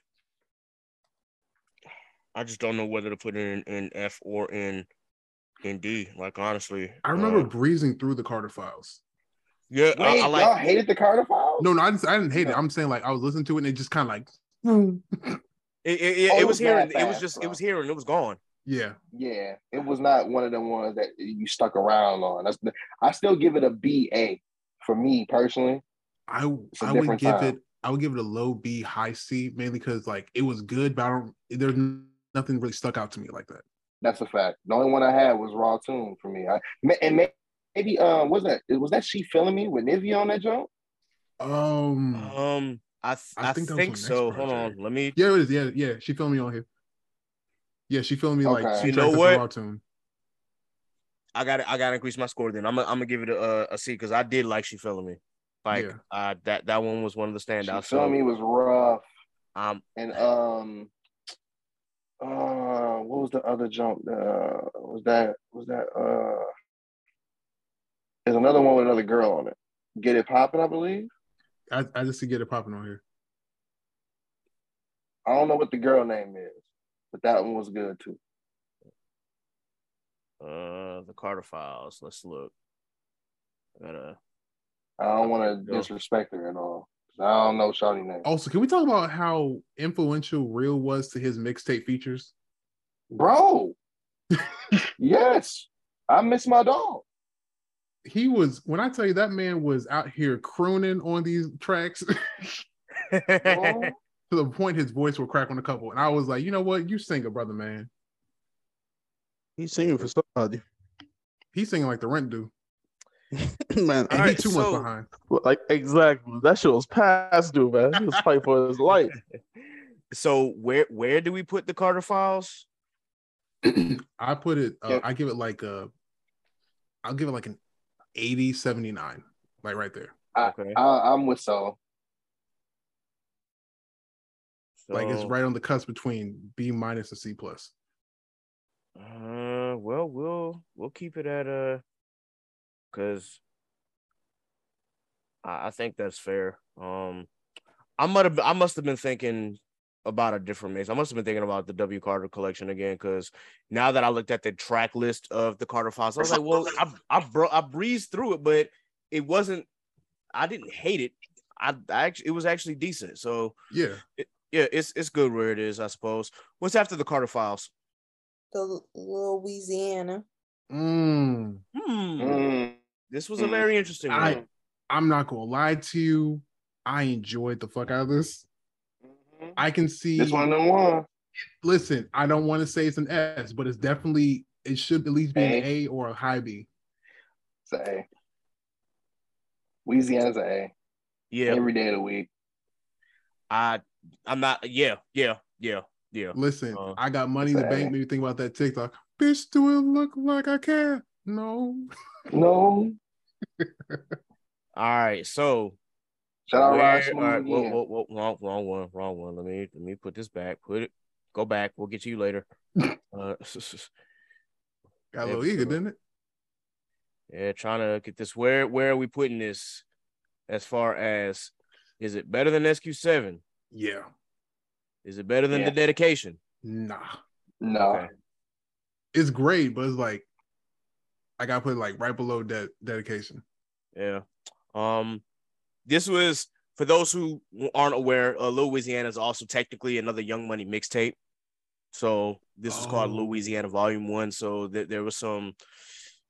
I just don't know whether to put it in, in F or in in D. Like honestly, I remember uh, breezing through the Carter files. Yeah, I, Wait, I y'all hated the Carter Files? No, no, I didn't, I didn't hate it. I'm saying like I was listening to it and it just kind of like, It, it, it, Oh, it it was was here. mad and- It was fast, just. It was here and it was gone. yeah. Yeah, it was not one of the ones that you stuck around on. That's the, I still give it a B A for me personally. I a I would give time. it I would give it a low B, high C, mainly because like it was good, but I don't. There's nothing really stuck out to me like that. That's a fact. The only one I had was Raw Tune for me. I, and may- maybe uh was that was that she feeling me with Nivea on that joint? Um, Um, I th- I I, think think, that was on so. Next Hold on, let me. yeah, it is. Yeah, yeah. She filmed me on here. Yeah, she filmed me like Okay. two You tracks know what? Tune. I got to I got to increase my score. Then I'm gonna, I'm gonna give it a, a C because I did like she feeling me. Like Yeah. uh, that that one was one of the She standouts. feeling So me was rough. um, And um uh what was the other jump? Uh was that was that uh there's another one with another girl on it. Get it popping, I believe. I, I just see get it popping on here. I don't know what the girl name is, but that one was good too. uh, the Carter Files. Let's look. I gotta. I don't want to disrespect her at all. I don't know Shawty name. Also, can we talk about how influential Real was to his mixtape features? Bro. yes. I miss my dog. He was when I tell you that man was out here crooning on these tracks to the point his voice would crack on a couple, and I was like, you know what, you sing it, brother, man. He's singing for somebody. He's singing like the rent do, man, and All he right, two so- months behind. like exactly. That shit was past due, man. He was fighting for his life. so where where do we put the Carter Files? I put it, uh, Yeah. I give it like a, I'll give it like an 80, 79, like right there. Okay. I, I'm with Solo. Like it's right on the cusp between B minus and C plus. Uh, well, we'll we'll keep it at uh, cause I, I think that's fair. Um, I might have I must have been thinking about a different mix. I must have been thinking about the W Carter collection again, because now that I looked at the track list of the Carter Files, I was like, well, I I bro- I breezed through it, but it wasn't. I didn't hate it. I, I actually it was actually decent. So Yeah. yeah, it's it's good where it is, I suppose. What's after the Carter Files? The Louisiana. Mm. Hmm. Mm. This was a very interesting one. I I'm not gonna lie to you. I enjoyed the fuck out of this. I can see This one of one. listen, I don't want to say it's an S, but it's definitely it should at least be an A. A or a high B. It's a A. Louisiana's an A. yeah, Every day of the week. I I'm not. Yeah, yeah, yeah, yeah. Listen, Uh, I got money in the bank. Made me think about that TikTok. Bitch, do it look like I care? No. No. All right, so Shout out where- Rod all right, whoa, whoa, whoa, wrong, wrong one, wrong one. Let me let me put this back. Put it. Go back. We'll get to you later. Uh, Got a little eager, didn't it? yeah, trying to get this. Where where are we putting this? As far as is it better than SQ7? Yeah. Is it better than Yeah. the dedication? Nah. No. Okay. It's great, but it's like I gotta put it like right below that dedication. Yeah. Um, this was for those who aren't aware. Uh, Louisiana is also technically another Young Money mixtape. So this was called Oh. Louisiana Volume One. So th- there was some,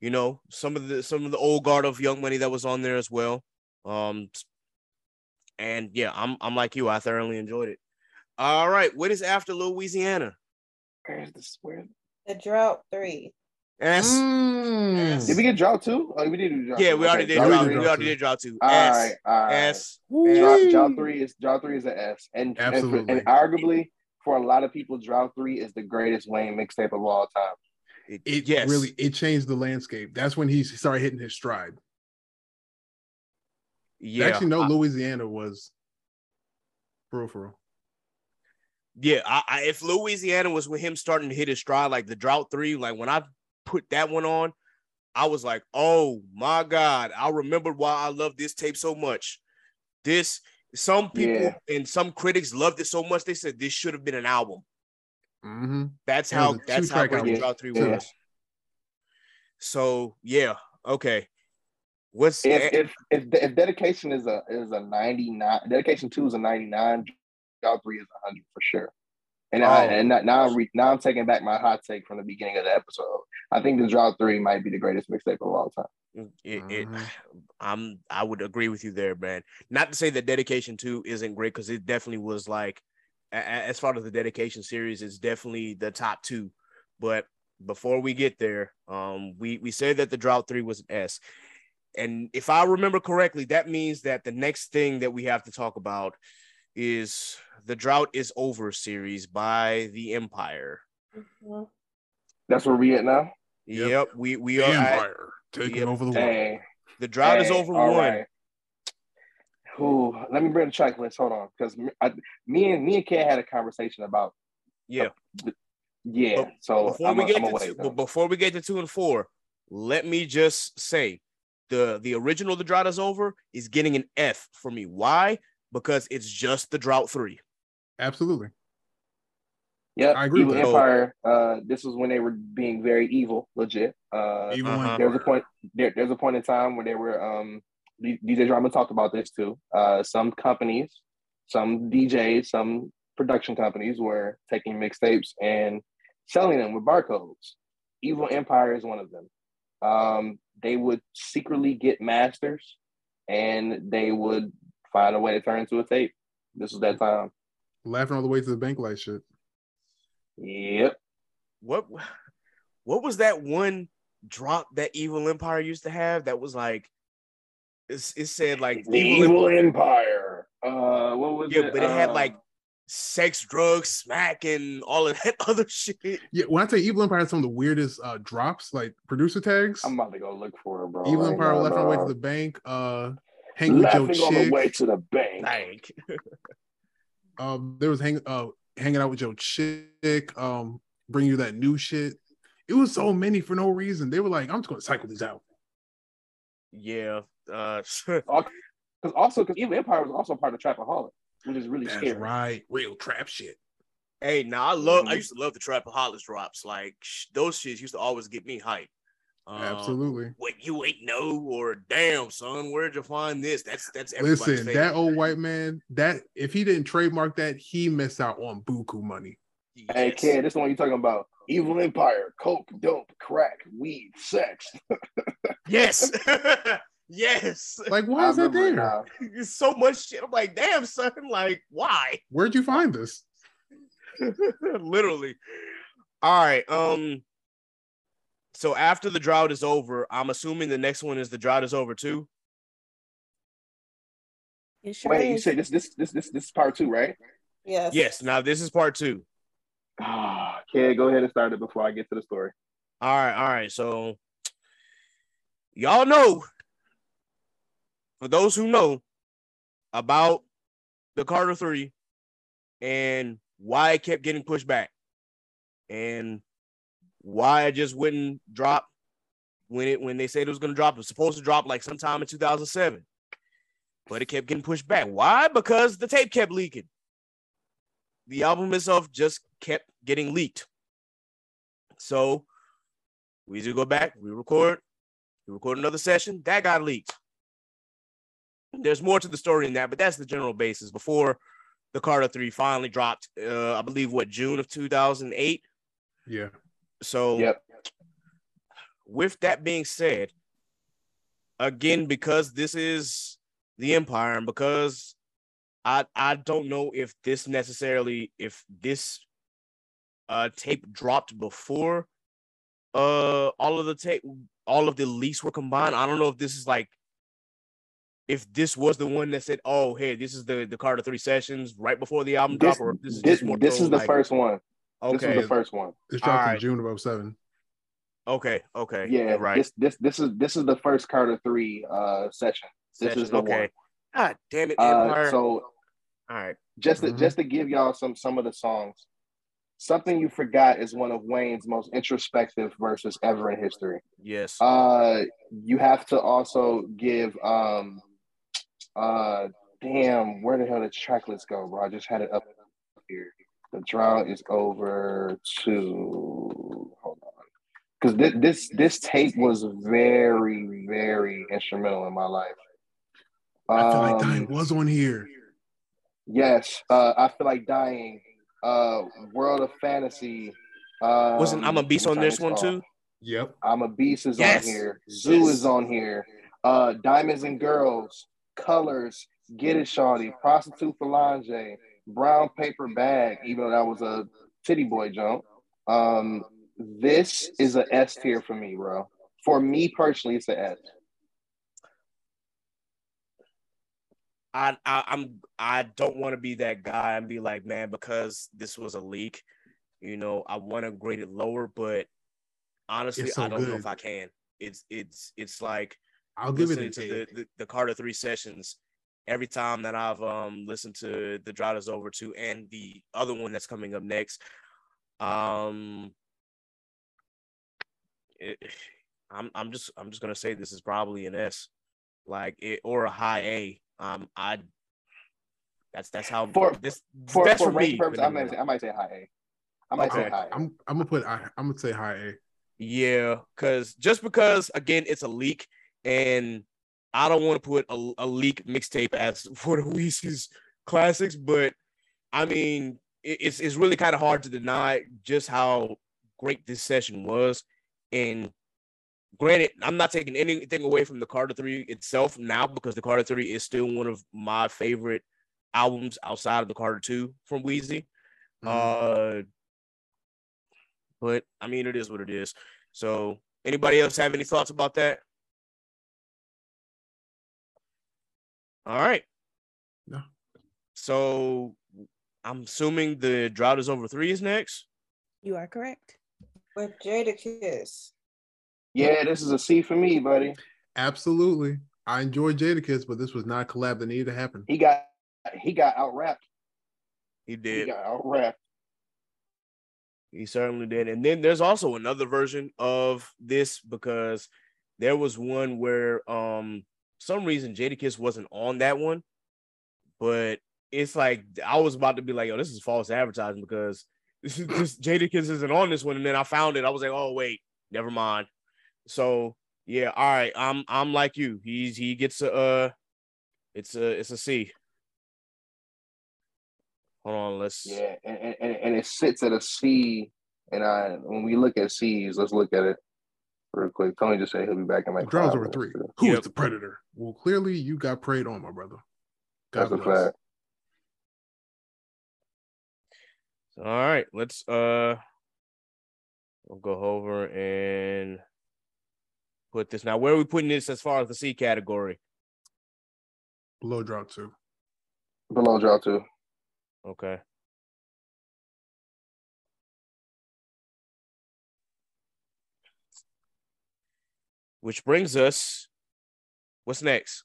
you know, some of the some of the old guard of Young Money that was on there as well. Um, and yeah, I'm I'm like you. I thoroughly enjoyed it. All right, what is after Louisiana? Where's this? Where? The drought three. S. Mm. Did we get drought too? Oh, we did do drought. Yeah, two. we already Okay, did Drought drop. three. We already did drop two. All S. right, all right. S. Drought, drought three is drought three is an S, and and, for, Absolutely. and arguably for a lot of people, drought three is the greatest Wayne mixtape of all time. It, It yes. really it changed the landscape. That's when he started hitting his stride. Yeah. Actually, no, I- Louisiana was for real, for real. Yeah, I, I, if Louisiana was with him starting to hit his stride, like the drought three, like when I put that one on, I was like, oh my God, I remembered why I love this tape so much. This, some people Yeah. and some critics loved it so much, they said this should have been an album. Mm-hmm. That's how, that's how two-track great the drought three Yeah. was. So, yeah, okay. What's If if if, if dedication is a is a ninety nine, dedication two is a ninety nine, drought three is a hundred for sure. And I, Oh. and now- now I'm re, now I'm taking back my hot take from the beginning of the episode. I think the drought three might be the greatest mixtape of all time. it, it Mhm. I'm I would agree with you there, man. Not to say that dedication two isn't great because it definitely was like a- a- as far as the dedication series, it's definitely the top two. But before we get there, um, we we said that the drought three was an S, and if I remember correctly, that means that the next thing that we have to talk about is the drought is over series by the Empire. Mhm. That's where we at now. Yep. Yep, we we are at, Empire taking Yep. over the world. Hey, the drought is over all one. right. Ooh, let me bring the track list. Hold on, because me and me and Ken had a conversation about Yeah. yeah. But so before I'm we a, get I'm to away, two, before we get to two and four, let me just say the the original The Drought is Over is getting an F for me. Why? Because it's just the Drought Three. Absolutely. Yeah, I agree Evil with. Empire. Uh, this was when they were being very evil, legit. Uh, Even Uh-huh. there was a point. There, there's a point in time where they were um D- DJ Drama talked about this too. Uh, some companies, some DJs, some production companies were taking mixtapes and selling them with barcodes. Evil Empire is one of them. Um, they would secretly get masters and they would find a way to turn into a tape. This was that time. Laughing all the way to the bank like shit. Yep. What what was that one drop that Evil Empire used to have that was like it's, it said like The Evil, Evil Empire. Uh, what was yeah, it? but it had Um, like sex, drugs, smack, and all of that other shit. Yeah, when I say Evil Empire had some of the weirdest uh drops, like producer tags. I'm about to go look for it, bro. Evil Empire left on the way to the bank. Uh, hang with your Laughing on the way to the bank. Like Um, there was hang uh hanging out with your chick. Um, bring you that new shit. It was so many for no reason. They were like, I'm just gonna cycle these out. yeah, uh, Because also, because Evil Empire was also part of Trapaholic, which is really That's scary. right, real trap shit. hey, now I love. I Mhm. used to love the Trapaholics drops. Like sh- those shits used to always get me hyped. Um, Absolutely. What you ain't know, or damn son, where'd you find this? That's that's everybody's Listen, favorite. that old white man, that if he didn't trademark that, he missed out on buku money. Hey, Yes. kid, this one you talking about. Evil Empire, coke, dope, crack, weed, sex. Yes. yes. Like, why I is that there? now. It's so much shit. I'm like, damn, son. Like, why? Where'd you find this? Literally. All right. Um. So after the drought is over, I'm assuming the next one is the drought is over too. It sure Wait, you is. said this, this, this, this, this is part two, right? Yes. Yes. Now this is part two. Ah, kid, go ahead and start it before I get to the story. All right. All right. So y'all know, for those who know about the Carter Three and why it kept getting pushed back and why it just wouldn't drop when it when they said it was going to drop. It was supposed to drop like sometime in 2007, but it kept getting pushed back. Why? Because the tape kept leaking. The album itself just kept getting leaked. So we do go back, we record, we record another session. That got leaked. There's more to the story than that, but that's the general basis. Before the Carter 3 finally dropped, uh, I believe, what, June of 2008? Yeah. So, Yep. with that being said, again, because this is the Empire, and because I I don't know if this necessarily if this uh tape dropped before uh all of the tape all of the leaks were combined. I don't know if this is like if this was the one that said, "Oh, hey, this is the the Carter Three sessions right before the album This, drop," or if this is this, this is the like- first one. This Okay, is the first one. It's dropped Alright. in June of 07. okay, okay, Yeah, right. This this this is this is the first Carter three uh session. This Session, is the okay. one. God damn it, Uh, so all right. just to, Mhm. just to give y'all some some of the songs. Something you forgot is one of Wayne's most introspective verses ever in history. Yes. Uh, you have to also give um, uh, damn, where the hell did track list go, bro? I just had it up here. The drought is over to hold on, because this this this tape was very very instrumental in my life. I feel like Um, Dying was on here. Yes, uh, I feel like dying. Uh, World of Fantasy. Um, Wasn't I'm a beast on this one too? Yep. I'm a Beast is Yes. on here. Zoo Yes. is on here. Uh, Diamonds and Girls, Colors, Get It Shawty, Prostitute for Flange, Brown Paper Bag, even though that was a titty Boy jump. Um, this is a S tier for me, bro. For me personally, it's a S. I, I I'm I don't want to be that guy and be like, man, because this was a leak, you know, I want to grade it lower, but honestly, so I don't know if I can. It's it's it's like I'll give it listening a to take. the, the the Carter three sessions. Every time that I've um listened to the Drought is over two and the other one that's coming up next, um, it, I'm I'm just I'm just gonna say this is probably an S, like it or a high A. Um, I that's that's how For- this For, that's for, for, me. purposes, I might say I might say high A. I might Okay. say high A. I'm I'm gonna put I, I'm gonna say high A. Yeah, because just because again it's a leak and I don't want to put a, a leak mixtape as for the Weezy's classics, but I mean, it, it's it's really kind of hard to deny just how great this session was. And granted, I'm not taking anything away from the Carter Three itself now because the Carter Three is still one of my favorite albums outside of the Carter Two from Weezy. Uh, but I mean, it is what it is. So, anybody else have any thoughts about that? All right. No. So, I'm assuming the drought is over three is next. You are correct. With Jadakiss. Yeah, this is a C for me, buddy. Absolutely. I enjoyed Jadakiss, but this was not a collab that needed to happen. He got he got out rapped. He did. He got out rapped. He certainly did. And then there's also another version of this because there was one where um some reason Jadakiss wasn't on that one, but it's like I was about to be like, yo, this is false advertising because this is this Jadakiss isn't on this one. And then I found it. I was like, oh wait, never mind. So yeah, all right. I'm I'm like you. He's he gets a uh it's a it's a C. Hold on, let's Yeah, and, and, and- it sits at a C. And I when we look at C's, let's look at it real quick. Tony just said he'll be back in like The draw's five over minutes. three. Who is Yep. the predator? Well, clearly you got preyed on, my brother. God That's a fact. All right, let's uh we'll go over and put this now. Where are we putting this as far as the C category? Below drought two. Below draw two. Okay. Which brings us what's next?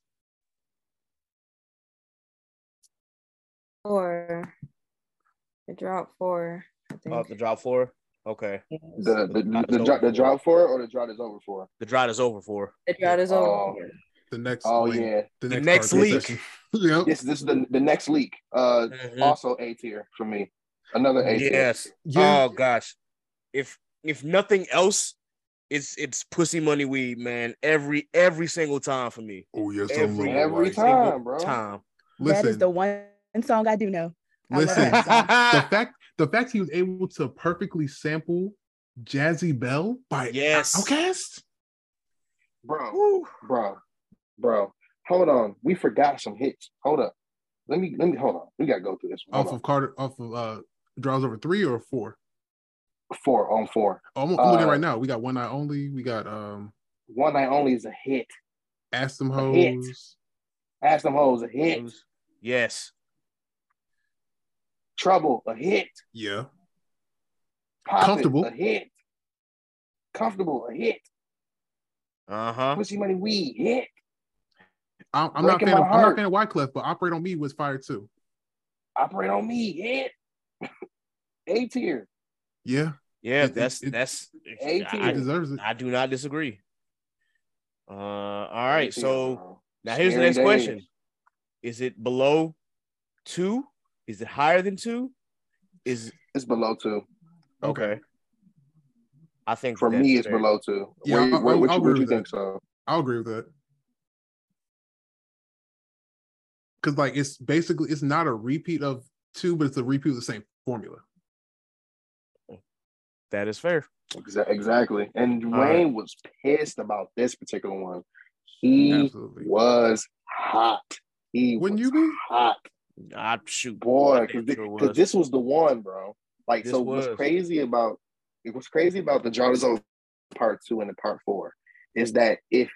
Four. The drought four. I think. Oh, the drought four. Okay. Yes. The the, drought the, the, drought, over the for. drought for or the drought is over for? The drought is over for. The drought is over. Oh. The next Oh link- yeah. the The next, next card leak. yep. This this is the the next leak. Uh Mhm. also A tier for me. Another A tier. Yes. Yeah. Oh gosh. If if nothing else, it's it's pussy money weed, man. Every every single time for me. Oh yes, I'm Every, looking every right. time. single bro. time. Listen, that is the one song I do know. I listen. the fact the fact he was able to perfectly sample Jazzy Belle by Yes. Outkast. Bro, Woo. bro, bro. Hold on. We forgot some hits. Hold up. Let me let me hold on. We gotta go through this. Hold Off on. of Carter, off of uh draws over three or four. Four on four. Oh, I'm, I'm looking Uh, right now. We got one night only. We got um One night only is a hit. Ask Them A hit. Hoes. Ask them hoes a hit. Yes. Trouble a hit. Yeah. Pop Comfortable. a hit. Comfortable a hit. Uh-huh. Pussy money weed hit. I'm, I'm not Breaking fan of, my I'm not heart. fan of Wyclef, but Operate on Me was fire too. Operate on me hit. A tier. Yeah, Yeah, It- it- that's it- that's A I, he tier. deserves it. I do not disagree. Uh all right. So now here's the next days. question. Is it below two? Is it higher than two? Is It's below two. okay. I think For me, it's fair. below two. Yeah, Where, I'll- where, I'll- what, I'll you, what agree you think that. so? I'll agree with that. Cause like it's basically it's not a repeat of two, but it's a repeat of the same formula. That is fair. Exactly. And All right. Wayne was pissed about this particular one. He Absolutely. was hot. He Wouldn't was you be? hot, I shoot. boy. Because damn sure this was the one, bro. Like, This so was. what's crazy about it was crazy about the John Zone part two and the part four is that if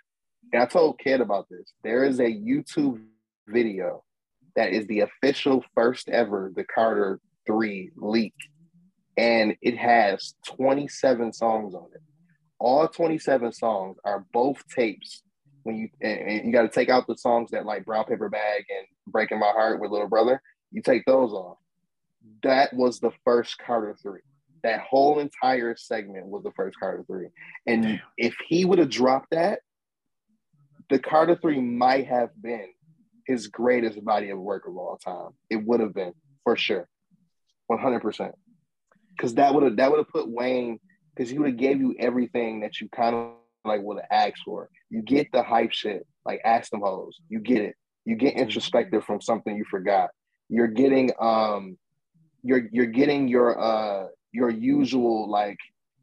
and I told Kid about this, there is a YouTube video that is the official first ever the Carter three leak, and it has 27 songs on it. All 27 songs are both tapes. When you and, and you got to take out the songs that like Brown Paper Bag and Breaking My Heart with Little Brother, you take those off. That was the first Carter three. That whole entire segment was the first Carter three. And Damn. if he would have dropped that, the Carter three might have been his greatest body of work of all time. It would have been for sure, one hundred percent. Because that would have that would have put Wayne because he would have gave you everything that you kind of like would have asked for. You get the hype shit, like ask them hoes. You get it. You get introspective from something you forgot. You're getting um you're you're getting your uh your usual like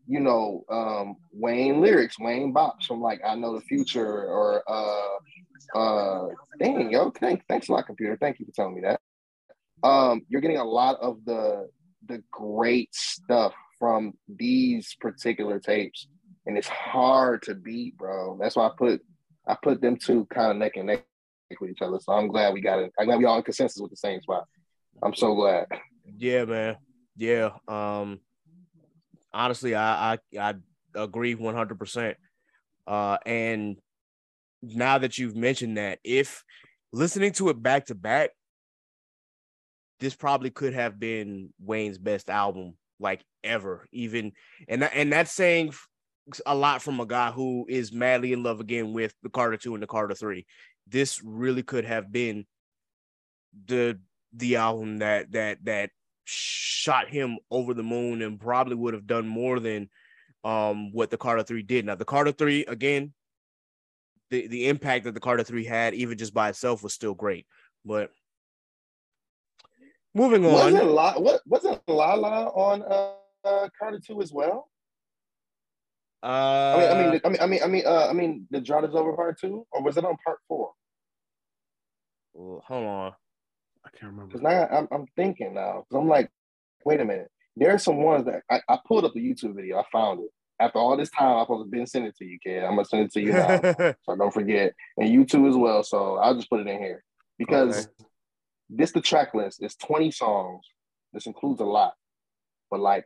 you know um Wayne lyrics, Wayne bops from like I know the future or uh uh dang yo thanks thanks a lot computer thank you for telling me that um you're getting a lot of the the great stuff from these particular tapes and it's hard to beat bro that's why I put I put them two kind of neck and neck with each other so I'm glad we got it I'm glad we all in consensus with the same spot I'm so glad Yeah, man. Yeah. Um honestly, I I, I agree 100%. Uh and now that you've mentioned that, if listening to it back to back, this probably could have been Wayne's best album like ever. Even and and that's saying a lot from a guy who is madly in love again with the Carter 2 and the Carter 3. This really could have been the the album that that that shot him over the moon and probably would have done more than um what the Carter 3 did. Now the Carter 3 again the the impact that the Carter 3 had even just by itself was still great. But moving on. wasn't La, what wasn't Lala on uh, uh Carter 2 as well Uh, I mean, I mean, I mean, I mean, I mean, uh, I mean, the drought is over part two, or was it on part four? well, hold on. I can't remember. Because now I'm, I'm thinking now, because I'm like, wait a minute. There are some ones that I, I pulled up the YouTube video. I found it after all this time. I'm supposed to been sending it to you, kid. I'm gonna send it to you now, so don't forget, and you too as well. So I'll just put it in here because Okay. This the track list. It's 20 songs. This includes a lot, but like,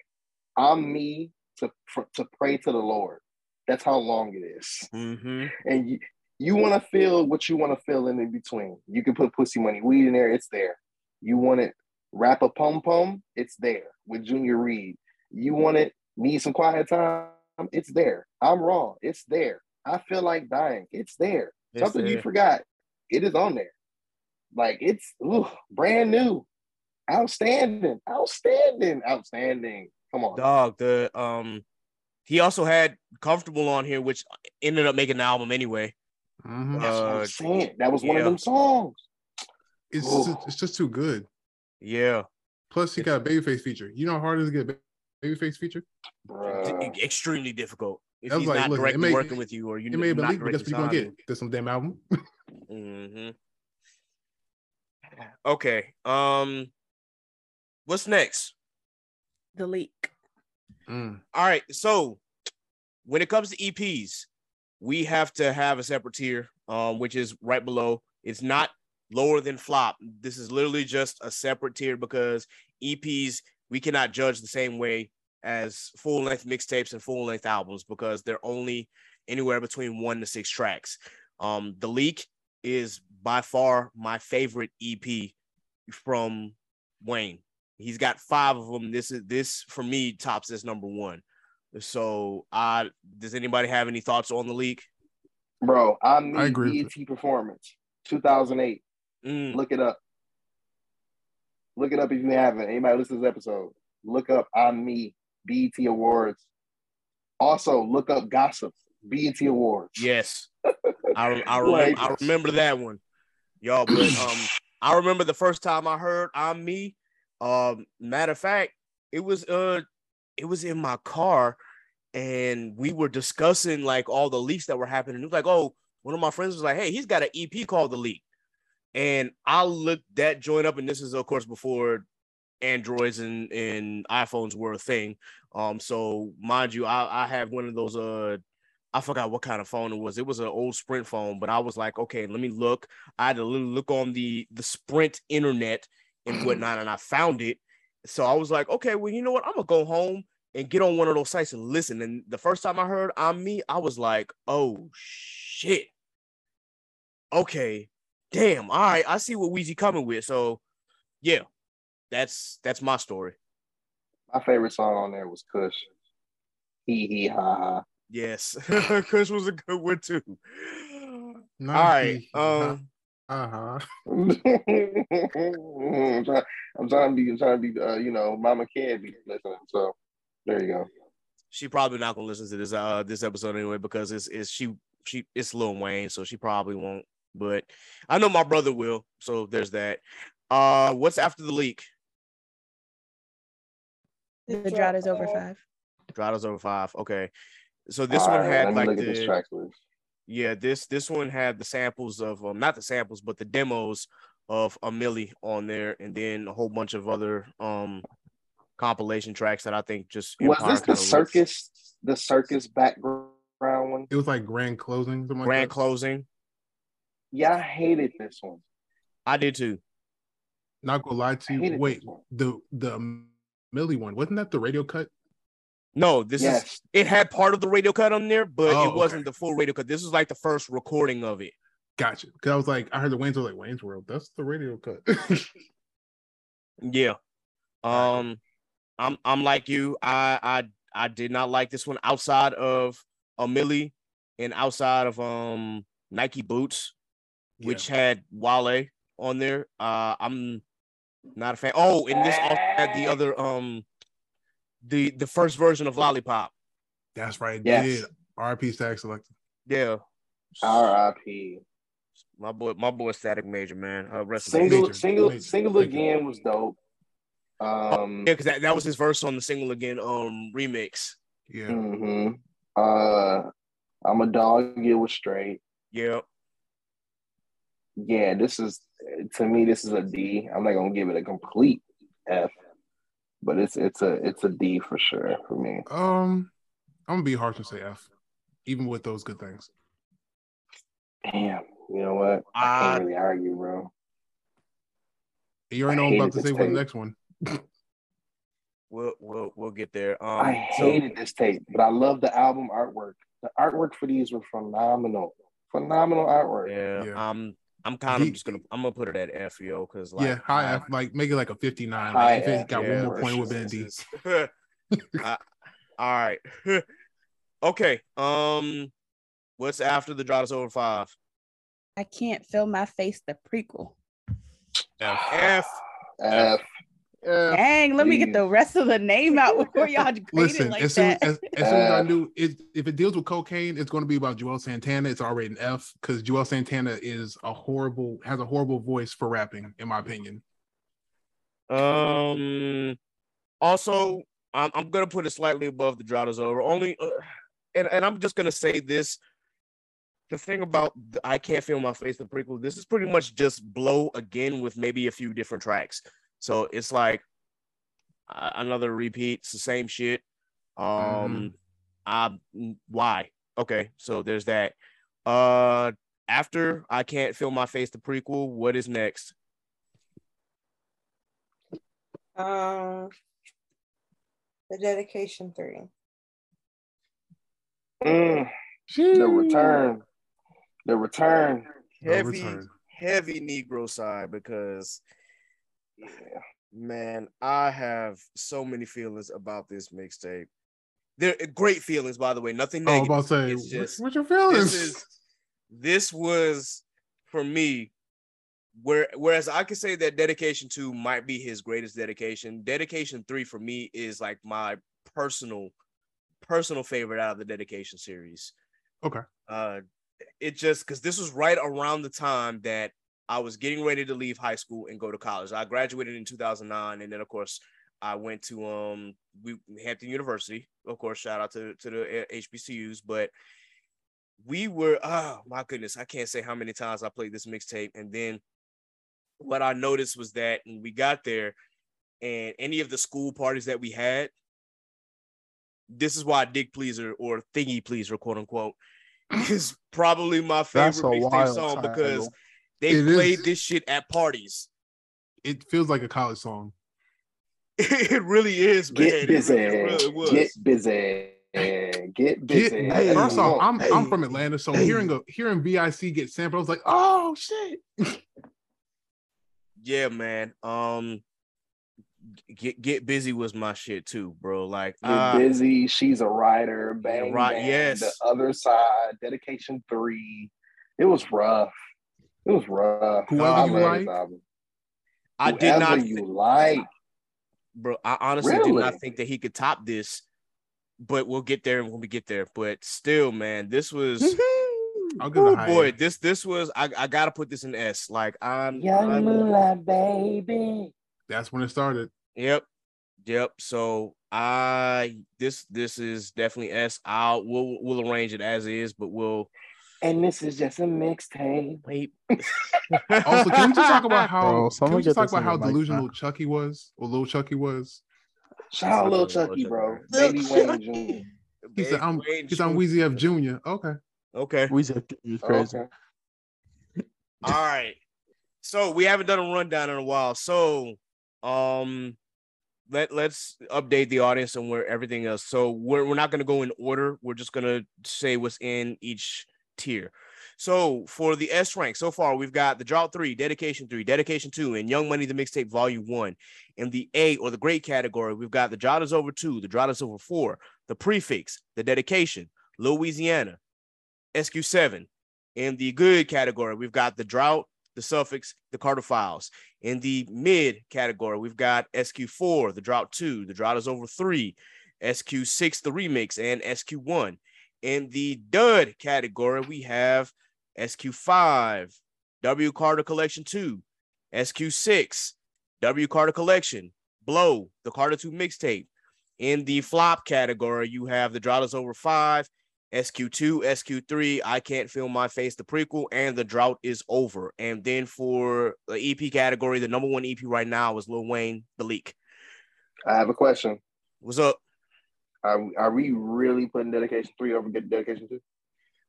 I'm me to to pray to the Lord. That's how long it is. hmm and you, you want to feel what you want to feel in, in between. You can put pussy money weed in there, it's there. You want it rap a pom pom, it's there with Junior Reid. You want it need some quiet time, it's there. I'm wrong, it's there. I feel like dying, it's there. It's Something you forgot, it is on there. Like it's ooh, brand new, outstanding, outstanding, outstanding. Come on, Dog, the um he also had comfortable on here, which ended up making the album anyway. Mhm. that's what uh, I'm saying. That was one of them songs. It's Ooh. just, it's just too good. Yeah. Plus, he got a babyface feature. You know how hard it is to get a babyface feature? Bruh. Extremely difficult. If I was he's like, not listen, it directly may- working with you or you It may have been not leaked, but guess what you're gonna directly get? There's some damn album. hmm Okay. Um what's next? The leak. Mm. All right. So when it comes to EPs, we have to have a separate tier, um, which is right below. It's not lower than flop. This is literally just a separate tier because EPs we cannot judge the same way as full length mixtapes and full length albums because they're only anywhere between one to six tracks. Um, the leak is by far my favorite EP from Wayne. He's got five of them. This is this for me tops this number one. So, uh, does anybody have any thoughts on the leak? Bro, I'm I the agree with BET performance, 2008. Mm, Look it up. Look it up if you haven't. Anybody listen to this episode, look up I'm Me, BET Awards. Also, look up Gossip, BET Awards. yes, I I Like- I remember that one, y'all. But um, I remember the first time I heard "I'm Me." Um, matter of fact, it was uh, it was in my car, and we were discussing like all the leaks that were happening. It was like, oh, one of my friends was like, hey, he's got an EP called The Leak, and I looked that joint up, and this is of course before Androids and and iPhones were a thing. Um, so mind you, I I have one of those uh. I forgot what kind of phone it was. It was an old Sprint phone, but I was like, okay, let me look. I had to look on the the Sprint internet and whatnot, and I found it. So I was like, okay, well, you know what? I'm gonna go home and get on one of those sites and listen. And the first time I heard "I'm Me," I was like, oh shit. Okay, damn. All right, I see what Weezy coming with. So, yeah, that's that's my story. My favorite song on there was Kush. Hee hee ha ha. Yes, Kush was a good one too. Nah, All right, um. uh-huh. I'm, trying, I'm trying to be, I'm trying to be, uh, you know, Mama can't be listening. So there you go. she probably not gonna listen to this uh this episode anyway because it's, it's she she it's Lil Wayne, so she probably won't. But I know my brother will, so there's that. Uh, what's after the leak? The drought is over five. Drought is over five. Okay, so this All one right, had let me like look at this the track list. yeah this this one had the samples of um not the samples but the demos of a Milli on there, and then a whole bunch of other um compilation tracks that I think just Was Empire this the kinda looks- circus? The circus background one? It was like grand closing. Something like grand that. closing. Yeah, I hated this one. I did too. Not gonna lie to you. Wait, the the Milli one wasn't that the radio cut? No, this is it had part of the radio cut on there, but Oh, it wasn't okay. the full radio cut. This was like the first recording of it. Gotcha. Because I was like, I heard the Wayne's were like Wayne's World. That's the radio cut. Yeah. Um I'm I'm like you. I I I did not like this one outside of a Milli and outside of um Nike boots, which had Wale on there. Uh I'm not a fan. Oh, and this also had the other um the the first version of Lollipop. That's right. Yes. Did RP Stack Selected. Yeah. R.I.P. My boy, my boy Static Major, man. Uh, rest. Single, Major, single, major. single again was dope. Um, Yeah, because that, that was his verse on the single again um remix. Yeah. Mm-hmm. Uh, I'm a dog. It was straight. Yeah. Yeah, this is to me. This is a D. I'm not gonna give it a complete F, but it's it's a it's a D for sure for me. Um, I'm gonna be harsh and say F, even with those good things. Damn, you know what? I Uh, can't really argue, bro. You already I know what I'm about to say this for the next one. We'll we'll we'll get there. Um I so- hated this tape, but I love the album artwork. The artwork for these were phenomenal. Phenomenal artwork. yeah, Yeah. um I'm kind of just gonna I'm gonna put it at F yo because like yeah, high I- F, like make it like a 59. Like, if it got yeah, one more point, it would sure. have been a D. this is- I- all right. okay. Um what's after the drought is over five? I can't feel my face. The prequel. F. F. F. Dang, let me get the rest of the name out before y'all grade Listen, it like as soon that. as, as soon as I F. knew it, if it deals with cocaine, it's going to be about Juelz Santana. It's already an F because Juelz Santana is a horrible, has a horrible voice for rapping, in my opinion. Um. Also, I'm I'm gonna put it slightly above the drought is over. Only, uh, and and I'm just gonna say this. The thing about the I can't feel my face the prequel. This is pretty much just blow again with maybe a few different tracks. So it's like uh, another repeat. It's the same shit. Um. I why? Okay, so there's that. Uh, after I can't feel my face the prequel. What is next? Um, the dedication three. Mm, the return. The return. No heavy, return. heavy Negro side because, Yeah. man, I have so many feelings about this mixtape. They're great feelings, by the way. Nothing Oh, I was negative. about to say, It's just- what's your feelings? this is this was for me where whereas I could say that dedication two might be his greatest dedication, dedication three for me is like my personal personal favorite out of the dedication series. Okay. Uh it just because this was right around the time that I was getting ready to leave high school and go to college. I graduated in 2009 and then of course I went to um we Hampton University. Of course, shout out to to the HBCUs, but we were oh my goodness, I can't say how many times I played this mixtape. And then what I noticed was that when we got there and any of the school parties that we had, this is why Dick Pleaser or Thingy Pleaser, quote unquote, is probably my favorite mixtape song because title. They It is. played this shit at parties. it feels like a college song. it really is, man. Get It busy. really- it really was. Get busy. Get Get, busy. first off, I'm I'm from Atlanta, so hearing a hearing VIC get sampled, I was like, oh shit. yeah, man. Um, get get busy was my shit too, bro. Like, Get uh, busy. She's a writer. Bang, right, bang, yes. The other side. Dedication three. It was rough. It was rough. Whoever I You Like? this album. I did Whoever not, You thi- like. bro. I honestly did not think that he could top this, but we'll get there when we get there. But still, man, this was I'll give Oh boy, A. this this was I, I gotta put this in S. Like I'm, Young I'm- Moonlight baby. That's when it started. Yep. Yep. So I this this is definitely S. I'll we'll we'll arrange it as is, but we'll And this is just a mixtape. wait. Also, can we just talk about how Bro, can we just talk about how delusional man. Chucky was or little Chucky was? Shout out little Chucky, bro. Baby Wayne Jr. He said I'm Wayne he's I'm Jr. Weezy F Junior. Okay. Okay. Weezy is crazy. Okay. All right. So we haven't done a rundown in a while. So um let let's update the audience on where everything else. So we're we're not gonna go in order. We're just gonna say what's in each tier. So for the S rank, so far we've got the drought three, dedication three, dedication two, and Young Money the mixtape volume one. In the A or the great category, we've got the drought is over two, the drought is over four, the prefix, the dedication, Louisiana, SQ7. In the good category, we've got the drought, the suffix, the Carter files. In the mid category, we've got SQ4, the drought two, the drought is over three, SQ6, the remix, and SQ1. In the dud category, we have SQ5, W Carter Collection 2, SQ6, W Carter Collection, Blow, the Carter 2 mixtape. In the flop category, you have the drought is over five, SQ2, SQ3, I Can't Feel My Face, the prequel, and The Drought is Over. And then for the EP category, the number one EP right now is Lil Wayne, The Leak. I have a question. What's up? Are, are we really putting dedication three over get dedication two?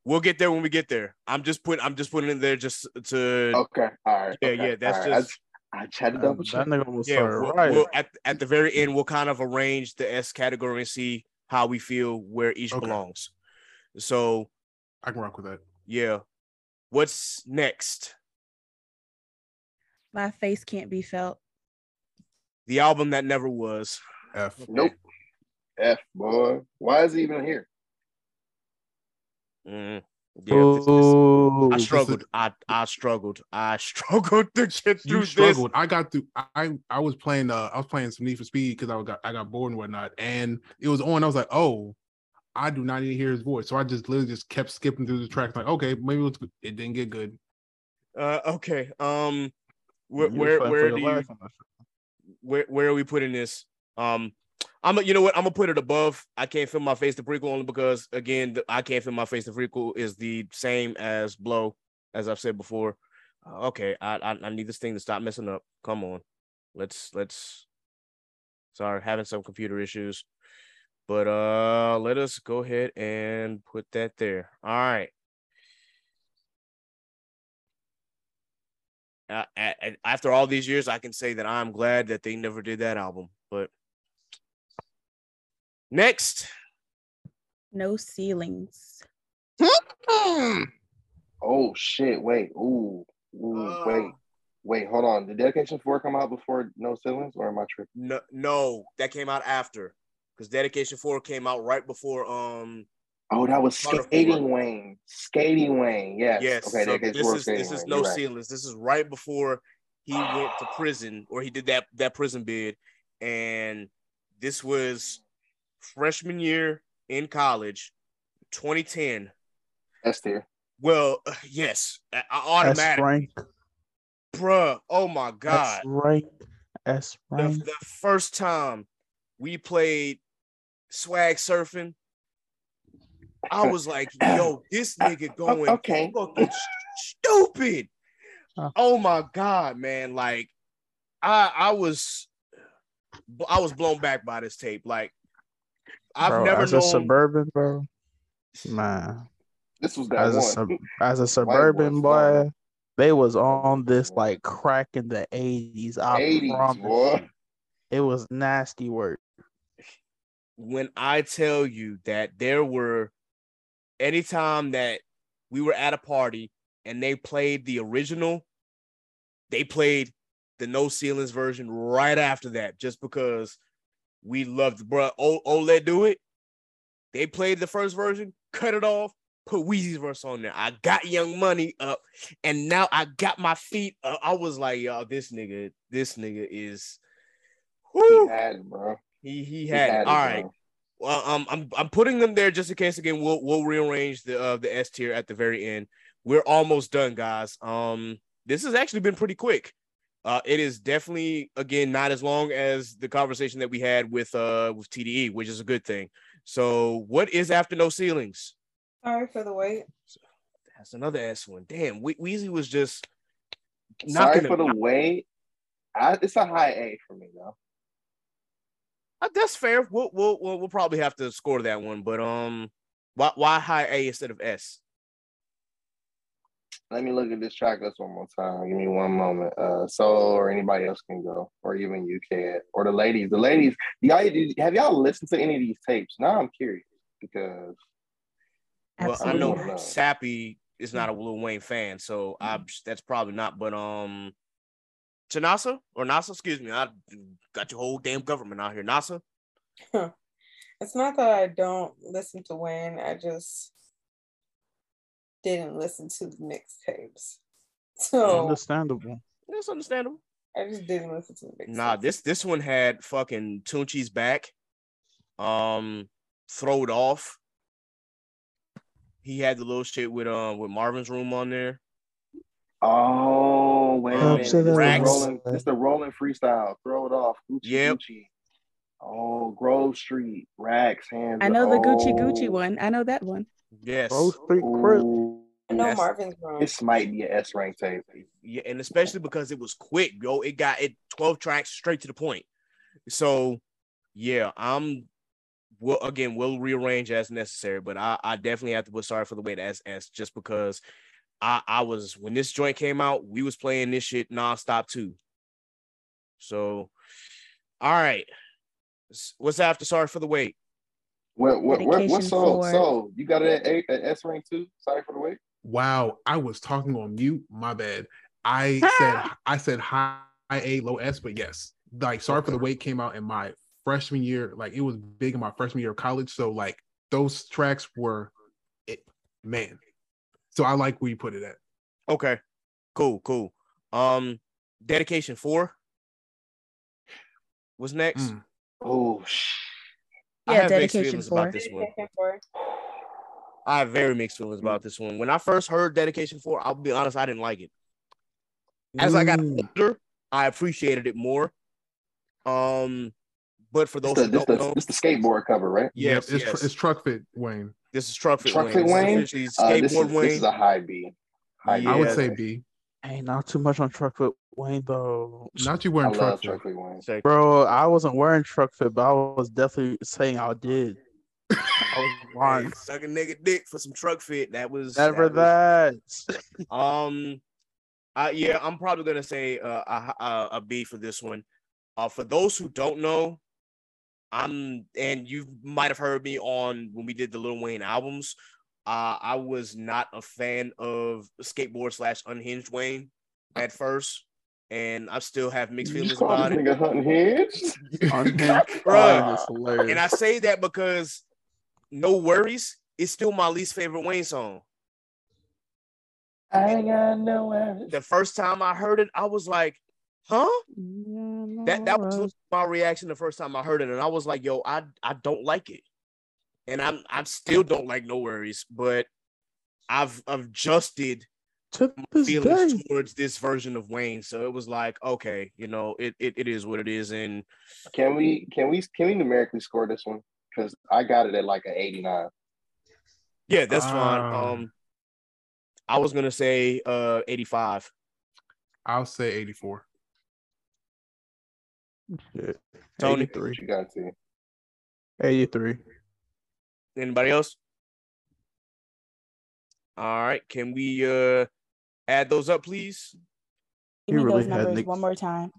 We'll get there when we get there. I'm just putting I'm just putting it there just to Okay. All right. yeah, okay, yeah, that's all right. just I, I tried to Uh, double check. yeah, we'll, right. we'll- at, at the very end, we'll kind of arrange the S category and see how we feel where each Okay. belongs. So I can rock with that. yeah. What's next? My face can't be felt. The album that never was. F. Nope. F boy. Why is he even here? Mm, yeah, this- this- Ooh, I is- struggled. I I struggled. I struggled to get through You this. struggled. I got through. I I was playing. Uh, I was playing some Need for Speed because I got I got bored and whatnot, and it was on. I was like, oh, I do not need to hear his voice. So I just literally just kept skipping through the tracks. Like, okay, maybe it, was, it didn't get good. Uh, okay. Um, where where where do you life on that shit. where where are we putting this? Um, I'm a, you know what? I'm gonna put it above. I can't feel my face the prequel only because again, the, I can't feel my face the prequel is the same as Blow, as I've said before. Uh, okay, I, I I need this thing to stop messing up. Come on, let's let's. Sorry, having some computer issues, but uh, let us go ahead and put that there. All right. Uh, after all these years, I can say that I'm glad that they never did that album. But next, No ceilings. Oh shit! Wait. Ooh. Ooh. Uh. wait. Wait. Hold on. Did dedication four come out before No Ceilings, or am I tripping? no, no, that came out after because Dedication Four came out right before. Um, Oh, that was Skating Wayne. Skating Wayne. Yes. yes, Okay. so this is Skating this is Wayne. no You're right. ceilings. This is right before he went to prison or he did that that prison bid, and this was freshman year in college, 2010. S tier. Well, uh, yes, a- a- S automatic, rank. bruh. Oh my god. S rank. S the, rank. the first time we played swag surfing, I was like, yo, this nigga going okay. fucking stupid. Huh. Oh my god, man. Like I I was I was blown back by this tape. Like I've bro, never as known a suburban, bro. Man, This was that as a sub, as a suburban boy, they was on this like crack in the eighties. I 80s, promise boy. It was nasty work. when I tell you that there were anytime that we were at a party and they played the original, they played the no ceilings version right after that, just because we loved bro. Oh, let do it. They played the first version, cut it off, put Weezy's verse on there. I got Young Money up, and now I got my feet up. I was like, y'all, this nigga, this nigga is. He had it, bro. he he He had, it. had it, All right. bro. Well, um, I'm I'm putting them there just in case. Again, we'll we'll rearrange the uh, the S tier at the very end. We're almost done, guys. Um, this has actually been pretty quick. Uh, it is definitely again not as long as the conversation that we had with uh with TDE, which is a good thing. So, what is after no ceilings? Sorry for the wait. That's another S one. Damn, we- Weezy was just Sorry for it- the wait. I, it's a high A for me though. Uh, that's fair. We'll, we'll we'll we'll probably have to score that one, but um, why why high A instead of S? Let me look at this track list one more time. Give me one moment. Uh, so or anybody else can go, or even you can, or the ladies. The ladies, do y'all have y'all listened to any of these tapes? Now I'm curious because Well, I know Sappy is not a Lil Wayne fan, so I that's probably not. But um, to NASA or NASA, excuse me, I got your whole damn government out here. NASA, It's not that I don't listen to Wayne. I just didn't listen to the mixtapes. So Understandable. that's understandable. I just didn't listen to the mixtapes. Nah, this this one had fucking Tunechi's back. Um, throw it off. He had the little shit with um with Marvin's room on there. oh wait a minute, so this, the rolling, this the rolling freestyle. Throw it off, Gucci Yep. Gucci. Oh, Grove Street, Racks, hands. I know the Gucci oh. Gucci one. I know that one. Yes. Bro Street Crip. Ooh, I know That's- Marvin's room. This might be an S rank tape. Yeah, and especially because it was quick, yo. It got it 12 tracks straight to the point. So yeah, I'm well again, we'll rearrange as necessary, but I, I definitely have to put sorry for the wait as as just because I I was when this joint came out, we was playing this shit nonstop too. So all right. What's after sorry for the wait? What what what Dedication what's so for- so you got an A an S rank too? Sorry for the wait. Wow, I was talking on mute. My bad. I said I said high A, low S, but yes, like Sorry for the Wait came out in my freshman year. Like it was big in my freshman year of college. So like those tracks were it, man. So I like where you put it at. Okay. Cool, cool. Um dedication four. What's next? Mm. Oh sh- I Yeah, have mixed feelings four. about this one. I have very mixed feelings about this one. When I first heard Dedication 4, I'll be honest, I didn't like it. As I got older, I appreciated it more. Um, but for this those the, who this, don't the, know, this the skateboard cover, right? yes, Yep, it's, yes. it's Trukfit, Wayne. this is Truck Fit Truck Wayne. Fit Wayne? officially Uh, this, Skateboard is, Wayne. this is a high B. High B. I would say B. Ain't not too much on Trukfit Wayne though. Not you I wearing love truck fit. Truck Fit Wayne. Bro, I wasn't wearing Trukfit, but I was definitely saying I did. I was Hey, lying. suck a nigga dick for some Trukfit. That was Never that. was- that. Um, uh, yeah, I'm probably gonna say uh, a, a, a B for this one. Uh, for those who don't know, I'm and you might have heard me on when we did the Lil Wayne albums. Uh, I was not a fan of skateboard slash unhinged Wayne at first, and I still have mixed feelings about it. nigga hunting heads? Unhinged. Bruh. Oh. And I say that because No Worries is still my least favorite Wayne song. I got no worries. The first time I heard it, I was like, huh? that that was my reaction the first time I heard it, and I was like, "Yo, I I don't like it," and I'm I still don't like No Worries, but I've adjusted to my feelings day. towards this version of Wayne, so it was like, okay, you know, it it, it is what it is, and Can we can we can we numerically score this one? Because I got it at like an 89. yeah, that's fine. Ah. Um, I was gonna say uh 85. I'll say 84. Shit. Tony? 83. You got to? 83. Anybody else? All right, can we uh add those up, please? Give me really those had numbers Nick- one more time.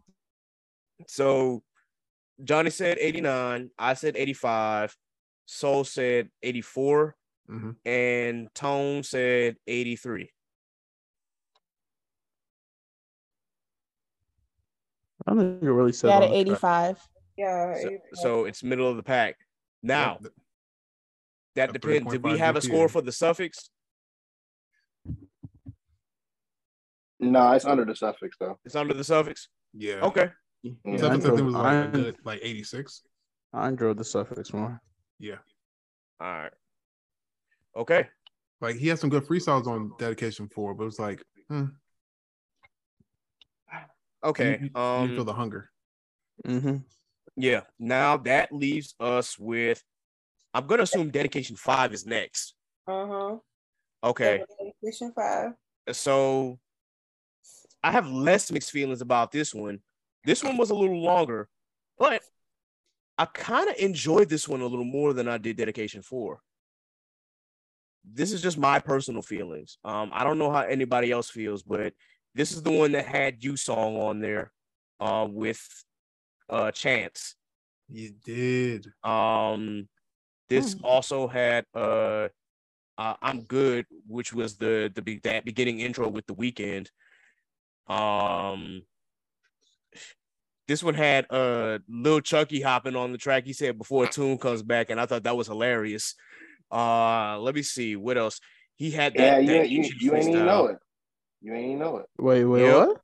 So Johnny said 89, I said 85, Soul said 84, hmm and Tone said 83. I don't think you really said Got on an 85. Yeah. So, so it's middle of the pack. Now Yep. That depends. Did we 3.5 have a score for the suffix? No, it's under the suffix though. It's under the suffix. Yeah. Okay. Yeah. I Suffix, I drove- think was like a I- good like 86. I enjoyed the suffix more. Yeah. All right. Okay. Like he had some good freestyles on Dedication Four, but it was like, hmm, Okay. you, you, um. you feel the hunger. Mm-hmm. Yeah. Now that leaves us with. I'm gonna assume dedication five is next. Uh-huh. Okay. Mission five. So I have less mixed feelings about this one. This one was a little longer, but I kind of enjoyed this one a little more than I did dedication four. This is just my personal feelings. Um, I don't know how anybody else feels, but this is the one that had you song on there, uh, with uh Chance. You did. Um, this Hmm. also had uh, uh, "I'm Good," which was the the be- that beginning intro with the Weeknd. Um, this one had uh Lil Chucky hopping on the track. He said before a tune comes back, and I thought that was hilarious. Uh, let me see what else. He had that. Yeah, you, that ain't- you, you ain't even know it. You ain't even know it. Wait, wait, Yep. what?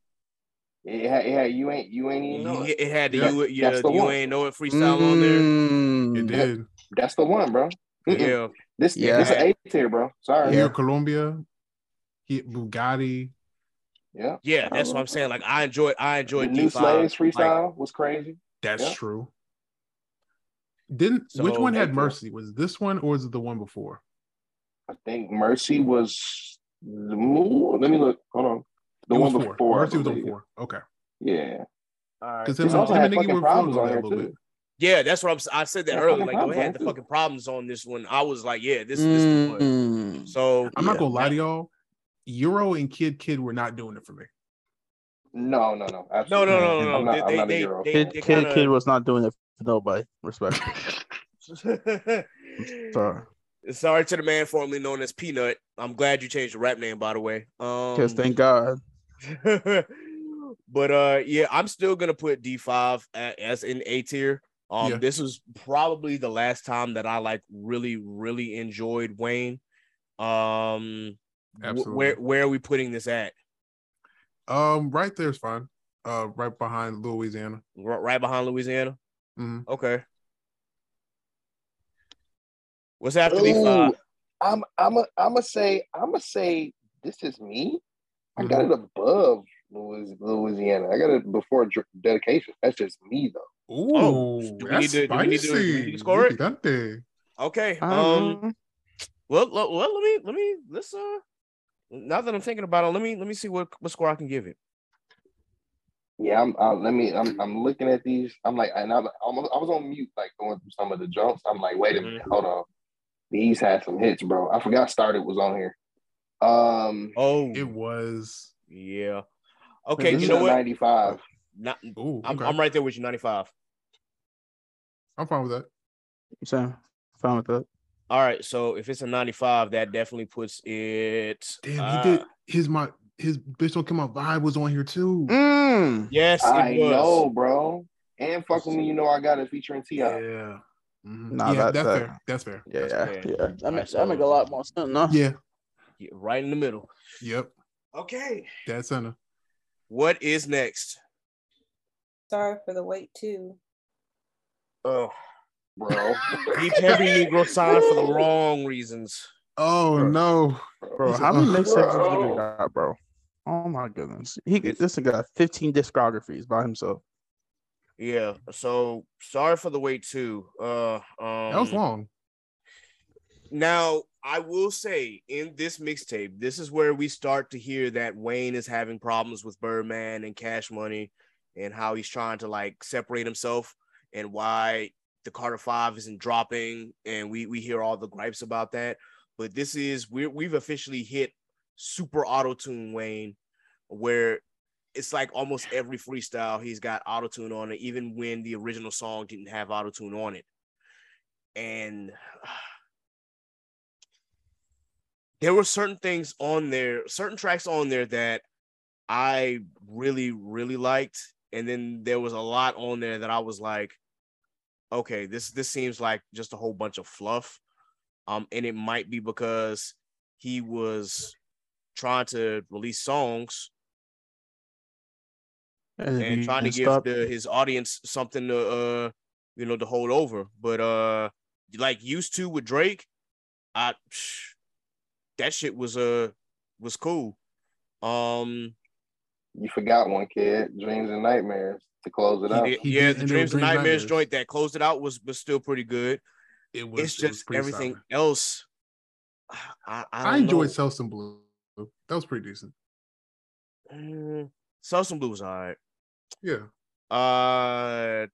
It had, it had, you ain't you ain't even know Yeah, it. it had the Yeah, you, yeah, that's the you one. ain't know it freestyle on there. Mm, It did. That's the one, bro. Mm-mm. Yeah, This Yeah. this is A tier, bro. Sorry. Here, Colombia. He Bugatti. Yeah. yeah, that's what I'm saying. Like I enjoyed, I enjoyed new D5. slaves Like, freestyle was crazy. That's Yeah. true. Didn't which one had Mercy? Was this one or was it the one before? I think Mercy was the move. Let me look. Hold on. The it one before. Mercy was on four. Okay. Yeah. all right. Because This him, also him had and Nicki fucking were problems on a here too. bit. Yeah, that's what I'm. s- I said that earlier. Like, oh, it had the fucking problems on this one. I was like, yeah, this this the one. mm. So I'm not gonna lie to y'all. Euro and Kidd Kidd were not doing it for me. No, no, no. no, Absolutely. no, no, no, no. not, They they they, Kid, they, kid, kinda- kid was not doing it for nobody. Respect. Sorry. Sorry to the man formerly known as Peanut. I'm glad you changed the rap name, by the way. Um, Because thank God. but uh, yeah, I'm still gonna put D5 as in A tier. Um, Yeah. this was probably the last time that I like really, really enjoyed Wayne. Um, wh- Absolutely. where where are we putting this at? Um, right there's fine. Uh, right behind Louisiana. R- right behind Louisiana. Mhm. Okay. What's after D5? Ooh, I'm I'm a, I'm gonna say I'm gonna say this is me. I got it above Louis, Louisiana. I got it before dedication. That's just me though. Ooh, Oh, do we that's need to- do we need to- do we spicy. need to score it? Picante. Okay. Um, Um. Well, well, well, let me let me let's uh. Now that I'm thinking about it, let me let me see what what score I can give it. Yeah, I'm. Uh, let me. I'm. I'm looking at these. I'm like, and I'm, I'm. I was on mute, like going through some of the jumps. I'm like, wait a minute, hold on. These had some hits, bro. I forgot started was on here. Um. Oh, It was. yeah. Okay, you know what? 95. Not, Ooh, I'm, okay. I'm right there with you. 95. I'm fine with that. You saying fine with that? All right. So if it's a 95, that definitely puts it. Damn, uh, he did his my his bitch don't come out vibe was on here too. Mm. Yes, it I was. know, bro. And fuck with me, you know I got it featuring T.I. Yeah. Mhm. Nah, yeah, that- that's that- fair. That's fair. Yeah, That's yeah, fair. yeah. That, Alright, make, so- that make a lot more sense. No? Yeah. Yeah, Right in the middle. Yep. Okay. That's center. What is next? Sorry for the wait too. Oh, bro. deep heavy Negro sign for the wrong reasons. Oh Bro. no. Bro, how many Ugh. mixtapes this Bro. nigga got, bro? Oh my goodness. He It's- this nigga got 15 discographies by himself. Yeah. So sorry for the wait too. Uh, um, That was long. Now, I will say in this mixtape, this is where we start to hear that Wayne is having problems with Birdman and Cash Money and how he's trying to like separate himself and why the Carter 5 isn't dropping and we we hear all the gripes about that. But this is we we've officially hit super auto-tune Wayne where it's like almost every freestyle he's got auto-tune on it even when the original song didn't have auto-tune on it. And there were certain things on there, certain tracks on there that I really, really liked. And then there was a lot on there that I was like, okay, this this seems like just a whole bunch of fluff. Um, and it might be because he was trying to release songs And, and trying to give the, his audience something to uh you know to hold over. But uh like used to with Drake, I that shit was uh was cool. Um, You forgot one kid, Dreams and Nightmares, to close it out. yeah, He yeah, did the Dreams and Nightmares Nightmares. joint that closed it out was was still pretty good. It was. it's it was just everything solid. else. I, I, I, don't enjoyed know. Selsun Blue. That was pretty decent. Mm, Selsun Blue was all right. Yeah. Uh,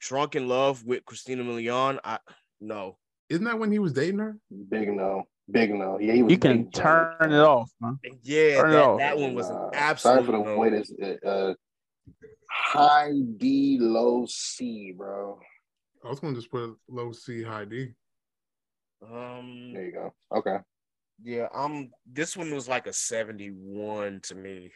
Drunk in Love with Christina Milian. I no. Isn't that when he was dating her? Big no. Big no. Yeah, he was You can turn it off, man. Yeah, Turn it that, off. that one was Nah, an Sorry absolute for the no. way this uh, high D, low C, bro. I was going to just put low C, high D. Um, There you go. Okay. yeah, um, this one was like a seventy-one to me.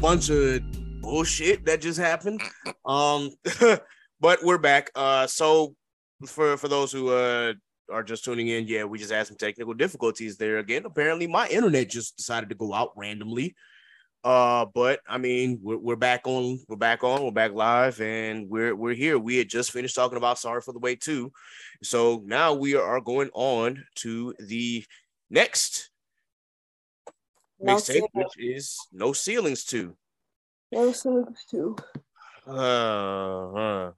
Bunch of bullshit that just happened. Um, but we're back. Uh, so for for those who uh are just tuning in, yeah, we just had some technical difficulties there again. Apparently, my internet just decided to go out randomly. Uh, but I mean, we're, we're back on, we're back on, we're back live, and we're we're here. We had just finished talking about Sorry for the Wait too, so now we are going on to the next No mixtape, ceilings. which is No Ceilings 2. No ceilings too. Uh, huh.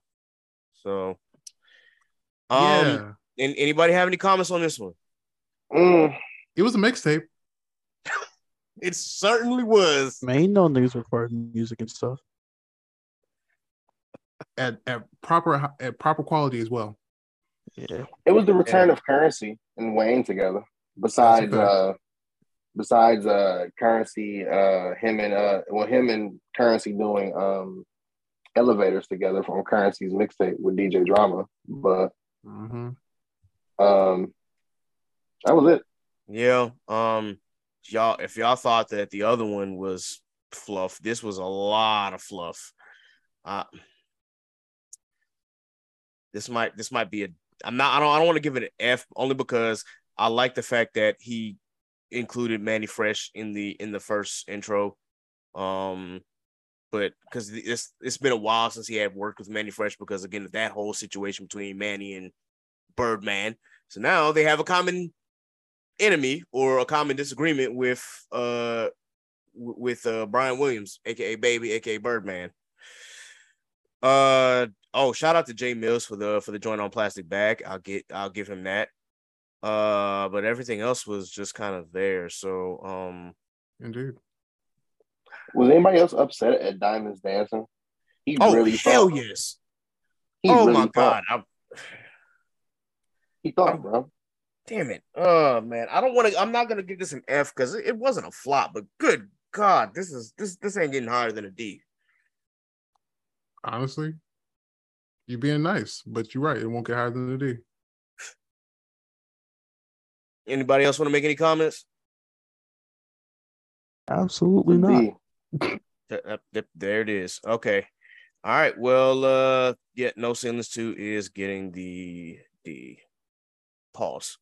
So, um, yeah. and anybody have any comments on this one? Mm, It was a mixtape. It certainly was. Man, you know niggas record music and stuff. At, at proper at proper quality as well. Yeah. it was the return of Curren$y and Wayne together. Besides, That's a fact. uh, besides uh, Curren$y, uh, him and uh, well, him and Curren$y doing um, elevators together from Curren$y's mixtape with DJ Drama, but Mm-hmm. um, that was it. Yeah. Um, y'all, if y'all thought that the other one was fluff, this was a lot of fluff. Uh, this might this might be a. I'm not. I don't. I don't want to give it an F only because I like the fact that he included Mannie Fresh in the in the first intro. Um, but because it's it's been a while since he had worked with Mannie Fresh because again that whole situation between Mannie and Birdman. So now they have a common enemy or a common disagreement with uh with uh Brian Williams, aka Baby, aka Birdman. Uh oh, shout out to Jay Mills for the for the joint on plastic bag. I'll get I'll give him that. Uh, but everything else was just kind of there. So um Indeed. Was anybody else upset at Diamonds dancing? He oh really hell thought, yes. He oh really my thought. god. I'm, He thought, bro. damn it. Oh man. I don't want to I'm not gonna give this an F because it, it wasn't a flop, but good god, this is this this ain't getting higher than a D. Honestly, you being nice, but you're right. It won't get higher than a D. Anybody else want to make any comments? Absolutely not. D. Th- th- th- There it is. Okay. All right. Well, uh, yeah, no ceilings two is getting the the pause.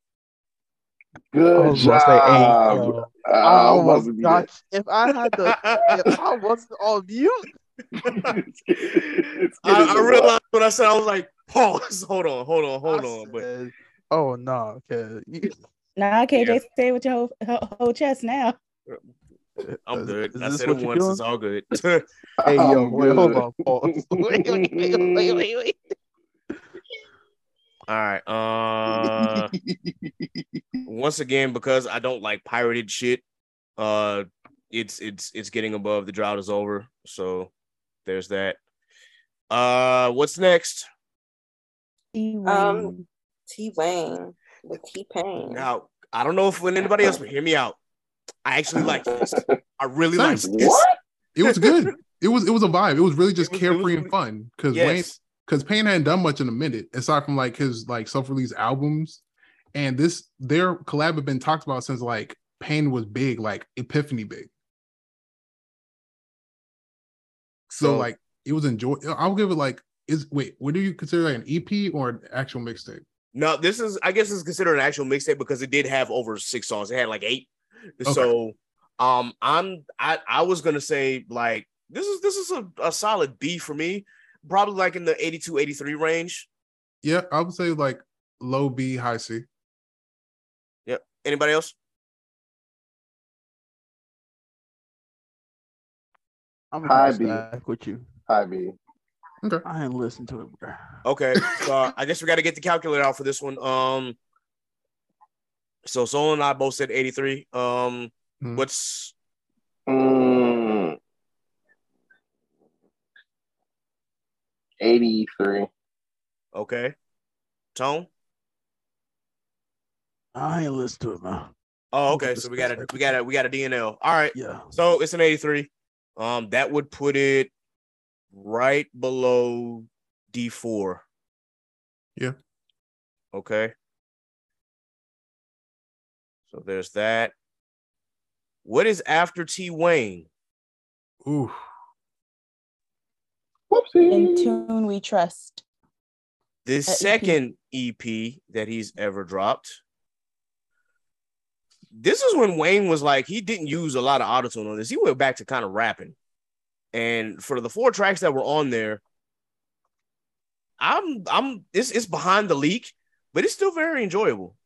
Good was about say, hey, job. yo, Uh, I was oh about to be gosh, if I had to, if I wasn't on mute, It's getting I, I the realized when I said I was like pause. Hold on, hold on, hold I on. But oh no, okay, Nah, KJ, Yeah. stay with your whole, whole, whole chest now. I'm good. is I said it once. doing? It's all good. Hey yo, wait, hold on, pause. wait, wait, wait, wait, wait, wait. all right. Uh, once again, because I don't like pirated shit, uh, it's it's it's getting above the drought is over. So there's that. Uh, what's next? T. Um, T Wayne with T Pain. Now, I don't know if when anybody else, but hear me out. I actually like this. I really like this. What? It was good. It was it was a vibe. It was really just was- it was carefree and fun because Wayne because Pain hadn't done much in a minute aside from like his like self-release albums, and this their collab had been talked about since like Pain was big, like Epiphany big. So, So, like it was enjoy. I'll give it like is wait, what do you consider like an EP or an actual mixtape? No, this is I guess it's considered an actual mixtape because it did have over six songs. It had like eight. So um I'm I I was gonna say like this is this is a, a solid B for me. Probably like in the 82, 83 range. Yeah, I would say like low B, high C. Yep. Anybody else? I'm High gonna B. stack with you. High B. I ain't listen to it, bro. Okay. So uh, I guess we got to get the calculator out for this one. Um so Soul and I both said 83. Um Hmm. what's Mm, 83. okay? Tone? I ain't listen to it, man. Oh, okay. So we got a we got a we got a DNL. All right. Yeah. So it's an 83. Um, that would put it right below D4. Yeah. Okay. So there's that. What is after T Wayne? Ooh, Whoopsie. In tune we trust. The Uh, EP. second EP that he's ever dropped. This is when Wayne was like, he didn't use a lot of autotune on this. He went back to kind of rapping. And for the four tracks that were on there, I'm I'm it's it's behind the leak, but it's still very enjoyable.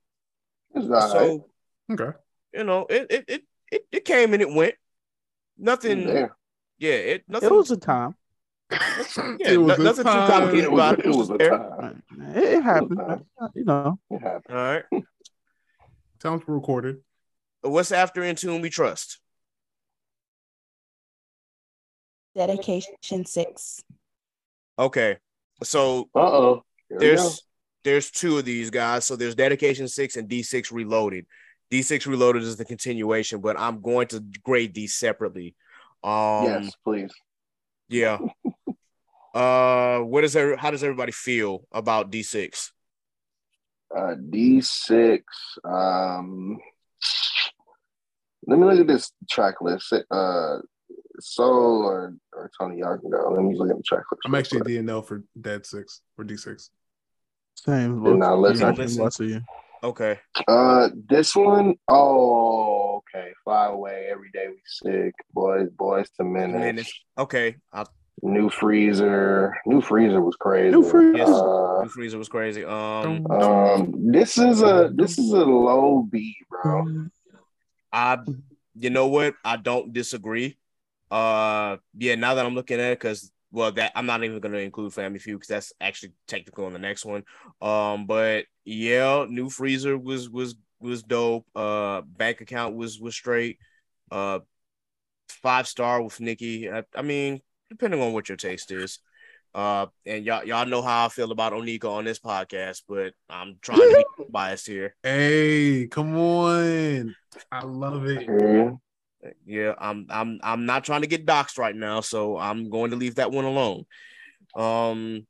It's all right. So, okay. you know, it it it it, it came and it went. Nothing, There. yeah, it nothing. It was a time. yeah, It was no- a nothing too time. complicated It about was, it. it was a time. It, it happened. You know. It happened. All right. Sounds recorded. What's after In Tune We Trust? Dedication six. Okay. So Uh oh. there's there's two of these guys. So there's Dedication Six and D6 Reloaded. D6 Reloaded is the continuation, but I'm going to grade these separately. Um, yes, please. yeah. uh, what is there? How does everybody feel about D6? Uh, D6. Um, let me look at this track list. Uh, Soul or, or Tony, y'all can go. Let me look at the track list. I'm real actually quick. DNL for Dead Six for D6. Same. Did not listen. Yeah, Listen. lots of you. Okay. Uh, this one, oh, okay. Fly away every day we sick. Boys, boys to minutes. Minutes. Okay. I, New freezer. New freezer was crazy. New Freezer. yes. Uh, New Freezer was crazy. Um, um, this is a this is a low beat, bro. I, you know what? I don't disagree. Uh, yeah. Now that I'm looking at it, because well, that I'm not even going to include Family Feud because that's actually technical on the next one. Um, but yeah, New Freezer was was was dope. Uh, bank account was was straight. Uh, five star with Nicki. I, I mean, depending on what your taste is. Uh, and y'all y'all know how I feel about Onika on this podcast, but I'm trying to be biased here. Hey, come on. I love it. Yeah. Yeah, I'm I'm I'm not trying to get doxxed right now, so I'm going to leave that one alone. Um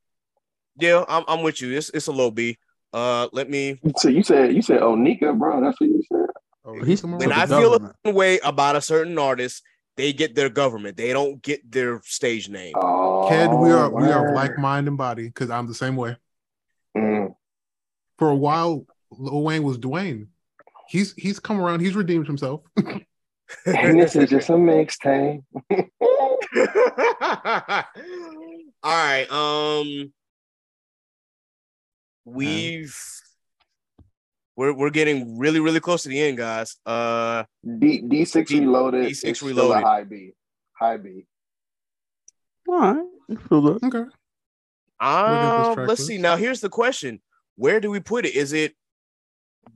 yeah, I'm I'm with you. It's it's a low B. Uh let me So you said you said Onika, bro. That's what you said. Oh, He's- when I feel government. a way about a certain artist, they get their government. They don't get their stage name. Oh, Ked, we are we are like mind and body because I'm the same way. Mm. For a while, Lil Wayne was Dwayne. He's he's come around. He's redeemed himself. And this is just a mixtape. All right. Um we've we're we're getting really, really close to the end, guys. Uh D D six D- reloaded. D6 is still a Reloaded. high B. High B. All right. I feel that. okay. Uh, track let's see. Now, here's the question: Where do we put it? Is it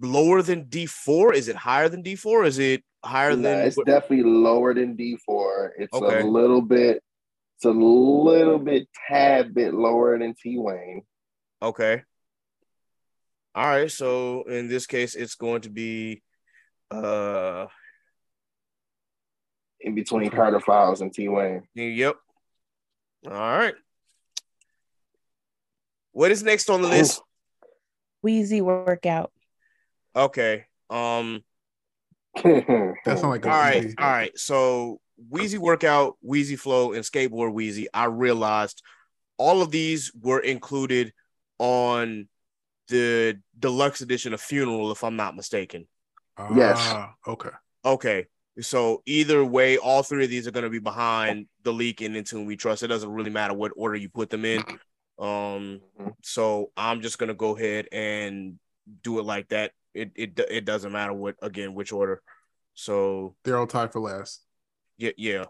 lower than D four? Is it higher than D four? Is it higher Nah, than? it's definitely lower than D four. It's Okay. a little bit. It's a little bit, tad bit lower than T Wayne. Okay. All right. So in this case, it's going to be uh in between Carter Files and T Wayne. yep. All right. What is next on the list? Weezy workout. Okay. Um That sounds like all right, easy- all right. So Weezy workout, Weezy flow, and skateboard Weezy. I realized all of these were included on the deluxe edition of Funeral, if I'm not mistaken. Yes. Ah, okay. Okay. So either way, all three of these are going to be behind the leak and into we trust. It doesn't really matter what order you put them in. Um, so I'm just gonna go ahead and do it like that. It it it doesn't matter what again which order. So They're all tied for last. yeah, yeah.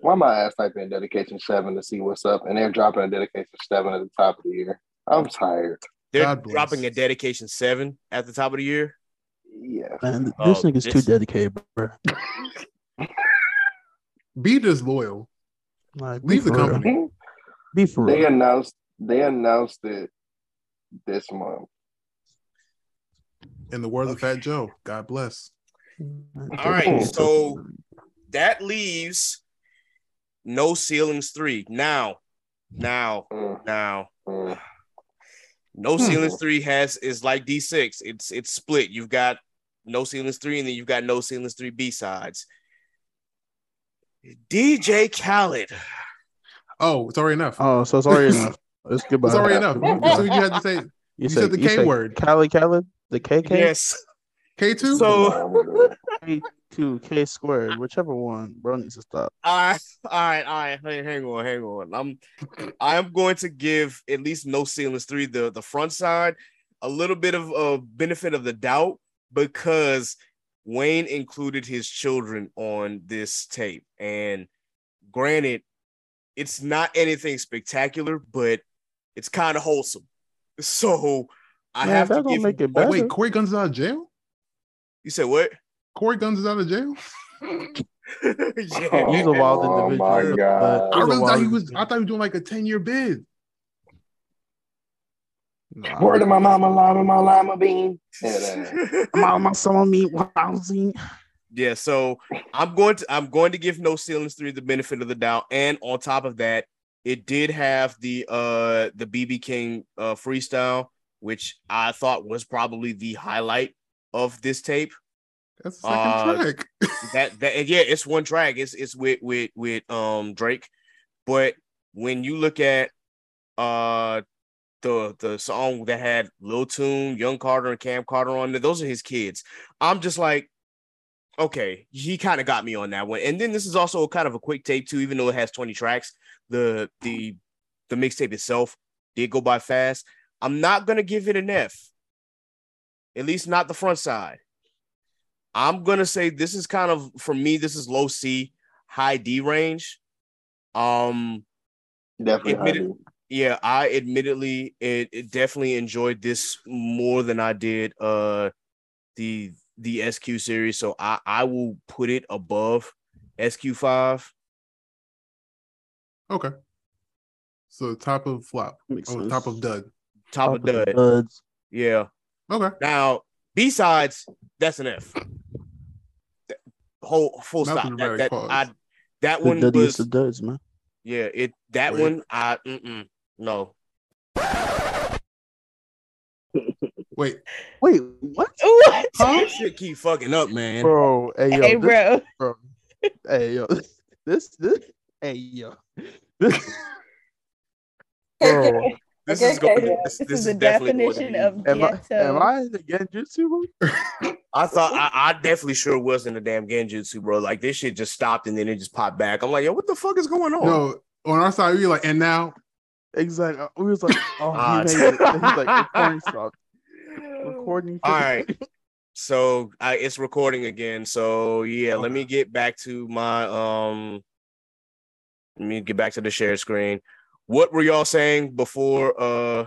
Why my ass type in dedication seven to see what's up, and they're dropping a dedication seven at the top of the year. I'm tired. They're dropping a dedication seven at the top of the year. Yeah. Man, th- Oh, this nigga's too dedicated, bro. Be disloyal. loyal. Like, be Leave the real. company. Be for real. They real. announced they announced it this month. In the words of Fat Joe, God bless. All right, so that leaves no ceilings three. Now, now, Mm, now, mm. no ceilings three has is like D six. It's it's split. You've got no ceilings three, and then you've got no ceilings three B sides. DJ Khaled. Oh, it's already enough. Oh, so it's already enough. It's goodbye. it's already enough. So you had to say you said the K say word. Cali Cali, the KK, Yes. K two. So K two, K squared, whichever one, bro needs to stop. all right, all right, all right. Hang, hang on, hang on. I'm I'm going to give at least no ceilings three the the front side a little bit of a benefit of the doubt because Wayne included his children on this tape, and granted, it's not anything spectacular, but it's kind of wholesome. So I Man, have to give. make it Oh, better. wait, Cory Gunz is out of jail. You said what? Cory Gunz is out of jail. yeah. He's a wild individual. Oh my God. I really thought he was. I thought he was doing like a ten year bid. Nah. Word of my mama, lima, my lima bean. Yeah, that- Mama, someone me housing. Yeah, so I'm going to I'm going to give No Ceilings 3 the benefit of the doubt. And on top of that, it did have the uh the BB King uh freestyle, which I thought was probably the highlight of this tape. That's the second Uh, track. That that yeah, it's one track. It's it's with with with um Drake. But when you look at uh the the song that had Lil Tune, Young Carter, and Cam Carter on there, those are his kids. I'm just like, okay, he kind of got me on that one. And then this is also kind of a quick tape too, even though it has 20 tracks. The the the mixtape itself did go by fast. I'm not gonna give it an F, at least not the front side. I'm gonna say this is kind of for me, this is low C, high D range. Um, Definitely. Admitted- yeah, I admittedly it, it definitely enjoyed this more than I did uh the the SQ series. So I I will put it above SQ5. Okay. So top of flop. Makes Oh, sense. top of dud. Top of dud. duds. Yeah. Okay. Now B sides, that's an F. Th- Whole full Not stop. That, that. I, that one was duds, man. yeah. It that Wait. one I mm-mm, no. Wait. Wait, what? What? This shit keep fucking up, man. Bro, hey yo, Hey, this- bro. bro. Hey yo, this this hey yo. This, bro, This Okay, is going. okay. This, This this is is the definitely definition be- of am I ghetto. am I in the Genjutsu room? I thought I, I definitely sure was in the damn Genjutsu, bro. Like this shit just stopped and then it just popped back. I'm like, yo, what the fuck is going on? No, on our side, we were like, and now Exactly. We was like, oh, Ah, he made it. And He's like, recording stopped. Recording. All right. So I, it's recording again. So yeah, let me get back to my um. Let me get back to the share screen. What were y'all saying before? Uh,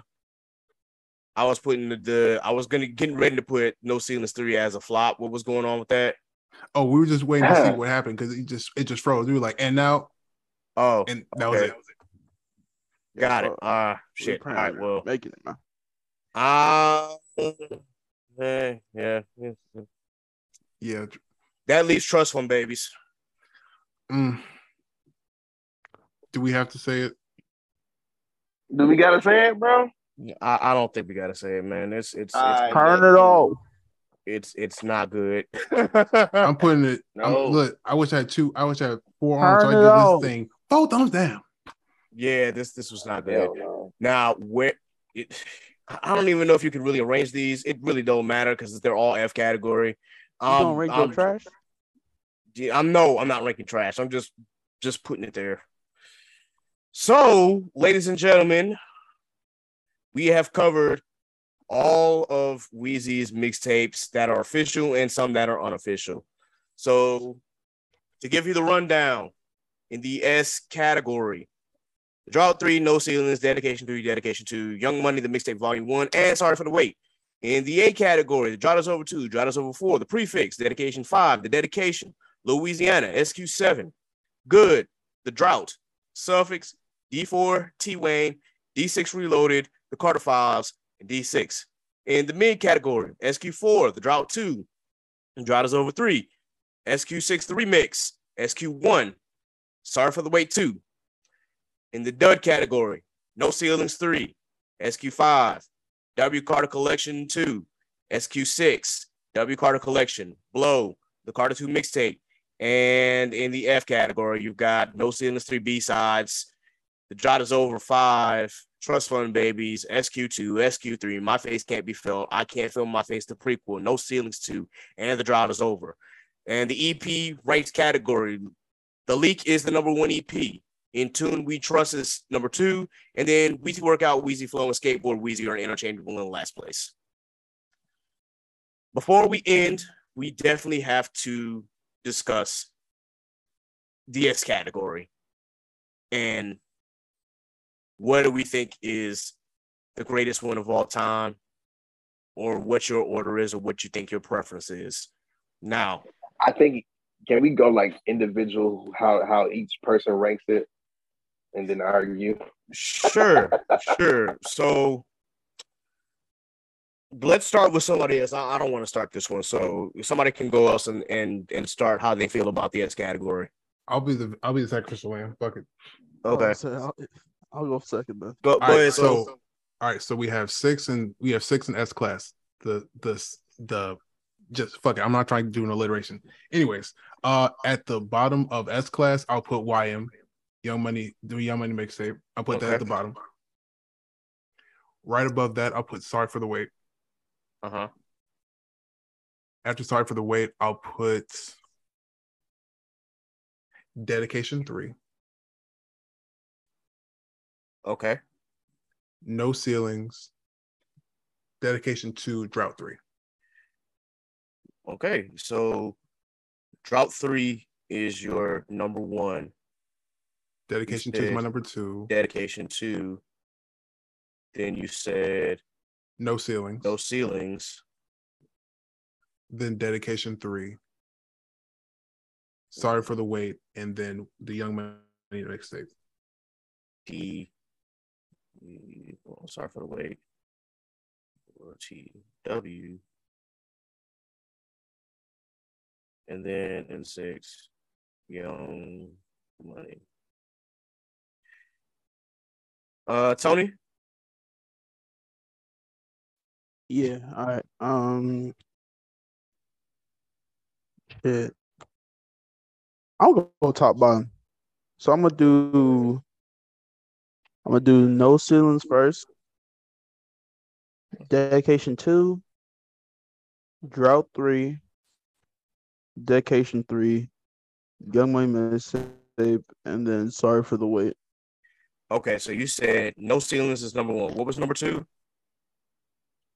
I was putting the, the I was gonna getting ready to put No Ceilings three as a flop. What was going on with that? Oh, we were just waiting to see what happened because it just it just froze. We were like, and now, Oh, and that was okay. it. got it. Uh, Uh shit. All right, well, making it, man. uh, yeah, yeah. Yeah. That leaves trust fund babies. Mm. Do we have to say it? Do we gotta say it, bro? I, I don't think we gotta say it, man. It's it's Alright. it's, Turn it off. it's it's not good. I'm putting it. I'm, No. look, I wish I had two. I wish I had four Turn arms. So I it could give off. this thing four thumbs down. yeah, this this was not good. Now, where it, I don't even know if you can really arrange these. It really don't matter because they're all F category. You Um, gonna rank I'm, trash? yeah, I'm no, I'm not ranking trash. I'm just just putting it there. So, ladies and gentlemen, we have covered all of Weezy's mixtapes that are official and some that are unofficial. So, to give you the rundown in the S category, Drought 3, No Ceilings, Dedication 3, Dedication 2, Young Money, the mixtape volume 1, and Sorry for the Wait. In the A category, the Drought is over 2, Drought is over 4, the Prefix, Dedication 5, the Dedication, Louisiana, SQ7, Good, the Drought, Suffix, D4, T Wayne, D6 Reloaded, the Carter Fives, and D6. In the mid category, SQ4, the Drought 2, and Drought is over 3, SQ6, the Remix, SQ1, Sorry for the Wait 2. In the dud category, No Ceilings 3, SQ5, W Carter Collection 2, SQ6, W Carter Collection, Blow, the Carter 2 mixtape. And in the F category, you've got No Ceilings 3 B sides, The Jot is Over 5, Trust Fund Babies, SQ2, SQ3, My Face Can't Be Felt, I Can't Feel My Face, the prequel, No Ceilings 2, and The Drought is Over. And the EP rates category, The Leak is the number one EP. In Tune We Trust is number two. And then Weezy Workout, Weezy Flow, and Skateboard Weezy are interchangeable in the last place. Before we end, we definitely have to discuss the S category and what do we think is the greatest one of all time, or what your order is, or what you think your preference is. Now, I think can we go like individual how how each person ranks it, and then argue. sure, sure. So let's start with somebody else. I, I don't want to start this one, so somebody can go else and and and start how they feel about the S category. I'll be the I'll be the sacrificial lamb. Fuck it. Okay, I'll, say- I'll, I'll go second then. go, go All right, ahead. So, so all right, so we have six and we have six in S class. The the the just fuck it. I'm not trying to do an alliteration. Anyways, uh at the bottom of S class, I'll put YM, Young Money, the Young Money mixtape. I'll put that at the bottom. Right above that, I'll put Sorry for the Wait. uh huh. After Sorry for the Wait, I'll put Dedication 3, Okay. No Ceilings, Dedication 2, Drought 3. Okay. So, drought three is your number one. Dedication 2 is my number 2. Dedication two. Then you said No Ceilings. no ceilings. then dedication three. Sorry for the wait, and then the young money mixtape. T. oh, sorry for the wait. Or T W. And then in six, young money. Uh, Tony. Yeah, all right. Um shit. I'll go, top bottom. So I'm gonna do. I'm gonna do no ceilings first. Dedication two. Drought three. Dedication three. Young Money mixtape, and then sorry for the wait. Okay, so you said no ceilings is number one. What was number two?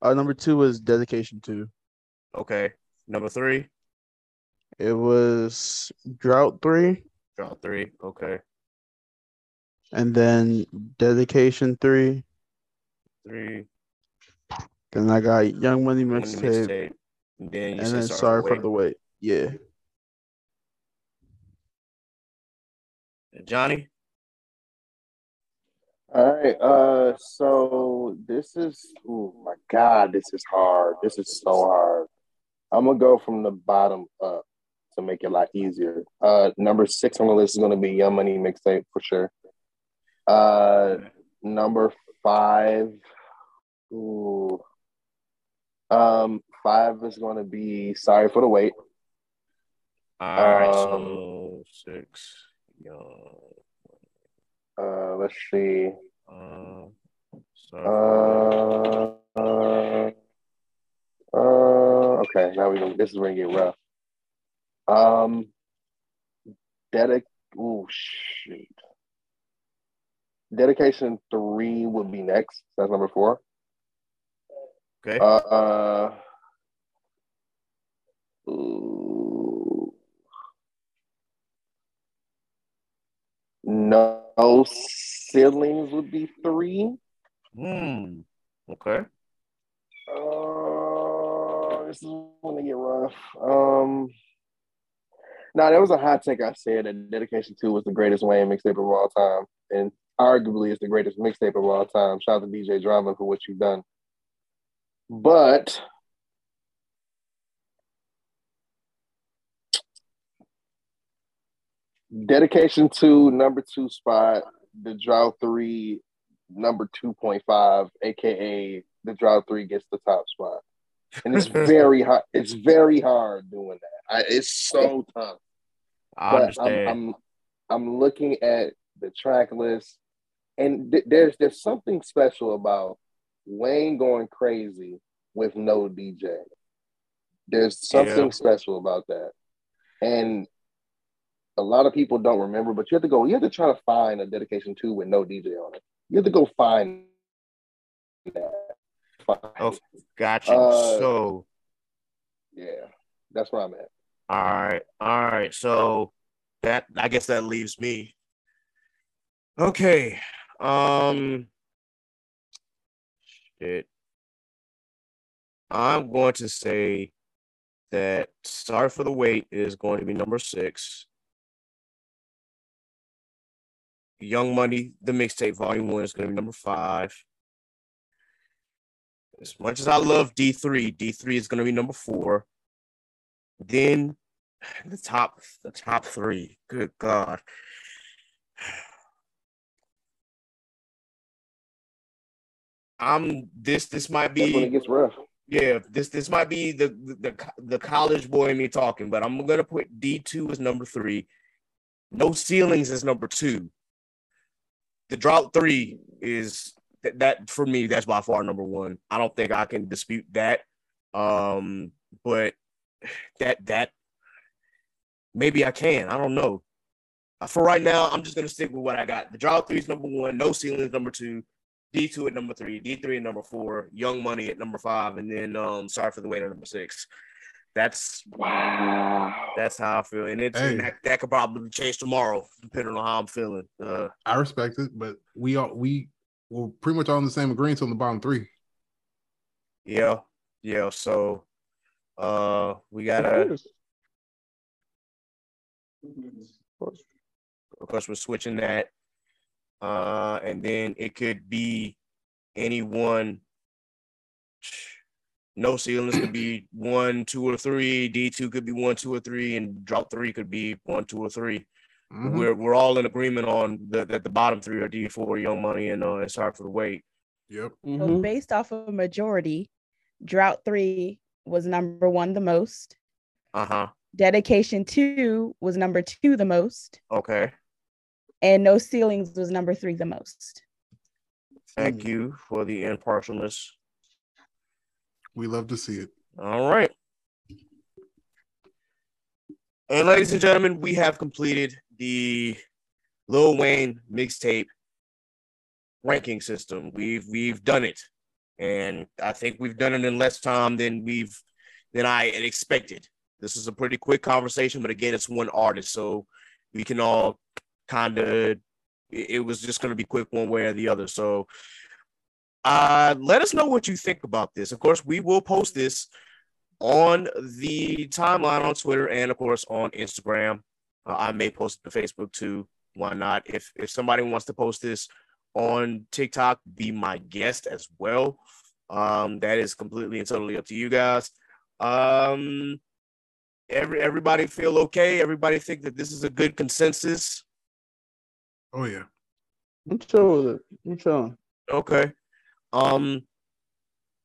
Uh, number two was dedication two. Okay, number three. It was drought three. Drought three. Okay. And then dedication three. Three. Then I got Young Money mixtape. Mix and then, and then sorry, for the wait. Yeah. Johnny. All right. Uh, so this is. Oh my God, this is hard. This is so hard. I'm gonna go from the bottom up to make it a lot easier. Uh, number six on the list is gonna be Young Money mixtape for sure. Uh, number five. Ooh. Um, five is gonna be Sorry for the Wait. All right, Um, so six. Young. Uh, let's see. Uh. Uh, uh, uh, okay, now we go. This is where it get rough. Um, dedic. Oh shoot. Dedication three would be next. That's number four. okay. Uh, uh ooh. no ceilings would be three. Hmm. Okay. Uh, this is when they get rough. Um, now there was a hot take I said that Dedication Two was the greatest Wayne mixtape of all time, and arguably it's the greatest mixtape of all time. Shout out to DJ Drama for what you've done. But Dedication to number two spot, the Drought Three, number two point five, aka the Drought Three gets the top spot and it's very hard. It's very hard doing that. I, it's so tough. I But understand. I'm, I'm I'm looking at the track list, and th- there's there's something special about Wayne going crazy with no DJ. There's something Yeah. special about that, and a lot of people don't remember. But you have to go. You have to try to find a dedication two with no DJ on it. You have to go find that. Find Oh, gotcha. Uh, so, Yeah, that's where I'm at. all right, all right. So that I guess that leaves me. Okay. Um. Shit. I'm going to say that Sorry for the Wait is going to be number six. Young Money, the mixtape, volume one is going to be number five. As much as I love D3, D3 is going to be number four. Then the top, the top three. Good God. I'm this. This might That's when it be gets rough. yeah. This this might be the the the, the college boy in me talking, but I'm gonna put D two as number three. No ceilings is number two. The drought three is that, that for me. That's by far number one. I don't think I can dispute that. Um, but that that maybe I can. I don't know. Uh, For right now, I'm just gonna stick with what I got. The drought three is number one. No ceilings number two. D two at number three. D three at number four. Young Money at number five, and then um, sorry for the wait at number six. That's Wow. that's how I feel, and it's Hey. that, that could probably change tomorrow, depending on how I'm feeling. Uh, I respect it, but we all we were pretty much all in the same agreement on the bottom three. yeah, yeah. So, uh, we gotta. Of course, we're switching that, uh, and then it could be anyone. No ceilings could be one, two, or three. D two could be one, two, or three, and drought three could be one, two, or 3 Mhm. We're we're all in agreement on the that the bottom three are D four, Young Money, and uh, it's hard for the wait. Yep. So based off of a majority, drought three was number one the most. Uh huh. Dedication two was number two the most, Okay. and no ceilings was number three the most. Thank you for the impartialness. We love to see it. All right. And ladies and gentlemen, we have completed the Lil Wayne mixtape ranking system. We've we've done it. And I think we've done it in less time than we've than I expected. This is a pretty quick conversation, but again, it's one artist, so we can all kind of it was just going to be quick one way or the other. So uh, let us know what you think about this. Of course, we will post this on the timeline on Twitter and, of course, on Instagram. Uh, I may post it to Facebook too. Why not? If if somebody wants to post this on TikTok, be my guest as well. Um, that is completely and totally up to you guys. Um, every everybody feel okay. Everybody think that this is a good consensus. Oh yeah. I'm chill with it. I'm chilling. Okay. Um,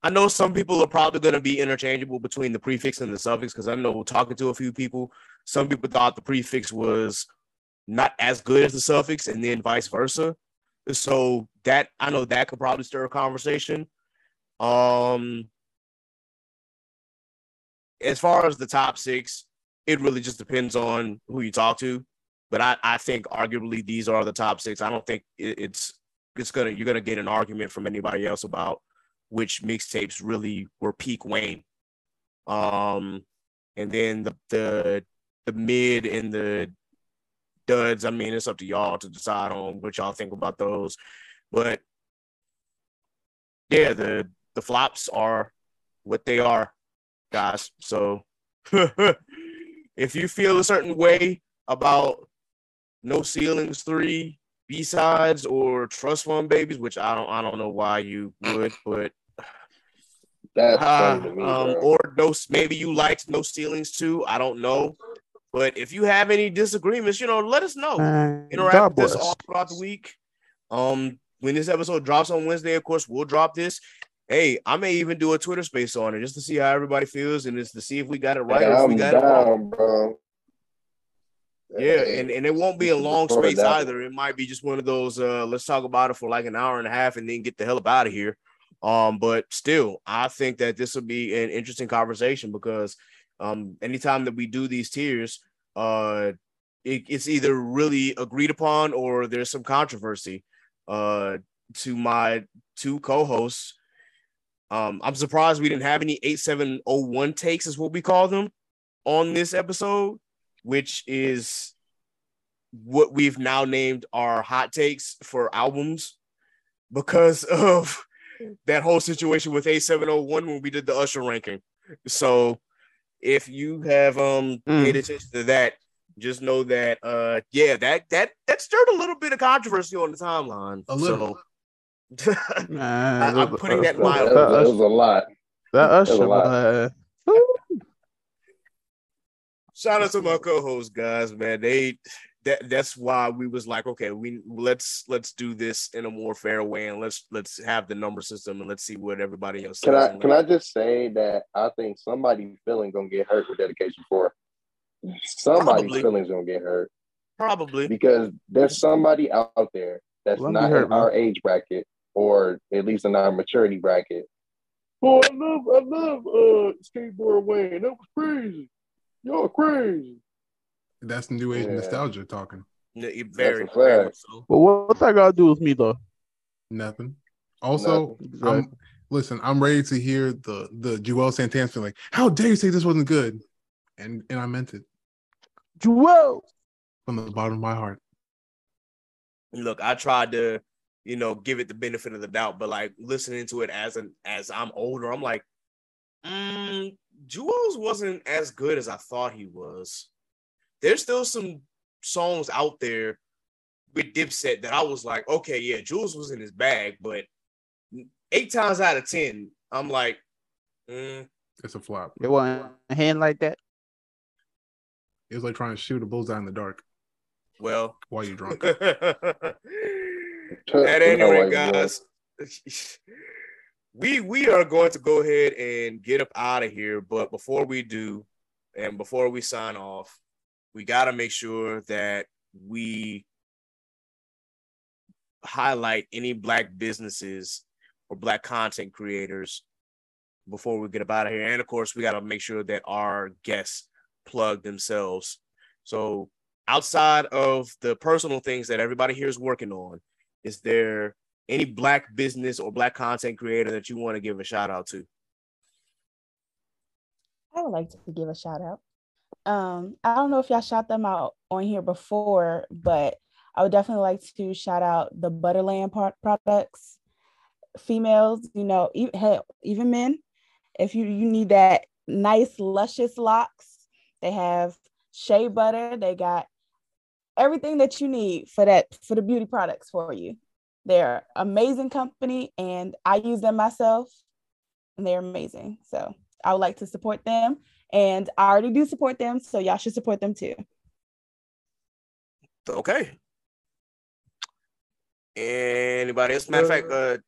I know some people are probably going to be interchangeable between the prefix and the suffix because I know talking to a few people, some people thought the prefix was not as good as the suffix, and then vice versa. So that I know that could probably stir a conversation. Um, as far as the top six, it really just depends on who you talk to. But I, I think arguably these are the top six. I don't think it, it's it's gonna you're gonna get an argument from anybody else about which mixtapes really were peak Wayne. Um, and then the the the mid and the duds. I mean, it's up to y'all to decide on what y'all think about those. But yeah, the the flops are what they are, guys. So if you feel a certain way about No Ceilings 3, B sides, or Trust Fund Babies, which I don't I don't know why you would, but That's uh, funny to me, um, or no, maybe you liked No Ceilings too. I don't know. But if you have any disagreements, you know, let us know. Man, Interact God with us all throughout the week. Um, when this episode drops on Wednesday, of course, we'll drop this. Hey, I may even do a Twitter space on it just to see how everybody feels and just to see if we got it right or if we I'm it wrong. down, bro. Yeah, and, and it won't be a long space either. It might be just one of those uh let's talk about it for like an hour and a half and then get the hell up out of here. Um, but still, I think that this will be an interesting conversation because um anytime that we do these tiers, uh it, it's either really agreed upon or there's some controversy. Uh to my two co-hosts. Um, I'm surprised we didn't have any 8701 takes, is what we call them, on this episode which is what we've now named our hot takes for albums because of that whole situation with 8701 when we did the Usher ranking. So if you have um Mm. paid attention to that, just know that uh yeah, that that that stirred a little bit of controversy on the timeline. A little. So Man, I- I'm putting that That was, mildly. that was a lot. That That's a Usher, lot. man. Shout out to my co-hosts, guys, man. They that that's why we was like, okay, we let's let's do this in a more fair way and let's let's have the number system and let's see what everybody else Can. I and can I just say that I think somebody feeling gonna get hurt with dedication for somebody's Probably. feelings gonna get hurt probably because there's somebody out there that's Let not hurt, in our age bracket or at least in our maturity bracket. Oh, I love I love uh skateboard Wayne. That was crazy. Y'all crazy. That's new age Yeah. nostalgia talking. Yeah, very, a very fact. much so. But what that got to do with me though? Nothing. Also, Exactly. I'm listen. I'm ready to hear the the Juelz Santana feeling like, "How dare you say this wasn't good?" And and I meant it Joel. from the bottom of my heart. Look, I tried to, you know, give it the benefit of the doubt, but like listening to it as an as I'm older, I'm like, mm, Juelz wasn't as good as I thought he was. There's still some songs out there with Dipset that I was like, okay, yeah, Juelz was in his bag, but eight times out of ten, I'm like, mm, It's a flop. It wasn't a hand like that. It was like trying to shoot a bullseye in the dark well. while you're drunk. At You any rate, guys, we we are going to go ahead and get up out of here. But before we do, and before we sign off, we got to make sure that we highlight any black businesses or black content creators before we get up out of here. And of course, we got to make sure that our guests plug themselves. So outside of the personal things that everybody here is working on, is there any black business or black content creator that you want to give a shout out to? I would like to give a shout out. Um, I don't know if y'all shout them out on here before, but I would definitely like to shout out the Butterland par- products. Females, you know, even, hell, even men, if you you need that nice luscious locks, they have shea butter. They got everything that you need for that for the beauty products for you. They're amazing company and I use them myself and they're amazing. So I would like to support them and I already do support them, so y'all should support them too. Okay. Anybody else? Matter of fact, uh,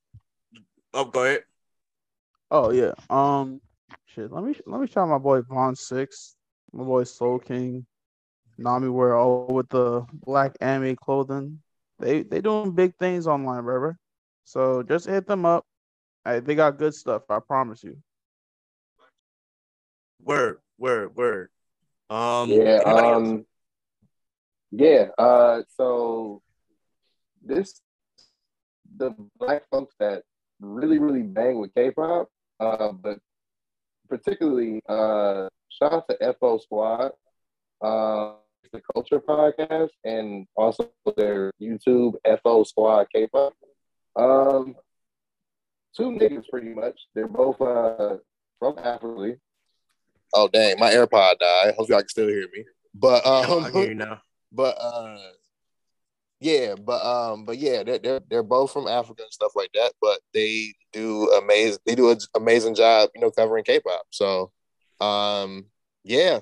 oh, go ahead. Oh yeah. Um, shit. Let me let me shout my boy Vaughn Six, my boy Soul King, Nami wear all with the black anime clothing. They they doing big things online, brother. So just hit them up. Hey, they got good stuff. I promise you. Word, word, word. Um, yeah, anybody else? um, yeah. Uh, so this the black folks that really, really bang with K-pop, uh, but particularly uh, shout out to FO Squad, uh, the Culture Podcast, and also their YouTube FO Squad K-pop. Um, two niggas pretty much. They're both uh, from Africa. Oh dang, my AirPod died. Hope y'all can still hear me. But um, I hear you now. but uh yeah but um but yeah they're, they're they're both from africa and stuff like that but they do amazing they do an amazing job you know covering k-pop so um yeah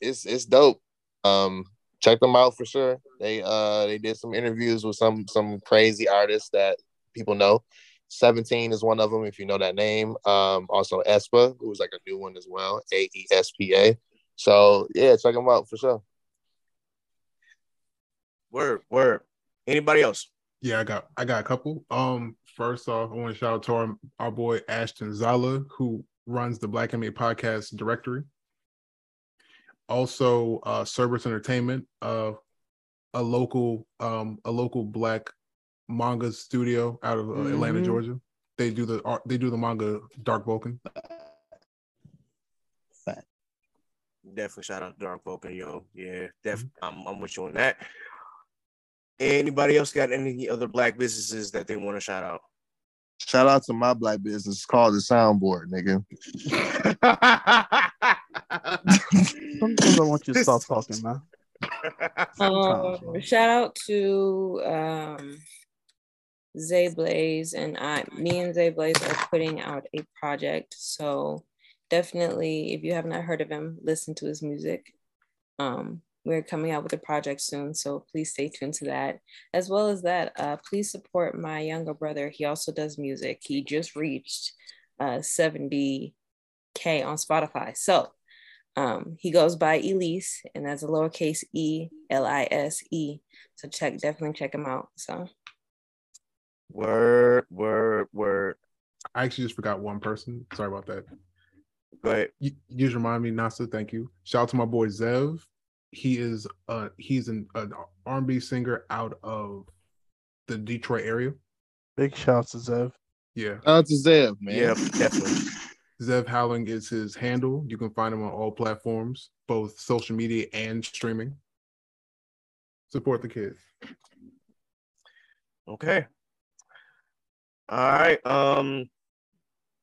it's it's dope um check them out for sure they uh they did some interviews with some some crazy artists that people know 17 is one of them if you know that name um also aespa who was like a new one as well a-e-s-p-a so yeah check them out for sure Word, word. Anybody else? Yeah, I got I got a couple. Um, first off, I want to shout out to our, our boy Ashton Zala, who runs the Black Anime Podcast directory. Also, uh Cerberus Entertainment, uh a local um a local black manga studio out of uh, Atlanta, Mhm. Georgia. They do the art they do the manga Dark Vulcan. Definitely shout out to Dark Vulcan, yo. Yeah, definitely. I'm, I'm with you on that. Anybody else got any other black businesses that they want to shout out? Shout out to my black business it's called the Soundboard, nigga. Sometimes I want you to stop talking, man. Sometimes, Um, shout out to um, Zay Blaze and I. Me and Zay Blaze are putting out a project, so definitely, if you have not heard of him, listen to his music. Um, we're coming out with a project soon, so please stay tuned to that. As well as that, uh, please support my younger brother. He also does music. He just reached uh, 70k on Spotify, so um, he goes by Elise, and that's a lowercase e l i s e. So check, definitely check him out. So Word, word, word. I actually just forgot one person. Sorry about that. But. You, you just remind me, Nasa. Thank you. Shout out to my boy Zev. He is uh he's an, an R&B singer out of the Detroit area. Big shouts to Zev. Yeah, Shout out to Zev, man. Yeah, definitely. Zev Howling is his handle. You can find him on all platforms, both social media and streaming. Support the kid. Okay. All right. Um,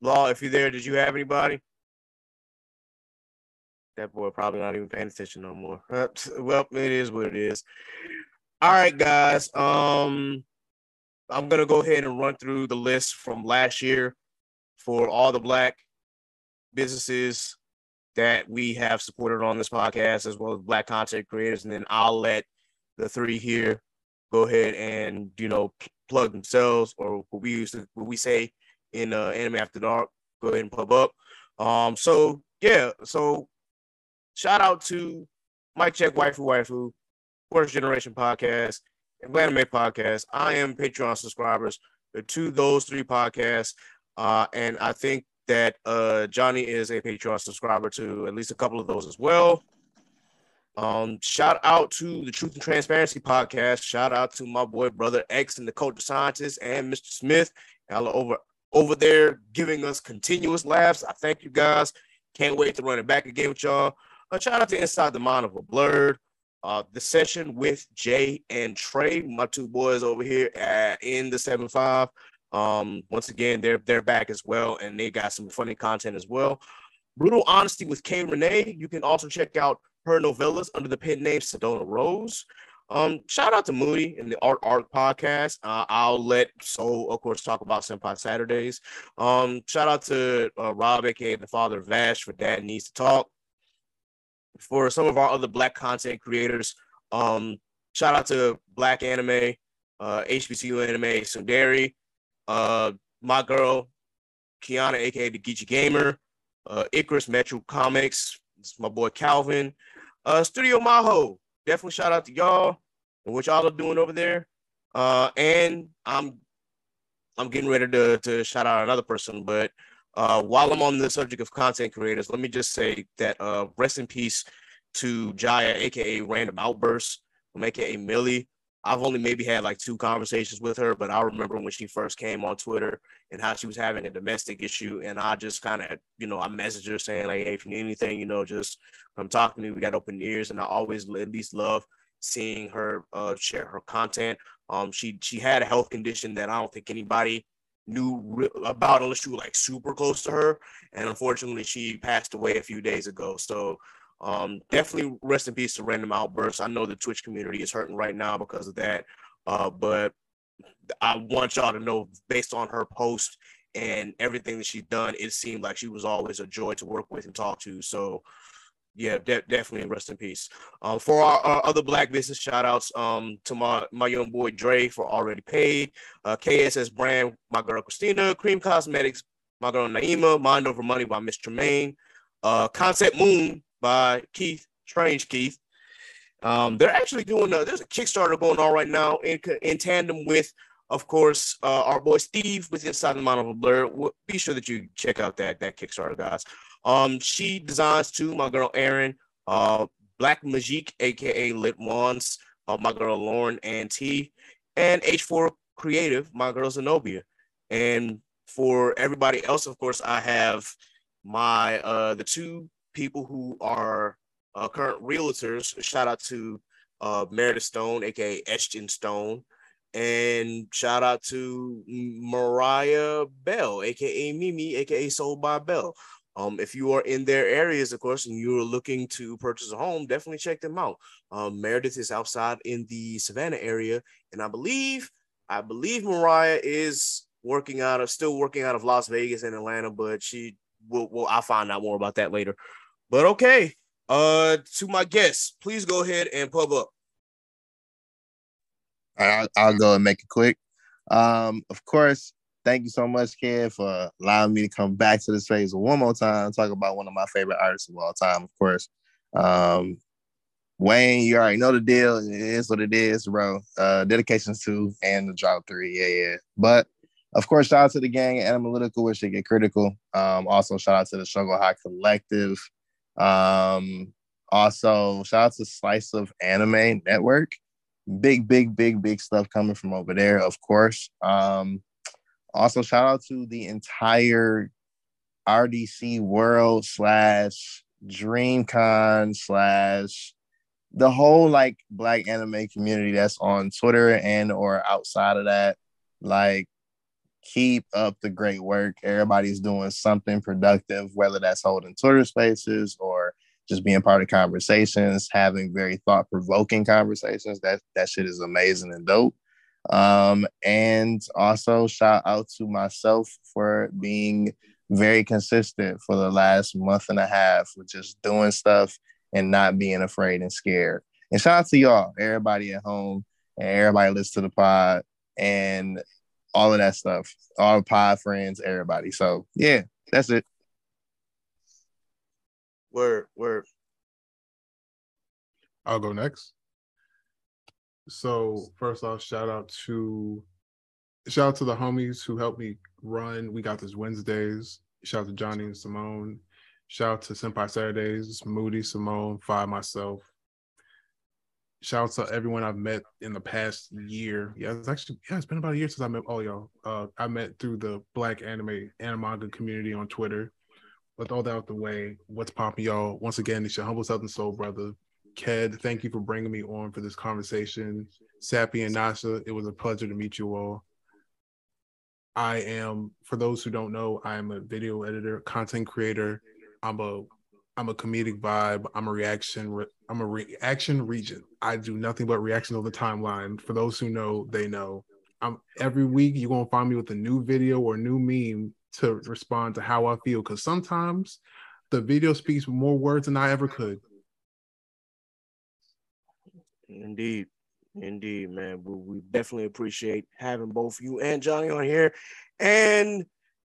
Law, if you're there, did you have anybody? That boy probably not even paying attention no more. well, it is what it is. All right, guys. Um, I'm gonna go ahead and run through the list from last year for all the black businesses that we have supported on this podcast, as well as black content creators, and then I'll let the three here go ahead and you know plug themselves or what we used to what we say in uh, anime after dark. Go ahead and pub up. Um so yeah so shout out to mike check waifu waifu first generation podcast and anime podcast. I am patreon subscribers to those three podcasts uh and i think that uh johnny is a patreon subscriber to at least a couple of those as well um, shout out to the Truth and Transparency podcast. Shout out to my boy brother X and the culture scientist and Mr. Smith. Y'all over over there giving us continuous laughs. I thank you guys. Can't wait to run it back again with y'all. Uh, shout out to Inside the Mind of a Blurred. Uh, the session with Jay and Trey, my two boys over here at, in the 7-5. Um, once again, they're they're back as well, and they got some funny content as well. Brutal Honesty with K Renee. You can also check out her novellas under the pen name Sedona Rose. Um, shout out to Moody and the Art Art podcast. Uh, I'll let Soul, of course, talk about Senpai Saturdays. Um, shout out to uh, Rob, aka the father of Vash, for Dad Needs to Talk. For some of our other Black content creators, um, shout out to Black Anime, uh, HBCU Anime, Sundari, uh, my girl, Kiana, aka the Geechee Gamer, uh, Icarus Metro Comics, it's my boy Calvin, uh, Studio Maho. Definitely shout out to y'all and what y'all are doing over there. Uh, and I'm I'm getting ready to to shout out another person, but uh, while I'm on the subject of content creators, let me just say that uh, rest in peace to Jaya, aka Random Outbursts, aka Millie. I've only maybe had like two conversations with her, but I remember when she first came on Twitter and how she was having a domestic issue. And I just kind of, you know, I messaged her saying, like, hey, if you need anything, you know, just come talk to me. We got open ears. And I always at least love seeing her uh, share her content. Um, she she had a health condition that I don't think anybody knew about unless you were like super close to her. And unfortunately, she passed away a few days ago. So um, definitely rest in peace to Random Outbursts. I know the Twitch community is hurting right now because of that. Uh, but I want y'all to know, based on her post and everything that she's done, it seemed like she was always a joy to work with and talk to. So, yeah, de- definitely rest in peace. Um, for our, our, other black business shout outs um, to my, my young boy Dre for already paid, uh, KSS Brand, my girl Christina, Cream Cosmetics, my girl Naima, Mind Over Money by Miss Tremaine, uh, Concept Moon by Keith, Strange Keith. Um, they're actually doing a, there's a Kickstarter going on right now in, in tandem with, of course, uh, our boy Steve with Inside the Mind of a Blur. Be sure that you check out that that Kickstarter, guys. Um, she designs too. My girl Erin, uh, Black Magique, aka Lit Wands, uh, my girl Lauren and T, and H4 Creative, my girl Zenobia. And for everybody else, of course, I have my uh the two people who are uh, current realtors. Shout out to uh, Meredith Stone, aka Ashton Stone, and shout out to Mariah Bell, aka Mimi, aka Sold by Bell. Um, if you are in their areas, of course, and you're looking to purchase a home, definitely check them out. Um, Meredith is outside in the Savannah area, and I believe, I believe Mariah is working out of, still working out of Las Vegas and Atlanta, but she will. I'll find out more about that later. But okay, uh, to my guests, please go ahead and pub up. I'll, I'll go and make it quick. Um, of course, thank you so much, Ken, for allowing me to come back to this phase one more time talk about one of my favorite artists of all time, of course. Um, Wayne, you already know the deal. It is what it is, bro. Uh, dedications two and the Drought Three. Yeah, yeah. But of course, shout out to the gang Analytical, which they get critical. Um, also, shout out to the Shogo High Collective. Um, also, shout out to Slice of Anime Network. Big, big, big, big stuff coming from over there, of course. Um, also, shout out to the entire RDC World slash DreamCon slash the whole like black anime community that's on Twitter and or outside of that. Like, keep up the great work. Everybody's doing something productive, whether that's holding Twitter spaces or just being part of conversations, having very thought provoking conversations. That that shit is amazing and dope. Um, and also shout out to myself for being very consistent for the last month and a half with just doing stuff and not being afraid and scared. And shout out to y'all, everybody at home, and everybody listen to the pod, and all of that stuff, all the pod friends, everybody. So yeah, that's it. Word, word. I'll go next. So first off, shout out to shout out to the homies who helped me run. We got this Wednesdays. Shout out to Johnny and Simone. Shout out to Senpai Saturdays, Moody, Simone, Five, myself. Shout out to everyone I've met in the past year. Yeah, it's actually yeah, it's been about a year since I met all y'all. Uh, I met through the Black Anime Animanga community on Twitter. With all that out the way, what's popping, y'all? Once again, it's your humble Southern Soul brother, Ked, thank you for bringing me on for this conversation. Sappy and Nasha, it was a pleasure to meet you all. I am, for those who don't know, I am a video editor, content creator. I'm a I'm a comedic vibe. I'm a reaction. Re- I'm a reaction regent. I do nothing but reaction on the timeline. For those who know, they know. I'm every week you're gonna find me with a new video or new meme to respond to how I feel. Because sometimes the video speaks more words than I ever could. Indeed. Indeed, man. We definitely appreciate having both you and Johnny on here. And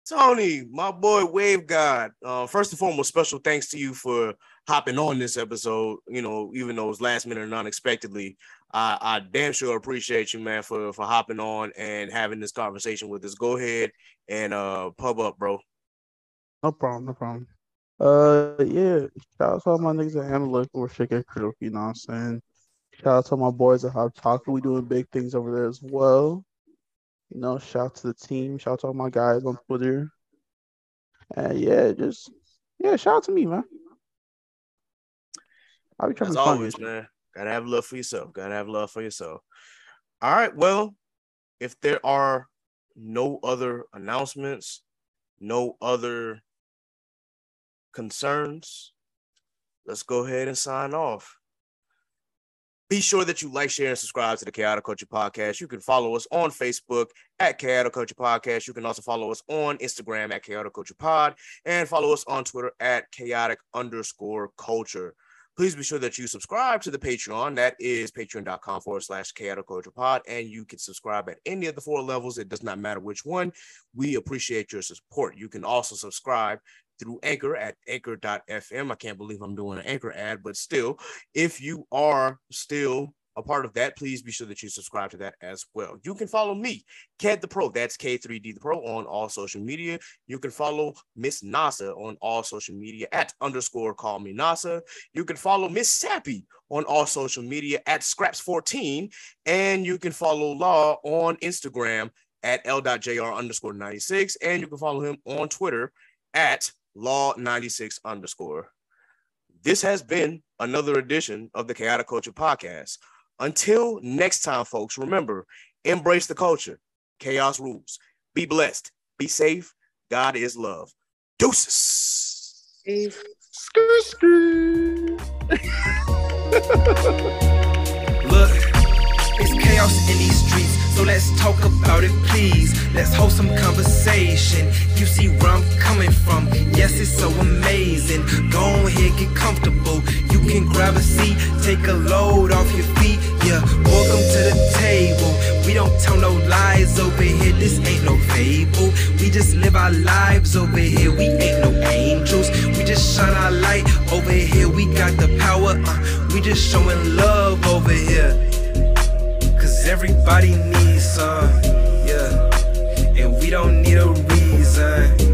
Tony, my boy Wave God. Uh, first and foremost, special thanks to you for hopping on this episode. You know, even though it was last minute and unexpectedly, I, I damn sure appreciate you, man, for for hopping on and having this conversation with us. Go ahead and uh pub up, bro. No problem, no problem. Uh, yeah. Shout out to all my niggas at Analytical Shaking Critical. You know what I'm saying? Shout out to my boys at Hot Taco. We doing big things over there as well. You know, shout out to the team. Shout out to all my guys on Twitter. And yeah, just yeah, shout out to me, man. I'll be trying As always, man. Gotta have love for yourself. Gotta have love for yourself. All right. Well, if there are no other announcements, no other concerns, let's go ahead and sign off. Be sure that you like, share, and subscribe to the Chaotic Culture Podcast. You can follow us on Facebook at Chaotic Culture Podcast. You can also follow us on Instagram at Chaotic Culture Pod and follow us on Twitter at chaotic underscore culture. Please be sure that you subscribe to the Patreon. That is patreon.com forward slash chaotic culture pod. And you can subscribe at any of the four levels. It does not matter which one. We appreciate your support. You can also subscribe through Anchor at anchor.fm. I can't believe I'm doing an Anchor ad, but still, if you are still a part of that, please be sure that you subscribe to that as well. You can follow me, Ked the Pro, that's K3D the Pro on all social media. You can follow Miss Nasa on all social media at underscore call me Nasa. You can follow Miss Sappy on all social media at Scraps14. And you can follow Law on Instagram at L.JR underscore 96. And you can follow him on Twitter at law 96 underscore. This has been another edition of the Chaotic Culture Podcast. Until next time, folks, remember embrace the culture. Chaos rules. Be blessed. Be safe. God is love. Deuces. Skr, skr. Look, it's chaos in these streets so let's talk about it, please. Let's hold some conversation. You see where I'm coming from. Yes, it's so amazing. Go ahead, get comfortable. You can grab a seat, take a load off your feet. Yeah, welcome to the table. We don't tell no lies over here. This ain't no fable. We just live our lives over here. We ain't no angels. We just shine our light over here. We got the power. Uh, we just showing love over here. Cause everybody needs some, yeah. And we don't need a reason.